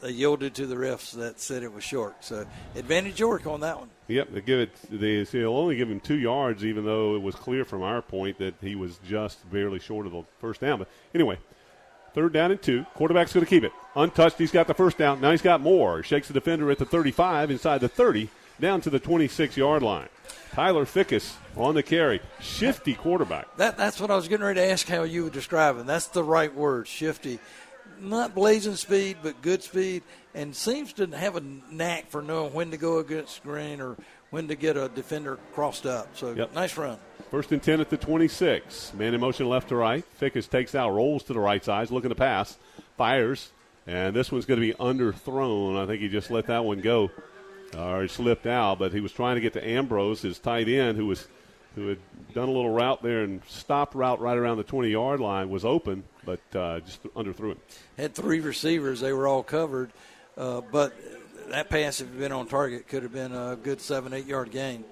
they yielded to the refs that said it was short. So advantage York on that one. Yep, they give it. They they'll only give him two yards, even though it was clear from our point that he was just barely short of the first down. But anyway, Third down and two. Quarterback's going to keep it. Untouched. He's got the first down. Now he's got more. Shakes the defender at the 35, inside the 30, down to the 26 yard line. Tyler Fickus on the carry. Shifty quarterback. That, that's what I was getting ready to ask how you would describe him. That's the right word, shifty. Not blazing speed, but good speed, and seems to have a knack for knowing when to go against green or when to get a defender crossed up. So yep. nice run. First and 10 at the 26. Man in motion left to right. Fickus takes out, rolls to the right side, looking to pass, fires, and this one's going to be underthrown. I think he just let that one go, or he slipped out, but he was trying to get to Ambrose, his tight end, who was who had done a little route there and stopped route right around the 20 yard line, was open, but uh, just underthrew it. Had three receivers, they were all covered, uh, but that pass, if it had been on target, could have been a good seven, eight yard gain.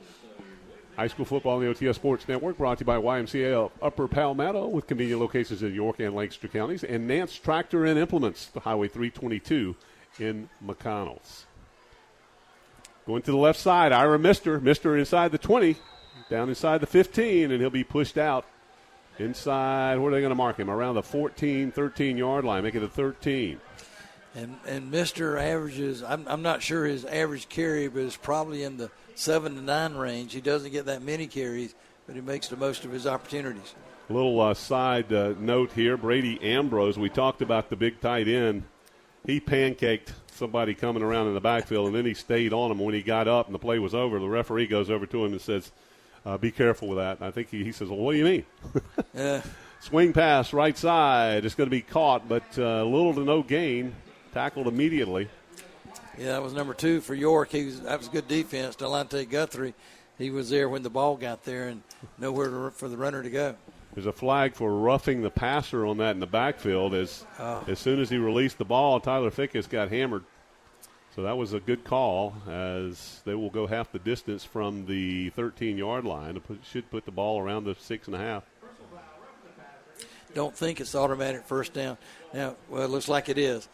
High school football on the OTS Sports Network brought to you by YMCA Upper Palmetto with convenient locations in York and Lancaster counties and Nance Tractor and Implements, the Highway 322 in McConnells. Going to the left side, Ira Mister. Mister inside the 20, down inside the 15, and he'll be pushed out inside. Where are they going to mark him? Around the 14, 13 yard line, make it a 13. And and Mister averages. I'm, I'm not sure his average carry, but it's probably in the seven to nine range. He doesn't get that many carries, but he makes the most of his opportunities. A little uh, side uh, note here Brady Ambrose, we talked about the big tight end. He pancaked somebody coming around in the backfield, and then he stayed on him when he got up and the play was over. The referee goes over to him and says, uh, Be careful with that. And I think he, he says, Well, what do you mean? [LAUGHS] yeah. Swing pass, right side. It's going to be caught, but uh, little to no gain. Tackled immediately. Yeah, that was number two for York. He was, that was good defense. Delonte Guthrie, he was there when the ball got there and nowhere to, for the runner to go. There's a flag for roughing the passer on that in the backfield. As oh. as soon as he released the ball, Tyler Fickus got hammered. So that was a good call as they will go half the distance from the 13 yard line. It should put the ball around the six and a half. Don't think it's automatic first down. Now, well, it looks like it is.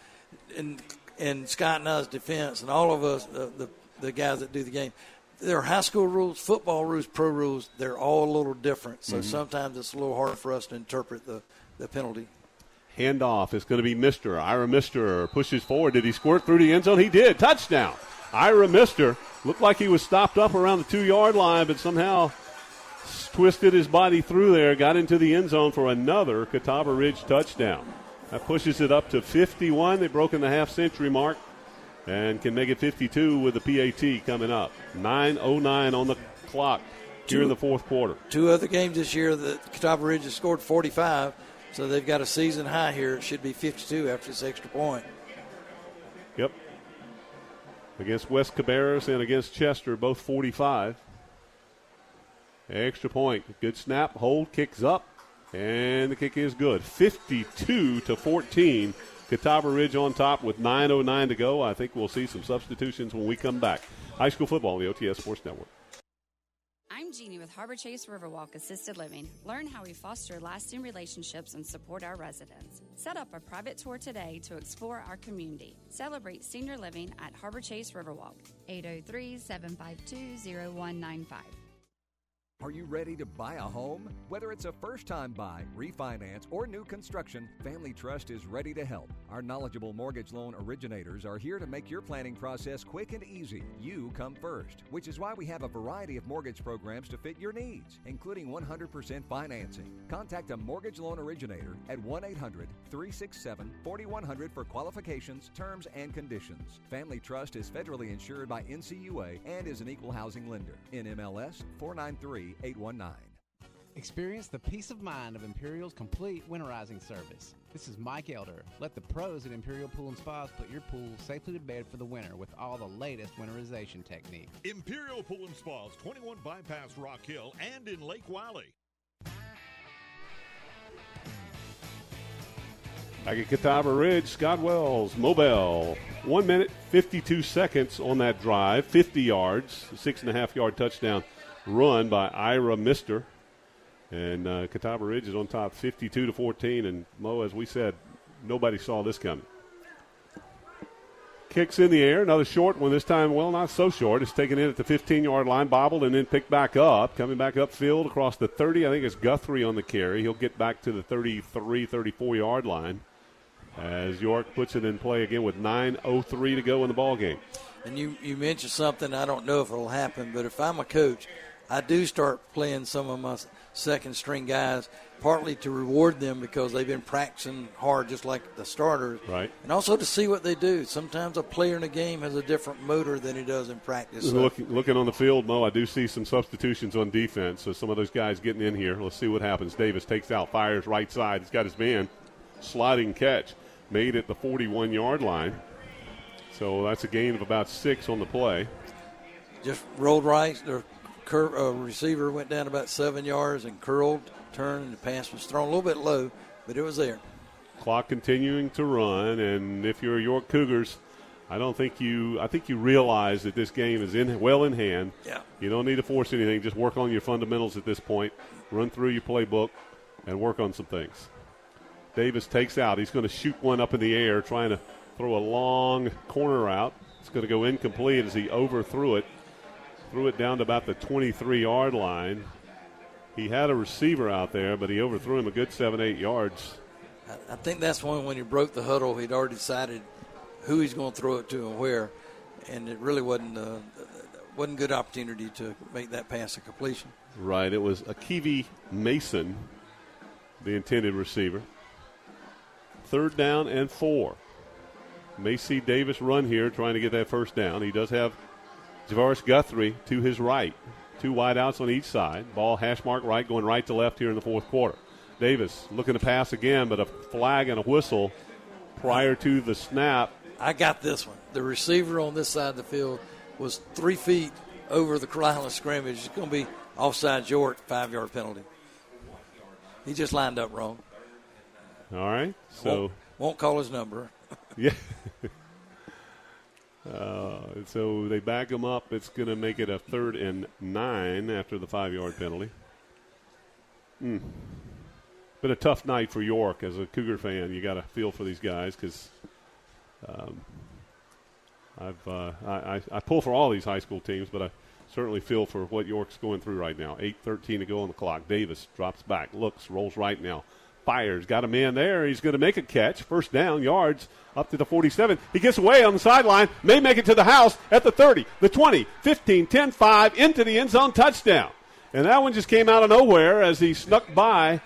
And in Scott and I's defense, and all of us, uh, the the guys that do the game, there are high school rules, football rules, pro rules. They're all a little different. So mm-hmm. sometimes it's a little hard for us to interpret the, the penalty. Handoff is going to be Mister Ira Mister pushes forward. Did he squirt through the end zone? He did. Touchdown. Ira Mister looked like he was stopped up around the two yard line, but somehow twisted his body through there, got into the end zone for another Catawba Ridge touchdown. That pushes it up to 51. They've broken the half century mark and can make it 52 with the PAT coming up. 9.09 on the clock. here in the fourth quarter. Two other games this year that Catawba Ridge has scored 45, so they've got a season high here. It should be 52 after this extra point. Yep. Against West Cabarrus and against Chester, both 45. Extra point. Good snap. Hold. Kicks up. And the kick is good. 52 to 14. Catawba Ridge on top with 9.09 to go. I think we'll see some substitutions when we come back. High school football the OTS Sports Network. I'm Jeannie with Harbor Chase Riverwalk Assisted Living. Learn how we foster lasting relationships and support our residents. Set up a private tour today to explore our community. Celebrate senior living at Harbor Chase Riverwalk. 803 752 0195. Are you ready to buy a home? Whether it's a first time buy, refinance, or new construction, Family Trust is ready to help. Our knowledgeable mortgage loan originators are here to make your planning process quick and easy. You come first, which is why we have a variety of mortgage programs to fit your needs, including 100% financing. Contact a mortgage loan originator at 1 800 367 4100 for qualifications, terms, and conditions. Family Trust is federally insured by NCUA and is an equal housing lender. NMLS 493 819. Experience the peace of mind of Imperial's complete winterizing service. This is Mike Elder. Let the pros at Imperial Pool and Spas put your pool safely to bed for the winter with all the latest winterization techniques. Imperial Pool and Spas, 21 Bypass Rock Hill, and in Lake Wylie. Back at Catawba Ridge, Scott Wells, Moe Bell. One minute, 52 seconds on that drive, 50 yards, six and a half yard touchdown run by Ira Mister. And uh, Catawba Ridge is on top 52 to 14. And Moe, as we said, nobody saw this coming. Kicks in the air, another short one this time. Well, not so short. It's taken in at the 15 yard line, bobbled, and then picked back up. Coming back upfield across the 30. I think it's Guthrie on the carry. He'll get back to the 33, 34 yard line as York puts it in play again with 9.03 to go in the ball game. And you, you mentioned something, I don't know if it'll happen, but if I'm a coach, I do start playing some of my second string guys, partly to reward them because they've been practicing hard, just like the starters. Right. And also to see what they do. Sometimes a player in a game has a different motor than he does in practice. So Looking, looking on the field, Moe, I do see some substitutions on defense. So some of those guys getting in here. Let's see what happens. Davis takes out, fires right side. He's got his man. Sliding catch made at the 41 yard line. So that's a gain of about six on the play. just rolled right. The cur- uh, receiver went down about seven yards and curled, turned, and the pass was thrown a little bit low, but it was there. Clock continuing to run, and if you're York Cougars, I don't think you. I think you realize that this game is in well in hand. Yeah. You don't need to force anything. Just work on your fundamentals at this point. Run through your playbook, and work on some things. Davis takes out. He's going to shoot one up in the air, trying to throw a long corner out. It's going to go incomplete as he overthrew it. Threw it down to about the 23 yard line. He had a receiver out there, but he overthrew him a good seven, eight yards. I, think that's when when he broke the huddle, he'd already decided who he's going to throw it to and where, and it really wasn't uh, wasn't a good opportunity to make that pass a completion. Right. It was Akivi Mason, the intended receiver. Third down and four. Macy Davis run here trying to get that first down. He does have Javaris Guthrie to his right. Two wideouts on each side. Ball hash mark right, going right to left here in the fourth quarter. Davis looking to pass again, but a flag and a whistle prior to the snap. I got this one. The receiver on this side of the field was three feet over the line of scrimmage. It's going to be offside York, five yard penalty. He just lined up wrong. All right. So Won't, won't call his number. Yeah. [LAUGHS] uh, so they back him up. It's going to make it a third and nine after the five yard penalty. Hmm. Been a tough night for York as a Cougar fan. You got to feel for these guys because um, I've uh, I, I, I pull for all these high school teams, but I certainly feel for what York's going through right now. Eight thirteen to go on the clock. Davis drops back, looks, rolls right now fires. Got a man there. He's going to make a catch. First down, yards up to the 47. He gets away on the sideline, may make it to the house at the 30, the 20, 15, 10, 5, into the end zone touchdown. And that one just came out of nowhere as he snuck by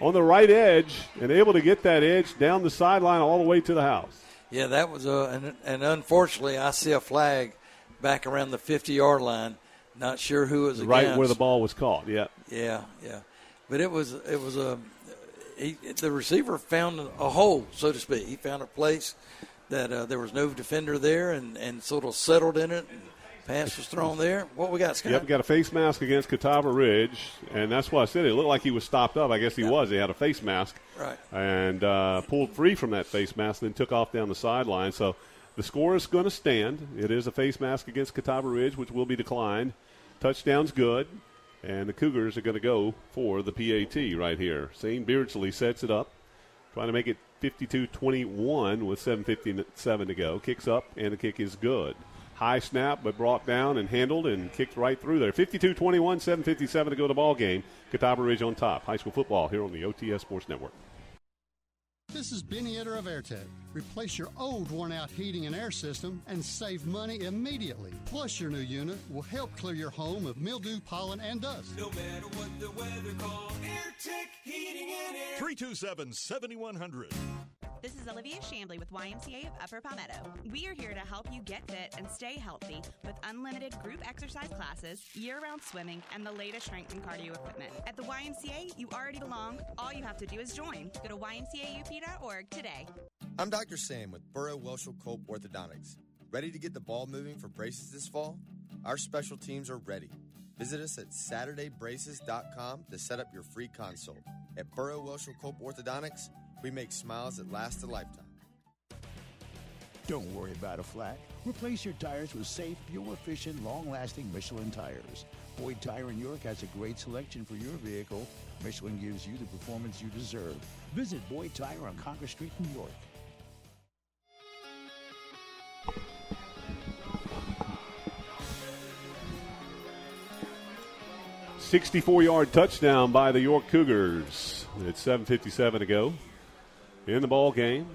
on the right edge and able to get that edge down the sideline all the way to the house. Yeah, that was uh, a, and, and unfortunately, I see a flag back around the 50 yard line. Not sure who it was right against. where the ball was caught. Yeah. Yeah, yeah. But it was it was a he, the receiver found a hole, so to speak. He found a place that uh, there was no defender there, and, and sort of settled in it. And pass was thrown there. What we got, Scott? Yep, got a face mask against Catawba Ridge, and that's why I said it. It looked like he was stopped up. I guess he was. He had a face mask, Right. and uh, pulled free from that face mask, then took off down the sideline. So the score is going to stand. It is a face mask against Catawba Ridge, which will be declined. Touchdown's good, and the Cougars are going to go for the PAT right here. St. Beardsley sets it up, trying to make it 52-21 with 7:57 to go. Kicks up, and the kick is good. High snap, but brought down and handled and kicked right through there. 52-21, 7:57 to go to ball game. Catawba Ridge on top. High school football here on the OTS Sports Network. This is Benny Etter of AirTech. Replace your old worn out heating and air system and save money immediately. Plus, your new unit will help clear your home of mildew, pollen, and dust. No matter what the weather calls, AirTech Heating and Air. 327 7100. This is Olivia Shambly with YMCA of Upper Palmetto. We are here to help you get fit and stay healthy with unlimited group exercise classes, year round swimming, and the latest strength and cardio equipment. At the YMCA, you already belong. All you have to do is join. Go to ymcaup.org today. I'm Dr. Sam with Burrow Welshel Cope Orthodontics. Ready to get the ball moving for braces this fall? Our special teams are ready. Visit us at SaturdayBraces.com to set up your free consult. At Burrow Welshel Cope Orthodontics, we make smiles that last a lifetime. Don't worry about a flat. Replace your tires with safe, fuel efficient, long lasting Michelin tires. Boyd Tire in York has a great selection for your vehicle. Michelin gives you the performance you deserve. Visit Boyd Tire on Congress Street, New York. Sixty-four yard touchdown by the York Cougars. It's seven fifty-seven to go in the ball game.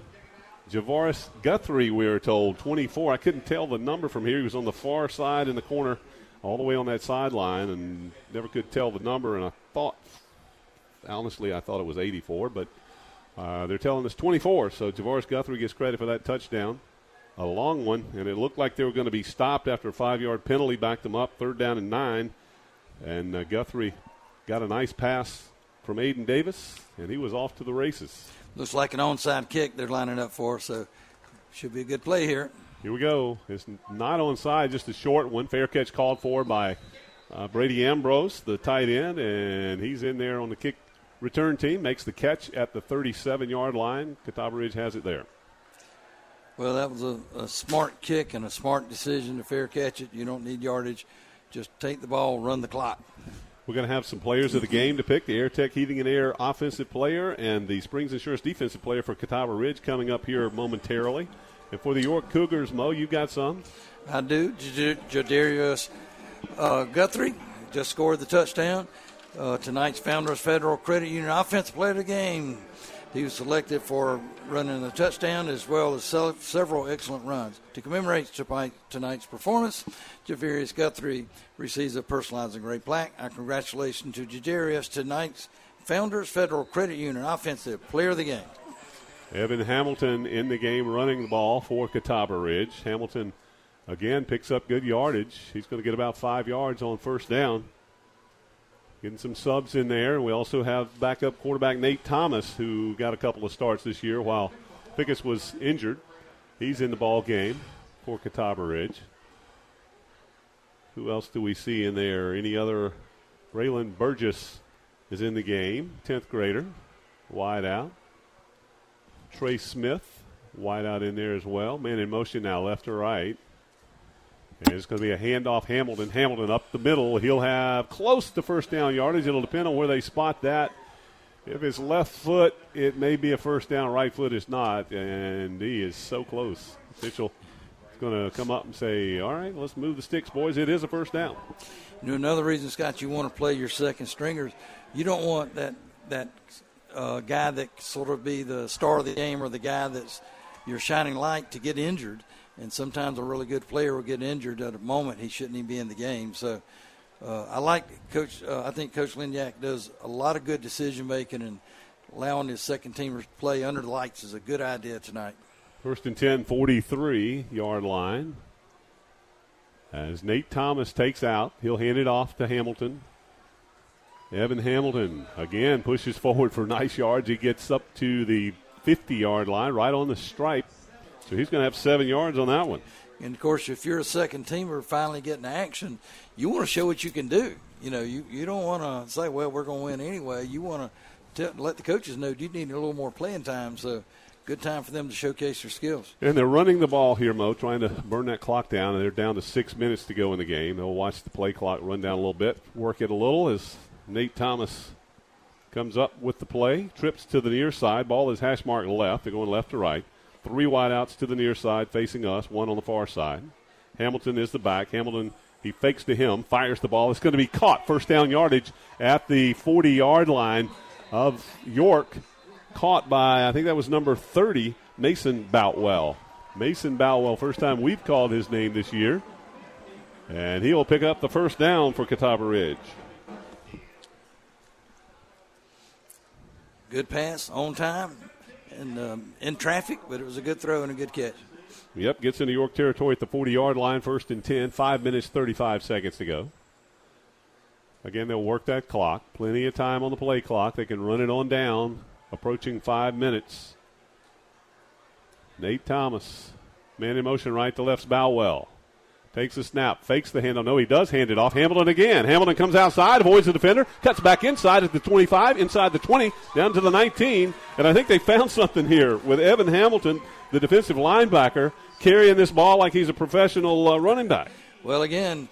Javaris Guthrie, we are told, 24. I couldn't tell the number from here. He was on the far side in the corner, all the way on that sideline, and never could tell the number. And I thought, honestly, I thought it was 84, but uh, they're telling us 24. So Javaris Guthrie gets credit for that touchdown. A long one, and it looked like they were going to be stopped after a five yard penalty, backed them up, third down and nine. And uh, Guthrie got a nice pass from Aiden Davis, and he was off to the races. Looks like an onside kick they're lining up for, so should be a good play here. Here we go. It's not onside, just a short one. Fair catch called for by uh, Brady Ambrose, the tight end, and he's in there on the kick return team. Makes the catch at the 37 yard line. Catawba Ridge has it there. Well, that was a, a smart kick and a smart decision to fair catch it. You don't need yardage. Just take the ball, run the clock. We're going to have some players of the game to pick the Air Tech Heating and Air offensive player and the Springs Insurance defensive player for Catawba Ridge coming up here momentarily. And for the York Cougars, Moe, you got some? I do. Jadarius uh, Guthrie just scored the touchdown. Uh, tonight's Founders Federal Credit Union offensive player of the game. He was selected for running a touchdown as well as several excellent runs. To commemorate tonight's performance, Javarius Guthrie receives a personalized and great plaque. Our congratulations to Javarius, tonight's Founders Federal Credit Union offensive player of the game. Evan Hamilton in the game running the ball for Catawba Ridge. Hamilton again picks up good yardage. He's going to get about five yards on first down. Getting some subs in there. We also have backup quarterback Nate Thomas, who got a couple of starts this year while Fickus was injured. He's in the ball game for Catawba Ridge. Who else do we see in there? Any other? Raylan Burgess is in the game, 10th grader, wide out. Trey Smith, wide out in there as well. Man in motion now, left to right. And it's going to be a handoff Hamilton. Hamilton up the middle. He'll have close to first down yardage. It'll depend on where they spot that. If it's left foot, it may be a first down. Right foot is not. And he is so close. Official is going to come up and say, all right, let's move the sticks, boys. It is a first down. You know, another reason, Scott, you want to play your second stringers. You don't want that that uh, guy that sort of be the star of the game or the guy that's your shining light to get injured. And sometimes a really good player will get injured at a moment he shouldn't even be in the game. So uh, I like Coach. Uh, I think Coach Linyak does a lot of good decision making and allowing his second teamers to play under the lights is a good idea tonight. First and 10, 43 yard line. As Nate Thomas takes out, he'll hand it off to Hamilton. Evan Hamilton again pushes forward for nice yards. He gets up to the 50 yard line, right on the stripe. So he's going to have seven yards on that one. And of course, if you're a second teamer finally getting action, you want to show what you can do. You know, you, you don't want to say, well, we're going to win anyway. You want to let the coaches know you need a little more playing time. So good time for them to showcase their skills. And they're running the ball here, Moe, trying to burn that clock down. And they're down to six minutes to go in the game. They'll watch the play clock run down a little bit, work it a little as Nate Thomas comes up with the play, trips to the near side. Ball is hash mark left. They're going left to right. Three wideouts to the near side facing us, one on the far side. Hamilton is the back. Hamilton, he fakes to him, fires the ball. It's going to be caught. First down yardage at the 40 yard line of York. Caught by, I think that was number 30, Mason Boutwell. Mason Boutwell, first time we've called his name this year. And he'll pick up the first down for Catawba Ridge. Good pass on time and um, in traffic, but it was a good throw and a good catch. Yep, gets into York territory at the 40 yard line, first and 10, 5 minutes, 35 seconds to go. Again, they'll work that clock. Plenty of time on the play clock. They can run it on down, approaching five minutes. Nate Thomas, man in motion right to left's Boutwell. Takes a snap, fakes the handoff. No, he does hand it off. Hamilton again. Hamilton comes outside, avoids the defender, cuts back inside at the 25, inside the 20, down to the 19. And I think they found [LAUGHS] something here with Evan Hamilton, the defensive linebacker, carrying this ball like he's a professional uh, running back. Well, again,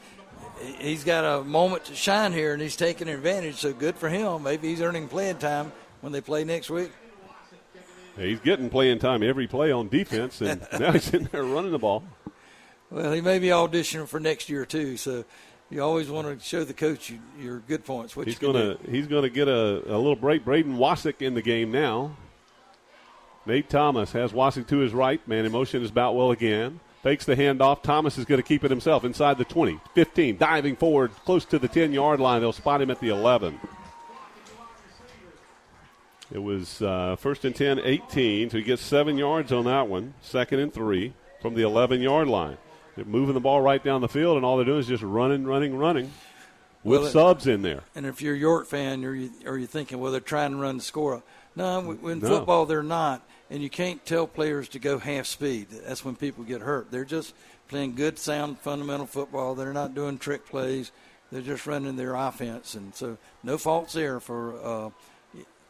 he's got a moment to shine here, and he's taking advantage. So good for him. Maybe he's earning playing time when they play next week. He's getting playing time every play on defense, and [LAUGHS] now he's in there running the ball. Well, he may be auditioning for next year too. So you always want to show the coach you, your good points. What he's going to he's going to get a, a little break. Braden Wasick in the game now. Nate Thomas has Wasick to his right. Man in motion is Boutwell again. Fakes the handoff. Thomas is going to keep it himself inside the 20, 15, diving forward close to the 10 yard line. They'll spot him at the 11. It was uh, first and 10, 18. So he gets seven yards on that one. Second and three from the 11 yard line. They're moving the ball right down the field, and all they're doing is just running, running, running with Well, subs in there. And if you're a York fan, are you are you thinking, well, they're trying to run the score? No, in No. football they're not, and you can't tell players to go half speed. That's when people get hurt. They're just playing good, sound, fundamental football. They're not doing trick plays. They're just running their offense, and so no faults there for uh,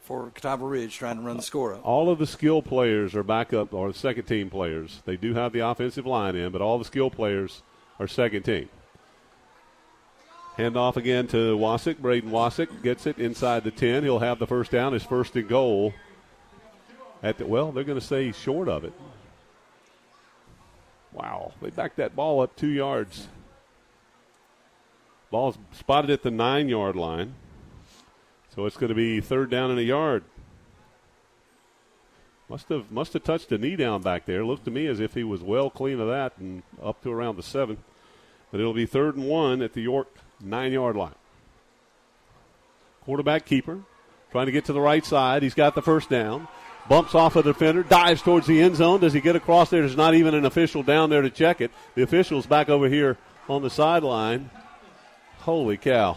for Catawba Ridge trying to run the score up. All of the skill players are backup or second team players. They do have the offensive line in, but all the skill players are second team. Hand off again to Wasick. Braden Wasick gets it inside the 10. He'll have the first down, his first and goal. At the, well, they're going to say short of it. Wow. They backed that ball up two yards. Ball's spotted at the nine yard line. So it's going to be third down and a yard. Must have must have touched a knee down back there. Looked to me as if he was well clean of that and up to around the seven. But it'll be third and one at the York nine yard line. Quarterback keeper trying to get to the right side. He's got the first down. Bumps off a defender, dives towards the end zone. Does he get across there? There's not even an official down there to check it. The official's back over here on the sideline. Holy cow.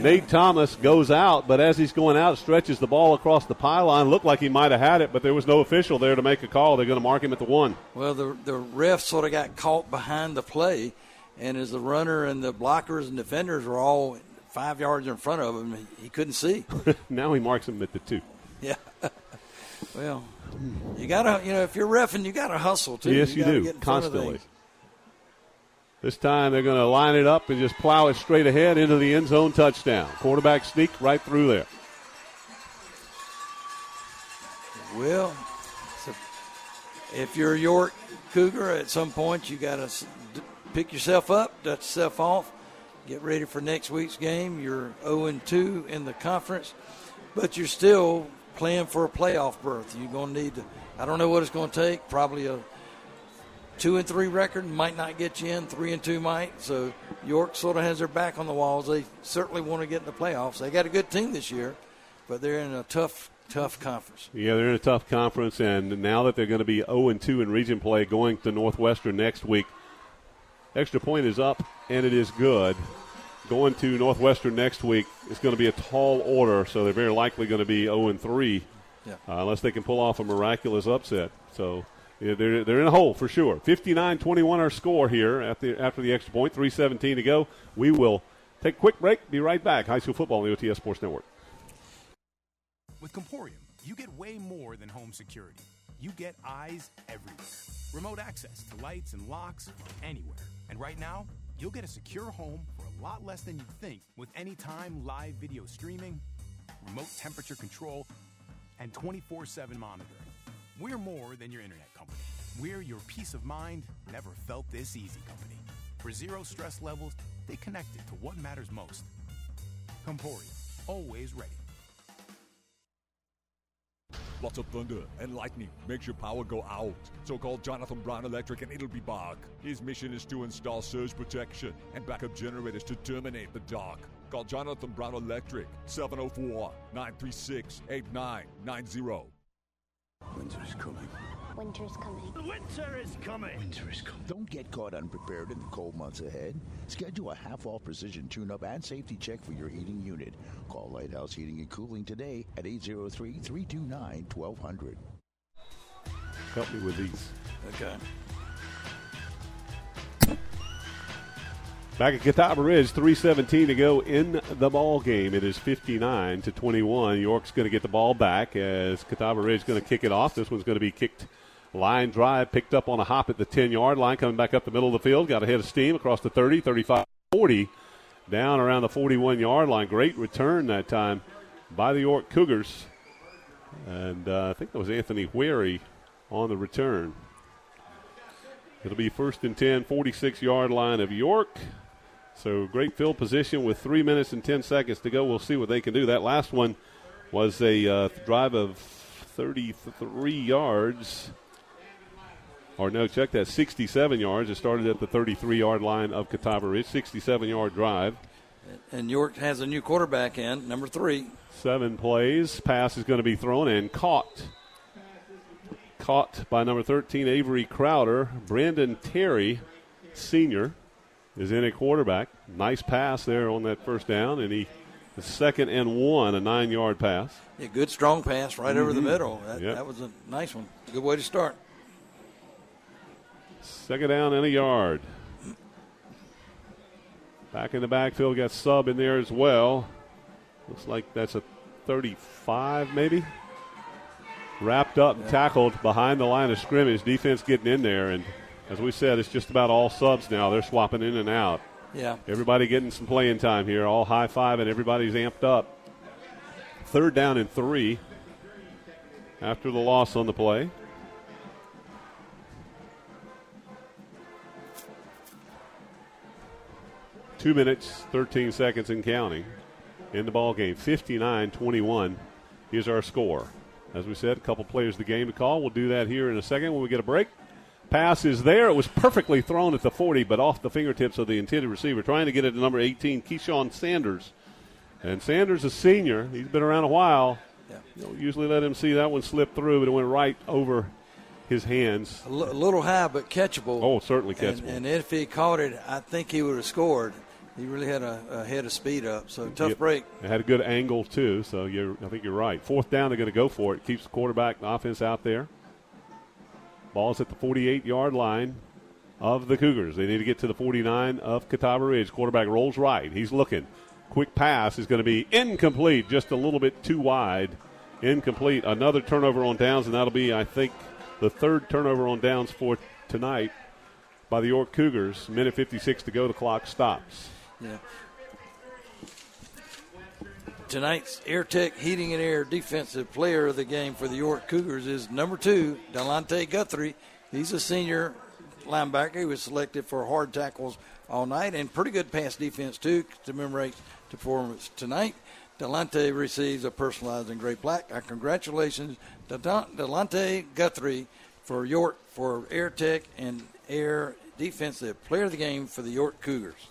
Nate Thomas goes out, but as he's going out, stretches the ball across the pylon. Looked like he might have had it, but there was no official there to make a call. They're going to mark him at the one. Well, the the ref sort of got caught behind the play, and as the runner and the blockers and defenders were all five yards in front of him, he couldn't see. [LAUGHS] now he marks him at the two. Yeah. [LAUGHS] well, you gotta, you know, if you're refing, you gotta hustle too. yes, you, gotta do constantly. This time they're going to line it up and just plow it straight ahead into the end zone touchdown. Quarterback sneak right through there. Well, so if you're a York Cougar, at some point you got to pick yourself up, dust yourself off, get ready for next week's game. You're 0 2 in the conference, but you're still playing for a playoff berth. You're going to need to. I don't know what it's going to take. Probably a two and three record might not get you in. Three and two might. So York sort of has their back on the walls. They certainly want to get in the playoffs. They got a good team this year, but they're in a tough, tough conference. Yeah, they're in a tough conference, and now that they're going to be 0 and 2 in region play going to Northwestern next week, Extra point is up, and it is good. Going to Northwestern next week is going to be a tall order, so they're very likely going to be 0 and 3 Yeah. uh, unless they can pull off a miraculous upset. So they're, they're in a hole for sure. 59 21 our score here at the, after the extra point, 317 to go. We will take a quick break, be right back. High school football on the OTS Sports Network. With Comporium, you get way more than home security. You get eyes everywhere. Remote access to lights and locks from anywhere. And right now, you'll get a secure home for a lot less than you think with anytime live video streaming, remote temperature control, and 24 7 monitoring. We're more than your internet company. We're your peace of mind, never felt this easy company. For zero stress levels, they connected to what matters most. Comporium, always ready. Lots of thunder and lightning makes your power go out. So call Jonathan Brown Electric and it'll be back. His mission is to install surge protection and backup generators to terminate the dark. Call Jonathan Brown Electric 704 936 8990. Winter's coming. Winter is coming. Winter is coming. Winter is coming. Don't get caught unprepared in the cold months ahead. Schedule a half-off precision tune-up and safety check for your heating unit. Call Lighthouse Heating and Cooling today at 803-329-1200. Help me with these. Okay. Back at Catawba Ridge, 317 to go in the ball game. It is 59 to 21. York's going to get the ball back as Catawba Ridge is going to kick it off. This one's going to be kicked line drive, picked up on a hop at the 10 yard line, coming back up the middle of the field. Got a head of steam across the 30, 35, 40, down around the 41 yard line. Great return that time by the York Cougars. And uh, I think that was Anthony Wherry on the return. It'll be first and 10, 46 yard line of York. So great field position with three minutes and 10 seconds to go. We'll see what they can do. That last one was a uh, drive of 33 yards. Or no, check that, 67 yards. It started at the 33 yard line of Catawba Ridge, 67 yard drive. And York has a new quarterback in, number three. Seven plays. Pass is going to be thrown and caught. Caught by number 13, Avery Crowder. Brandon Terry, senior, is in a quarterback. Nice pass there on that first down, and he second and one, a nine yard pass. Yeah, good strong pass right over the Mhm. middle. That, Yep. that was a nice one. Good way to start. Second down and a yard. Back in the backfield, got sub in there as well. Looks like that's a 35, maybe. Wrapped up and tackled behind the line of scrimmage. Defense getting in there, and as we said, it's just about all subs now. They're swapping in and out. Yeah. Everybody getting some playing time here. All high five, and everybody's amped up. Third down and three after the loss on the play. Two minutes, 13 seconds in counting in the ball game. 59-21 is our score. As we said, a couple players of the game to call. We'll do that here in a second when we get a break. Pass is there. It was perfectly thrown at the 40, but off the fingertips of the intended receiver. Trying to get it to number 18, Keyshawn Sanders. And Sanders, is a senior, he's been around a while. You don't usually let him see that one slip through, but it went right over his hands. A little high, but catchable. Oh, certainly And, catchable. and if he caught it, I think he would have scored. He really had a, a head of speed up. So tough Yep. break. It had a good angle too, so you're, I think you're right. Fourth down, they're going to go for it. Keeps the quarterback, the offense out there. Ball's at the 48 yard line of the Cougars. They need to get to the 49 of Catawba Ridge. Quarterback rolls right. He's looking. Quick pass is going to be incomplete, just a little bit too wide. Incomplete. Another turnover on downs, and that'll be, I think, the third turnover on downs for tonight by the York Cougars. Minute 56 to go. The clock stops. Yeah. Tonight's Air Tech Heating and Air Defensive Player of the game for the York Cougars is number two, Delante Guthrie. He's a senior linebacker. He was selected for hard tackles all night and pretty good pass defense too. To commemorate the performance tonight, Delante receives a personalized and great plaque. Our congratulations, to Delante Guthrie, for York for Air Tech and Air Defensive Player of the game for the York Cougars.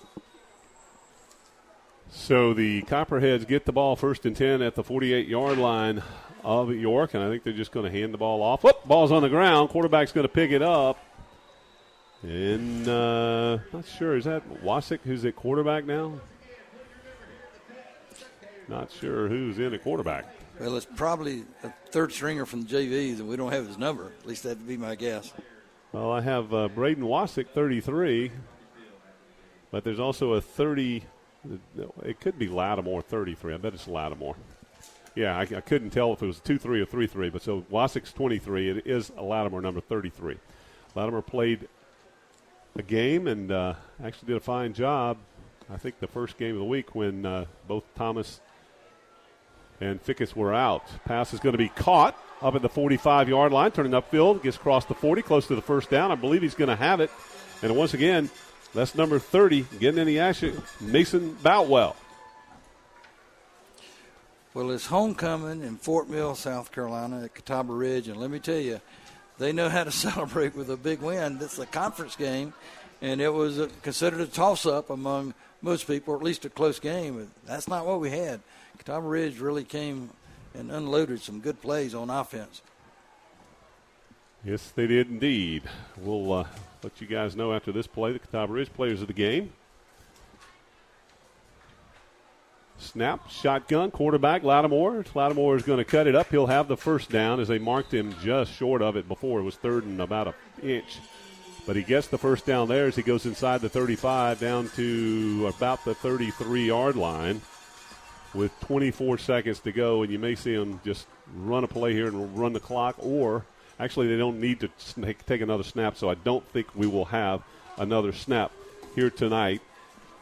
So the Copperheads get the ball first and 10 at the 48 yard line of York, and I think they're just going to hand the ball off. Whoop, ball's on the ground. Quarterback's going to pick it up. And uh, not sure is that Wasick who's at quarterback now. Not sure who's in at quarterback. Well, it's probably a third stringer from the JVs, and we don't have his number. At least that'd be my guess. Well, I have uh, Braden Wasick, 33, but there's also a 30. It could be Lattimore, 33. I bet it's Lattimore. Yeah, I, I couldn't tell if it was 2 3 or 3 3, but so Wasick's 23. It is Lattimore number 33. Lattimore played a game and uh, actually did a fine job. I think the first game of the week when uh, both Thomas and Fickus were out. Pass is going to be caught up at the 45 yard line, turning upfield, gets across the 40, close to the first down. I believe he's going to have it. And once again, that's number 30, getting in the action, Mason Boutwell. Well, it's homecoming in Fort Mill, South Carolina at Catawba Ridge, and let me tell you, they know how to [LAUGHS] celebrate with a big win. This is a conference game, and it was a, considered a toss-up among most people, or at least a close game. That's not what we had. Catawba Ridge really came and unloaded some good plays on offense. Yes, they did indeed. We'll uh, let you guys know after this play the Catawba Ridge players of the game. Snap, shotgun, quarterback, Lattimore. Lattimore is going to cut it up. He'll have the first down as they marked him just short of it before. It was third and about an inch. But he gets the first down there as he goes inside the 35 down to about the 33 yard line with 24 seconds to go. And you may see him just run a play here and run the clock, or actually, they don't need to take another snap, so I don't think we will have another snap here tonight.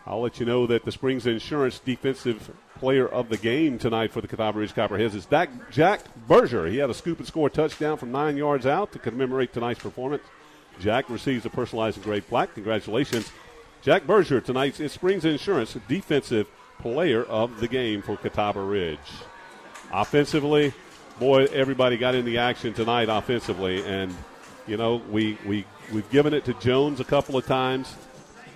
I'll let you know that the Springs Insurance Defensive Player of the Game tonight for the Catawba Ridge Copperheads is Jack Berger. He had a scoop and score touchdown from nine yards out to commemorate tonight's performance. Jack receives a personalized engraved plaque. Congratulations, Jack Berger, tonight's Springs Insurance Defensive Player of the Game for Catawba Ridge. Offensively, boy, everybody got in the action tonight offensively, and you know we we we've given it to Jones a couple of times.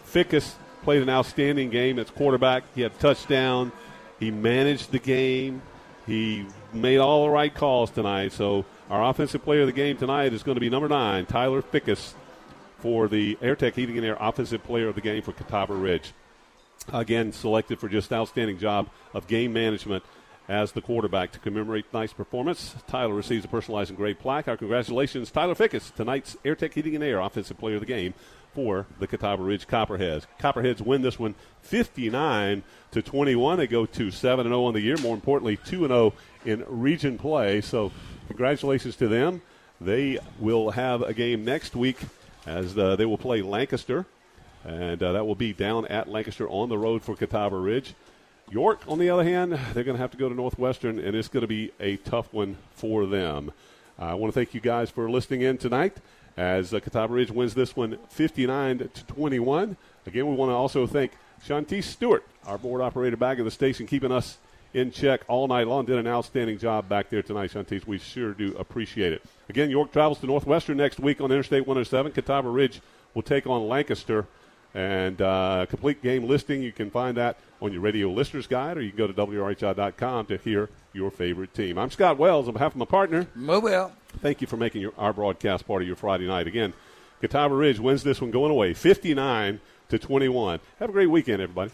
Fickus played an outstanding game as quarterback. He had a touchdown. He managed the game. He made all the right calls tonight. So our offensive player of the game tonight is going to be number nine, Tyler Fickus, for the AirTech Heating and Air Offensive Player of the Game for Catawba Ridge. Again, selected for just outstanding job of game management as the quarterback to commemorate tonight's performance. Tyler receives a personalized engraved plaque. Our congratulations, Tyler Fickus, tonight's AirTech Heating and Air Offensive Player of the Game for the Catawba Ridge Copperheads. Copperheads win this one 59 to 21. They go to 7 and 0 on the year. More importantly, 2 and 0 in region play. So, congratulations to them. They will have a game next week as uh, they will play Lancaster, and uh, that will be down at Lancaster on the road for Catawba Ridge. York, on the other hand, they're going to have to go to Northwestern, and it's going to be a tough one for them. I want to thank you guys for listening in tonight as uh, Catawba Ridge wins this one 59 to 21. Again, we want to also thank Shantice Stewart, our board operator back at the station, keeping us in check all night long. Did an outstanding job back there tonight, Shantice. We sure do appreciate it. Again, York travels to Northwestern next week on Interstate 107. Catawba Ridge will take on Lancaster. And uh, complete game listing, you can find that on your radio listeners guide, or you can go to WRHI.com to hear your favorite team. I'm Scott Wells on behalf of my partner, Moe Bell. Thank you for making your, our broadcast part of your Friday night. Again, Catawba Ridge wins this one going away, 59 to 21. Have a great weekend, everybody.